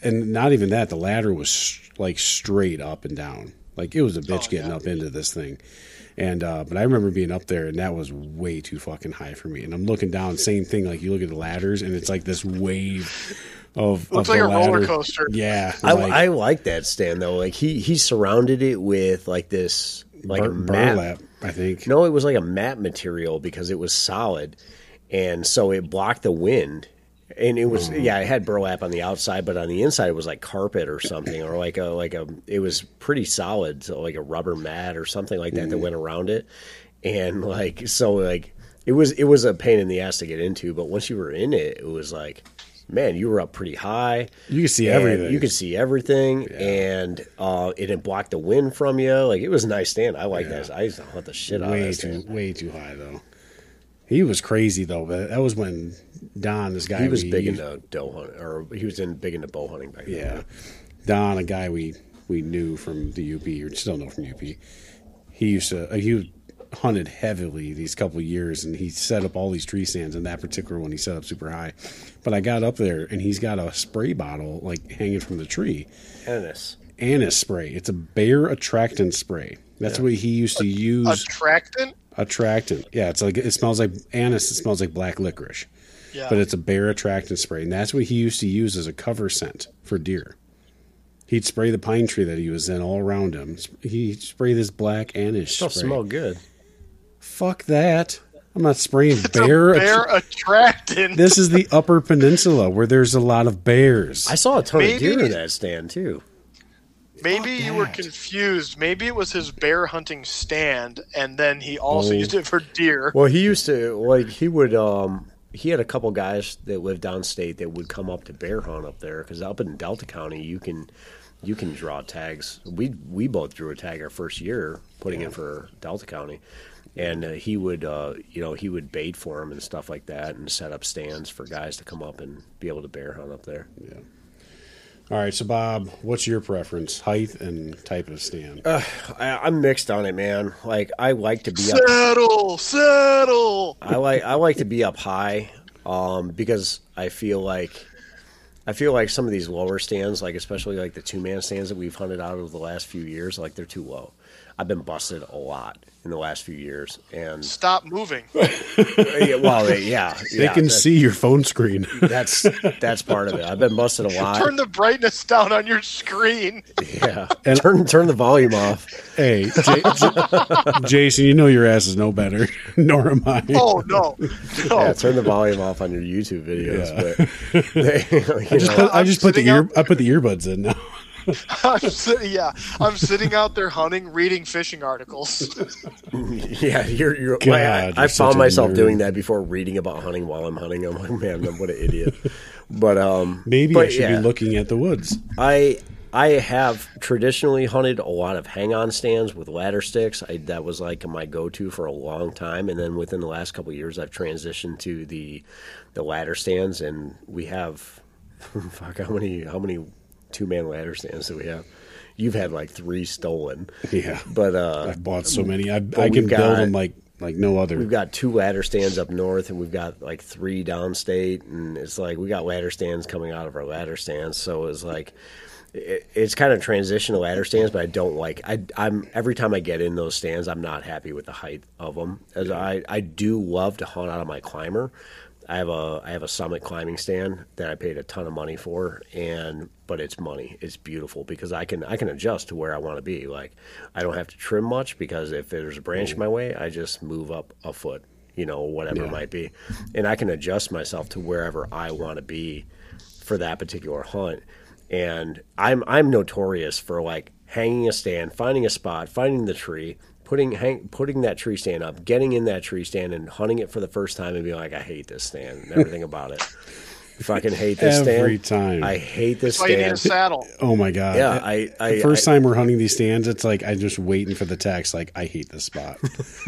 and not even that, the ladder was like straight up and down. Like it was a bitch Oh, getting yeah. up into this thing. And uh, but I remember being up there, and that was way too fucking high for me. And I'm looking down, same thing. Like you look at the ladders, and it's like this wave of Looks of like the a roller coaster. Yeah, I, like I like that stand though. Like he he surrounded it with like this like bur- a mat. burlap. I think. No, it was like a mat material because it was solid, and so it blocked the wind. And it was yeah, it had burlap on the outside, but on the inside it was like carpet or something, or like a like a. It was pretty solid, so like a rubber mat or something like that that went around it, and like so like it was it was a pain in the ass to get into, but once you were in it, it was like, man, you were up pretty high. You could see everything. You could see everything, and uh, it didn't block the wind from you. Like it was a nice stand. I like that. I used to hunt the shit out of way that too stand. way too high though. He was crazy though, but that was when Don, this guy, He was we big into doe hunting, or he was in big into bow hunting back then. Yeah, Don, a guy we we knew from the UP, or still know from UP. He used to uh, he hunted heavily these couple of years, and he set up all these tree stands. And that particular one, he set up super high. But I got up there, and he's got a spray bottle like hanging from the tree, Ennis. anise spray. It's a bear attractant spray. That's what he used to use. Attractant? attractant. Yeah, it's like it smells like anise. It smells like black licorice, Yeah. but it's a bear attractant spray, and that's what he used to use as a cover scent for deer. He'd spray the pine tree that he was in all around him. He'd spray this black anise Still spray. smell good. Fuck that! I'm not spraying It's bear. a bear attractant. this is the Upper Peninsula where there's a lot of bears. I saw a ton of deer in that stand too. Maybe Fuck you were confused. Maybe it was his bear hunting stand, and then he also Oh. used it for deer. Well, he used to like he would. um He had a couple guys that lived downstate that would come up to bear hunt up there because up in Delta County you can you can draw tags. We we both drew a tag our first year putting in for Delta County, and uh, he would uh, you know he would bait for them and stuff like that and set up stands for guys to come up and be able to bear hunt up there. All right, so Bob, what's your preference, height and type of stand? I, I'm mixed on it, man. Like I like to be up Settle, settle. I like I like to be up high, um, because I feel like I feel like some of these lower stands, like especially like the two man stands that we've hunted out over the last few years, like they're too low. I've been busted a lot in the last few years, and Stop moving. yeah, well, they- yeah, they yeah, can that- see your phone screen. That's that's part of it. I've been busted a lot. Turn the brightness down on your screen. yeah, And- turn turn the volume off. Hey, J- J- Jason, you know your ass is no better, nor am I. Oh no, no. Yeah, turn the volume off on your YouTube videos. But they, you I just know, put, I just put the ear, out- I put the earbuds in now. I'm sitting, yeah, I'm sitting out there hunting, reading fishing articles. Yeah, you're. you're God, like, I, you're I found myself nerd. doing that before reading about hunting while I'm hunting. I'm like, man, I'm what an idiot. But um, Maybe but I should yeah, be looking at the woods. I I have traditionally hunted a lot of hang-on stands with ladder sticks. I, that was like my go-to for a long time, and then within the last couple of years, I've transitioned to the the ladder stands, and we have fuck how many how many two-man ladder stands that we have? You've had like three stolen, Yeah, but uh, I've bought so many. I, I can build got- them like like no other. We've got two ladder stands up north, and we've got like three downstate, and it's like we got ladder stands coming out of our ladder stands. So it's like it, it's kind of transitional ladder stands, but I don't like. I, I'm every time I get in those stands, I'm not happy with the height of them. As I I do love to hunt out of my climber. I have a I have a summit climbing stand that I paid a ton of money for, and but it's money. It's beautiful because I can I can adjust to where I want to be. Like I don't have to trim much because if there's a branch in my way, I just move up a foot, you know, whatever Yeah. it might be, and I can adjust myself to wherever I want to be for that particular hunt. And I'm I'm notorious for like hanging a stand, finding a spot, finding the tree, putting hang, putting that tree stand up, getting in that tree stand, and hunting it for the first time, and being like, I hate this stand and everything about it. Fucking hate this stand. Every time. I hate this That's why you need a stand. saddle. oh my god! Yeah, I- I- the first I- time we're hunting these stands, it's like I'm just waiting for the text. Like I hate this spot.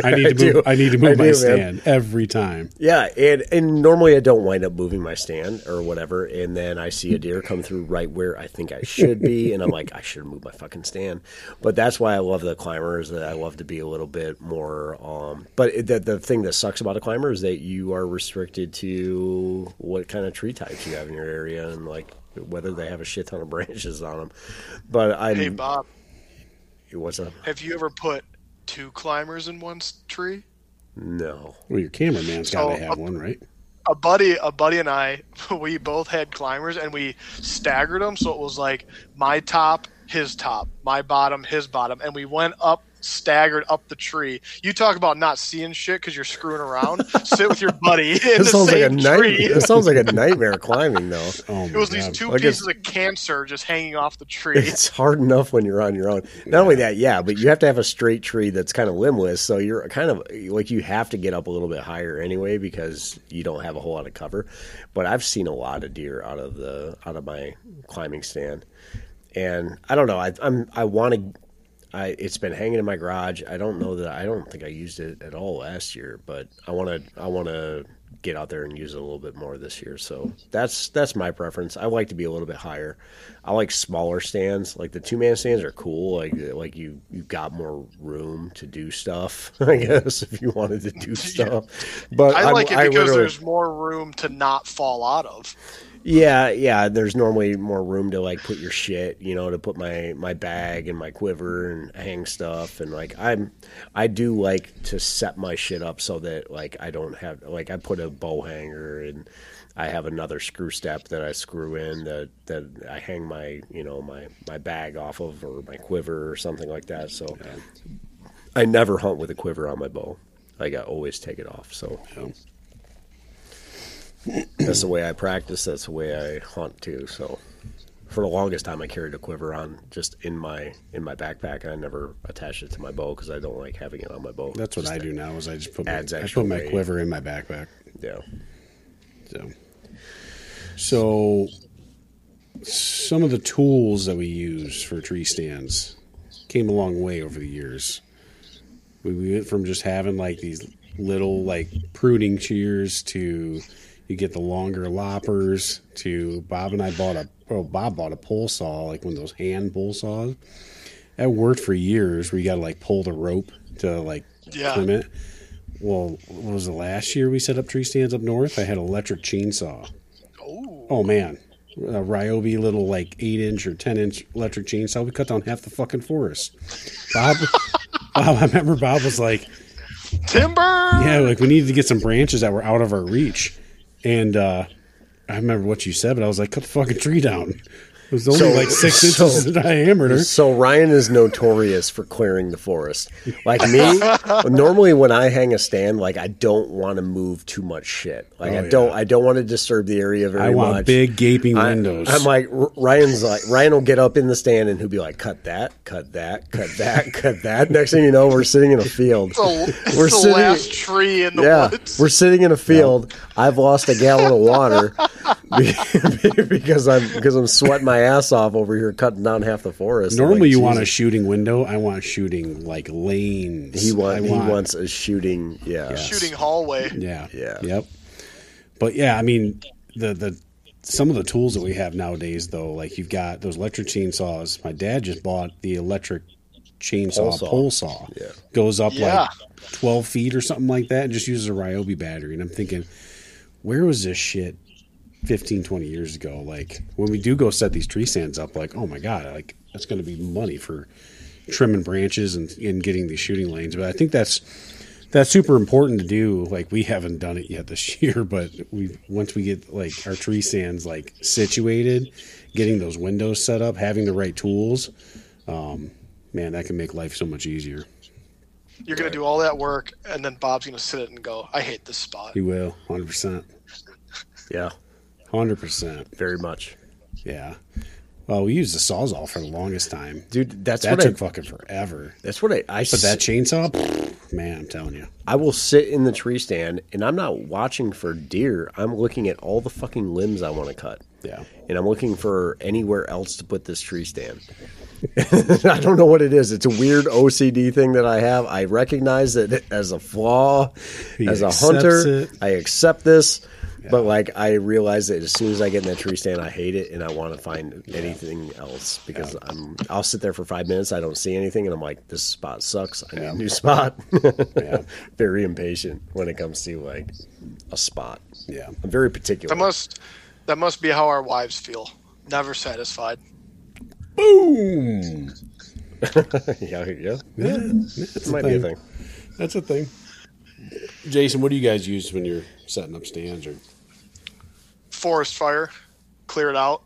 I need I to do. move. I need to I move my do, man. stand every time. Yeah, and and normally I don't wind up moving my stand or whatever, and then I see a deer come through right where I think I should be, and I'm like, I should move my fucking stand. But that's why I love the climbers that I love to be a little bit more. Um, but it- the the thing that sucks about a climber is that you are restricted to what kind of tree types you have in your area, and like whether they have a shit ton of branches on them. But I'm Hey Bob, what's up? Have you ever put two climbers in one tree? No. Well, your cameraman's got to So, have uh, one, right? a buddy a buddy and I we both had climbers and we staggered them so it was like my top his top my bottom his bottom and we went up staggered up the tree you talk about not seeing shit because you're screwing around sit with your buddy in the This sounds like a same night. tree This sounds like a nightmare climbing, though. Oh, it was these two I guess- pieces of cancer just hanging off the tree It's hard enough when you're on your own. Not only that, yeah, but you have to have a straight tree that's kind of limbless. So you're kind of like you have to get up a little bit higher anyway because you don't have a whole lot of cover. But I've seen a lot of deer out of the out of my climbing stand, and I don't know. I, I'm I want to. I, it's been hanging in my garage. I don't know that I don't think I used it at all last year, but I want to I want to get out there and use it a little bit more this year. So that's that's my preference. I like to be a little bit higher. I like smaller stands. Like the two man stands are cool. Like like you you got more room to do stuff. I guess if you wanted to do stuff. But i I'm- like it because there's more room to not fall out of yeah, yeah. There's normally more room to like put your shit, you know, to put my my bag and my quiver and hang stuff, and like I'm, I do like to set my shit up so that like I don't have like I put a bow hanger and I have another screw step that I screw in that that I hang my you know my my bag off of or my quiver or something like that. So I never hunt with a quiver on my bow. Like I always take it off. So Yeah. That's the way I practice. That's the way I hunt too. So for the longest time, I carried a quiver on just in my in my backpack, and I never attached it to my bow because I don't like having it on my bow. That's what Just I do now. Is I just put my, I put my weight. quiver in my backpack. Yeah. So, so some of the tools that we use for tree stands came a long way over the years. We, we went from just having like these little like pruning shears to you get the longer loppers to Bob and I bought a oh Bob bought a pole saw like one of those hand pole saws. That worked for years where you gotta like pull the rope to like Yeah. trim it. Well, what was the last year we set up tree stands up north? I had an electric chainsaw. oh Oh man, a Ryobi little like eight inch or ten inch electric chainsaw. We cut down half the fucking forest. Bob, Bob, I remember Bob was like, timber "Yeah, like we needed to get some branches that were out of our reach." And uh, I remember what you said, but I was like, "Cut the fucking tree down." It was only So- like six so- inches in diameter. So Ryan is notorious for clearing the forest. Like me, normally when I hang a stand, like I don't want to move too much shit. Like Oh, I don't, yeah. I don't want to disturb the area very much. I want much. big gaping I- windows. I'm like Ryan's like Ryan will get up in the stand and he'll be like, "Cut that, cut that, cut that, cut that." Next thing you know, we're sitting in a field. the, it's We're the sitting- last tree in the yeah, woods we're sitting in a field. I've lost a gallon of water because I'm because I'm sweating my ass off over here cutting down half the forest. Normally, Like, you want a shooting window. I want shooting like lanes. He want, I he wants a shooting. Yeah, Yeah. shooting hallway Yeah. Yeah. Yep. But yeah, I mean the the some of the tools that we have nowadays though, like you've got those electric chainsaws. My dad just bought the electric chainsaw Pole saw. pole saw. Yeah. Goes up Yeah. like twelve feet or something like that and just uses a Ryobi battery. And I'm thinking, where was this shit 15, 20 years ago? Like when we do go set these tree stands up, like, oh my God, like that's gonna be money for trimming branches and, and getting these shooting lanes. But I think that's that's super important to do. Like we haven't done it yet this year, but we once we get like our tree stands like situated, getting those windows set up, having the right tools, um, man, that can make life so much easier. You're gonna do all that work, and then Bob's gonna sit it and go, "I hate this spot." You will, hundred percent, yeah, hundred percent, very much, yeah. Well, we used the sawzall for the longest time. dude. That's That what took I. fucking forever. That's what I. I But that chainsaw, pfft, man, I'm telling you, I will sit in the tree stand and I'm not watching for deer. I'm looking at all the fucking limbs I want to cut. yeah. and I'm looking for anywhere else to put this tree stand. I don't know what it is. It's a weird OCD thing that I have. I recognize it as a flaw. He as a hunter, it. I accept this. But like I realize that as soon as I get in that tree stand, I hate it, and I want to find anything else because I'm. I'll sit there for five minutes. I don't see anything, and I'm like, "This spot sucks. I need a new spot." Yeah. very impatient when it comes to like a spot. Yeah. I'm very particular. That must that must be how our wives feel. Never satisfied. Boom. yeah, yeah. Yeah, that's a Might be a thing. thing. That's a thing. Jason, what do you guys use when you're setting up stands? Or Forest fire, clear it out.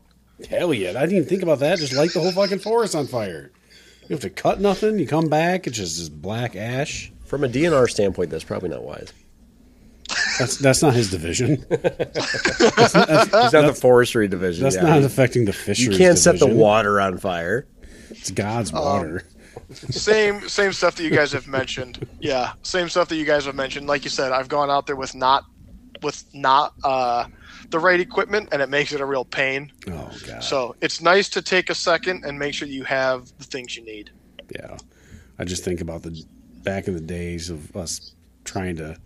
hell yeah, I didn't even think about that. Just light the whole fucking forest on fire. You have to cut nothing. You come back, it's just this black ash. From a DNR standpoint, that's probably not wise. That's that's not his division. He's not the forestry division. That's yeah. not affecting the fisheries. you can't set the water on fire. It's God's water. Same same stuff that you guys have mentioned. Yeah, same stuff that you guys have mentioned. Like you said, I've gone out there with not with not uh, the right equipment, and it makes it a real pain. oh god. So it's nice to take a second and make sure you have the things you need. Yeah. I just think about the back in the days of us trying to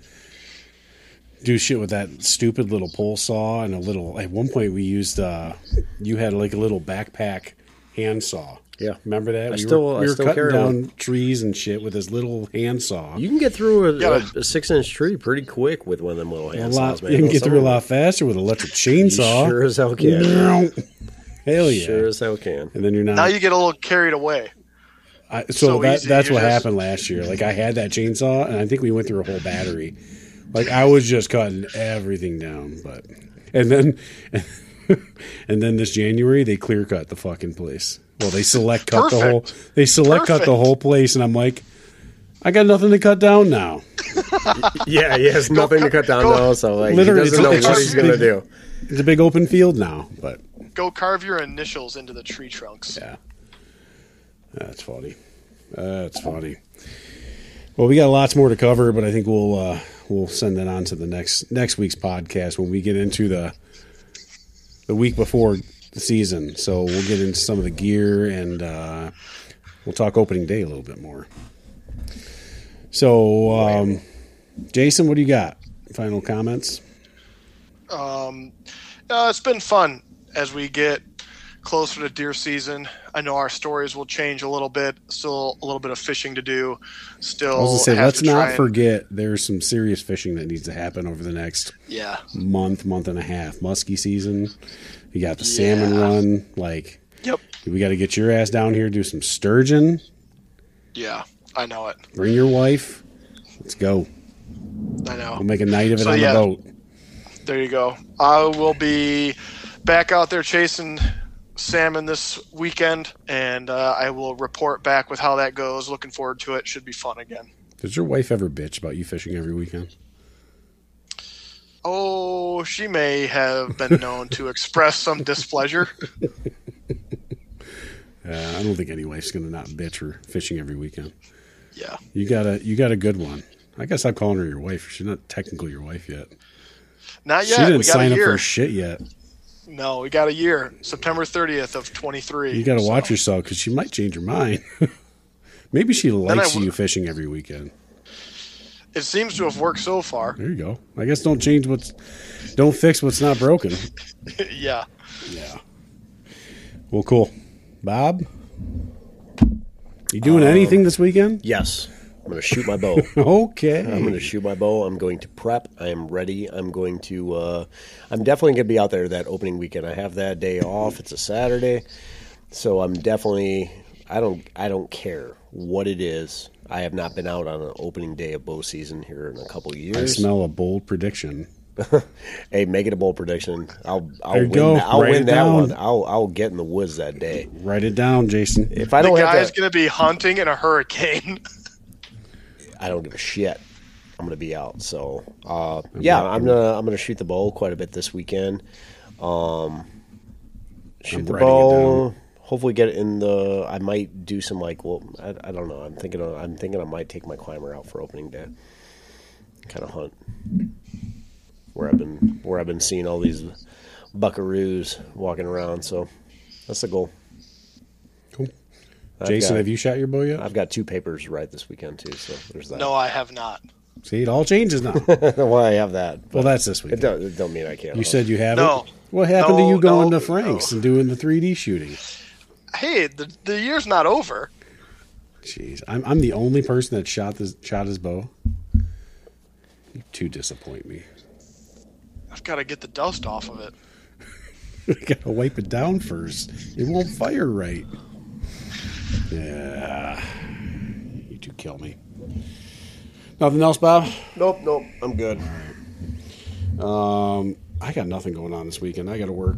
do shit with that stupid little pole saw and a little at one point we used uh you had like a little backpack handsaw. Yeah. Remember that? we still- were, I were still cutting carry down one. trees and shit with this little handsaw. You can get through a, Yeah. a, a six-inch tree pretty quick with one of them little handsaws. lot, man. you can get through a lot faster with an electric You chainsaw. Sure as hell can. Hell yeah. Sure as hell can. And then you're not Now you get a little carried away. I, so, so that, that's you what just- happened last year. Like I had that chainsaw, and I think we went through a whole battery. Like I was just cutting everything down, but and then and then this January they clear cut the fucking place. Well, they select cut the whole. They select cut the whole place, and I'm like, I got nothing to cut down now. Yeah, he has nothing to cut down go- now, so like Literally, he doesn't know it's- what he's gonna big- do. It's a big open field now, but Go carve your initials into the tree trunks. Yeah. That's funny. That's funny. Well, we got lots more to cover, but I think we'll uh, we'll send that on to the next next week's podcast when we get into the the week before the season. So we'll get into some of the gear and uh, we'll talk opening day a little bit more. So, um, Jason, what do you got? Final comments? Um, uh, it's been fun as we get closer to deer season. I know our stories will change a little bit. Still a little bit of fishing to do. Still, I was say, let's not and- forget there's some serious fishing that needs to happen over the next Yeah, month, month and a half. Muskie season. You got the salmon run. Like yep, we got to get your ass down here, do some sturgeon. yeah. I know it. Bring your wife. Let's go. I know. We'll make a night of it So, on yeah. the boat. There you go. I will be back out there chasing salmon this weekend, and uh, I will report back with how that goes. Looking forward to it. Should be fun again. Does your wife ever bitch about you fishing every weekend? Oh, she may have been known to express some displeasure. Uh, I don't think any wife's gonna not bitch for fishing every weekend. Yeah. You got a you got a good one. I guess I'm calling her your wife. She's not technically your wife yet. Not yet. she didn't we got sign up for shit yet. No, we got a year. September 30th of 23. You got to So, watch yourself because she might change her mind. Maybe she likes w- you fishing every weekend. It seems to have worked so far. There you go. I guess don't change what's, don't fix what's not broken. yeah. Yeah. Well, cool. Bob, you doing uh, anything this weekend? Yes, I'm going to shoot my bow. Okay. I'm going to shoot my bow. I'm going to prep. I am ready. I'm going to. Uh, I'm definitely going to be out there that opening weekend. I have that day off. It's a Saturday, so I'm definitely. I don't. I don't care what it is. I have not been out on an opening day of bow season here in a couple of I smell a bold prediction. hey, make it a bold prediction. I'll. I'll There you win. go. That, I'll Write win that down. one. I'll. I'll get in the woods that day. Write it down, Jason. If I don't have guy's to, going to be hunting in a hurricane. I don't give a shit. I'm gonna be out. So uh, yeah, I'm gonna I'm gonna shoot the bow quite a bit this weekend. Um, shoot I'm the writing it bow. Hopefully, get it in the. I might do some like. Well, I, I don't know. I'm thinking. Of, I'm thinking I might take my climber out for opening day. Kind of hunt where I've been where I've been seeing all these buckaroos walking around. So that's the goal. Cool. I've Jason, got- have you shot your bow yet? I've got two papers right this weekend too. So there's that. no, I have not. See, it all changes now. well, I have that. well, that's this it don't, it don't mean I can't. You said you haven't. No. What happened to you going no, to Frank's no. and doing the 3D shooting? Hey, the, the year's not over. Jeez, I'm I'm the only person that shot this shot his bow. You two disappoint me. I've got to get the dust off of it. I gotta wipe it down first. It won't fire right. Yeah. You two kill me. Nothing else, Bob? Nope, nope. I'm good. Um, I got nothing going on this weekend. I got to work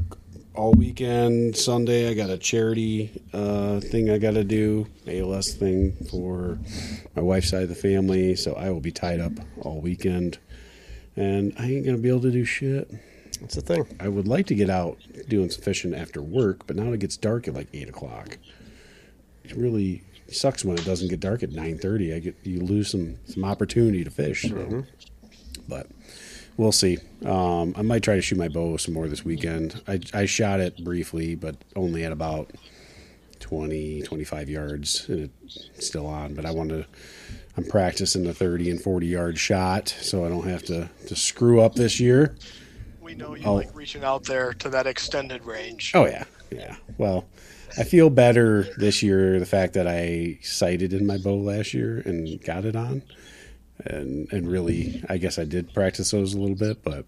all weekend. Sunday, I got a charity uh, thing I got to do, ALS thing for my wife's side of the family. So I will be tied up all weekend, and I ain't gonna be able to do shit. That's the thing. I would like to get out doing some fishing after work, but now it gets dark at like eight o'clock. It really sucks when it doesn't get dark at nine thirty. I get you lose some some opportunity to fish. So. But we'll see. Um, I might try to shoot my bow some more this weekend. I, I shot it briefly, but only at about 20, 25 yards, and it's still on. But I want to. I'm practicing the 30 and 40 yard shot, so I don't have to, to screw up this year. We know you Oh. like reaching out there to that extended range. Oh yeah, yeah. Well, I feel better this year. The fact that I sighted in my bow last year and got it on, and and really, I guess I did practice those a little bit. But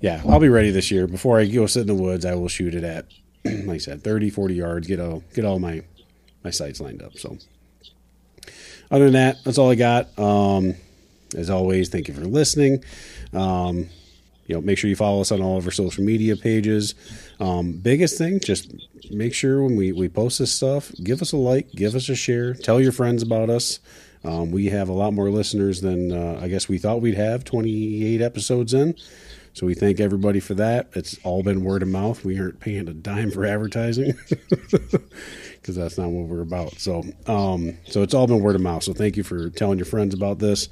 yeah, I'll be ready this year. Before I go sit in the woods, I will shoot it at, like I said, 30, 40 yards. Get all get all my my sights lined up. So other than that, that's all I got. Um, as always, thank you for listening. Um, you know, make sure you follow us on all of our social media pages. Um, biggest thing, just make sure when we, we post this stuff, give us a like, give us a share, tell your friends about us. Um, we have a lot more listeners than uh, I guess we thought we'd have 28 episodes in. So we thank everybody for that. It's all been word of mouth. We aren't paying a dime for advertising because that's not what we're about. So, um, so it's all been word of mouth. So thank you for telling your friends about this.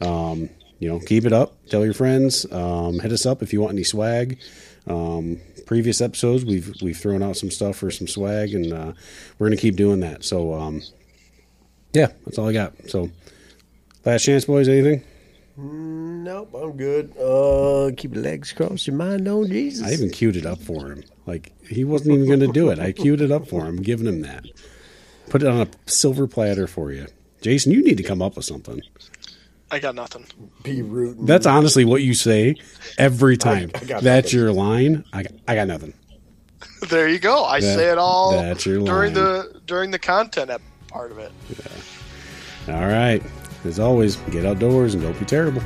Um, you know, keep it up. Tell your friends. Um, hit us up if you want any swag. Um, previous episodes, we've we've thrown out some stuff for some swag, and uh, we're gonna keep doing that. So, um, yeah, that's all I got. So, last chance, boys. Anything? Nope, I'm good. Uh, keep your legs crossed, your mind on Jesus. I even queued it up for him. Like he wasn't even to do it. I queued it up for him, giving him that. Put it on a silver platter for you, Jason. You need to come up with something. I got nothing. be rooting. That's honestly what you say every time. I got That's nothing. your line. I got, I got nothing. There you go. I That- say it all that's your during line. the during the content part of it. All right. As always, get outdoors and don't be terrible.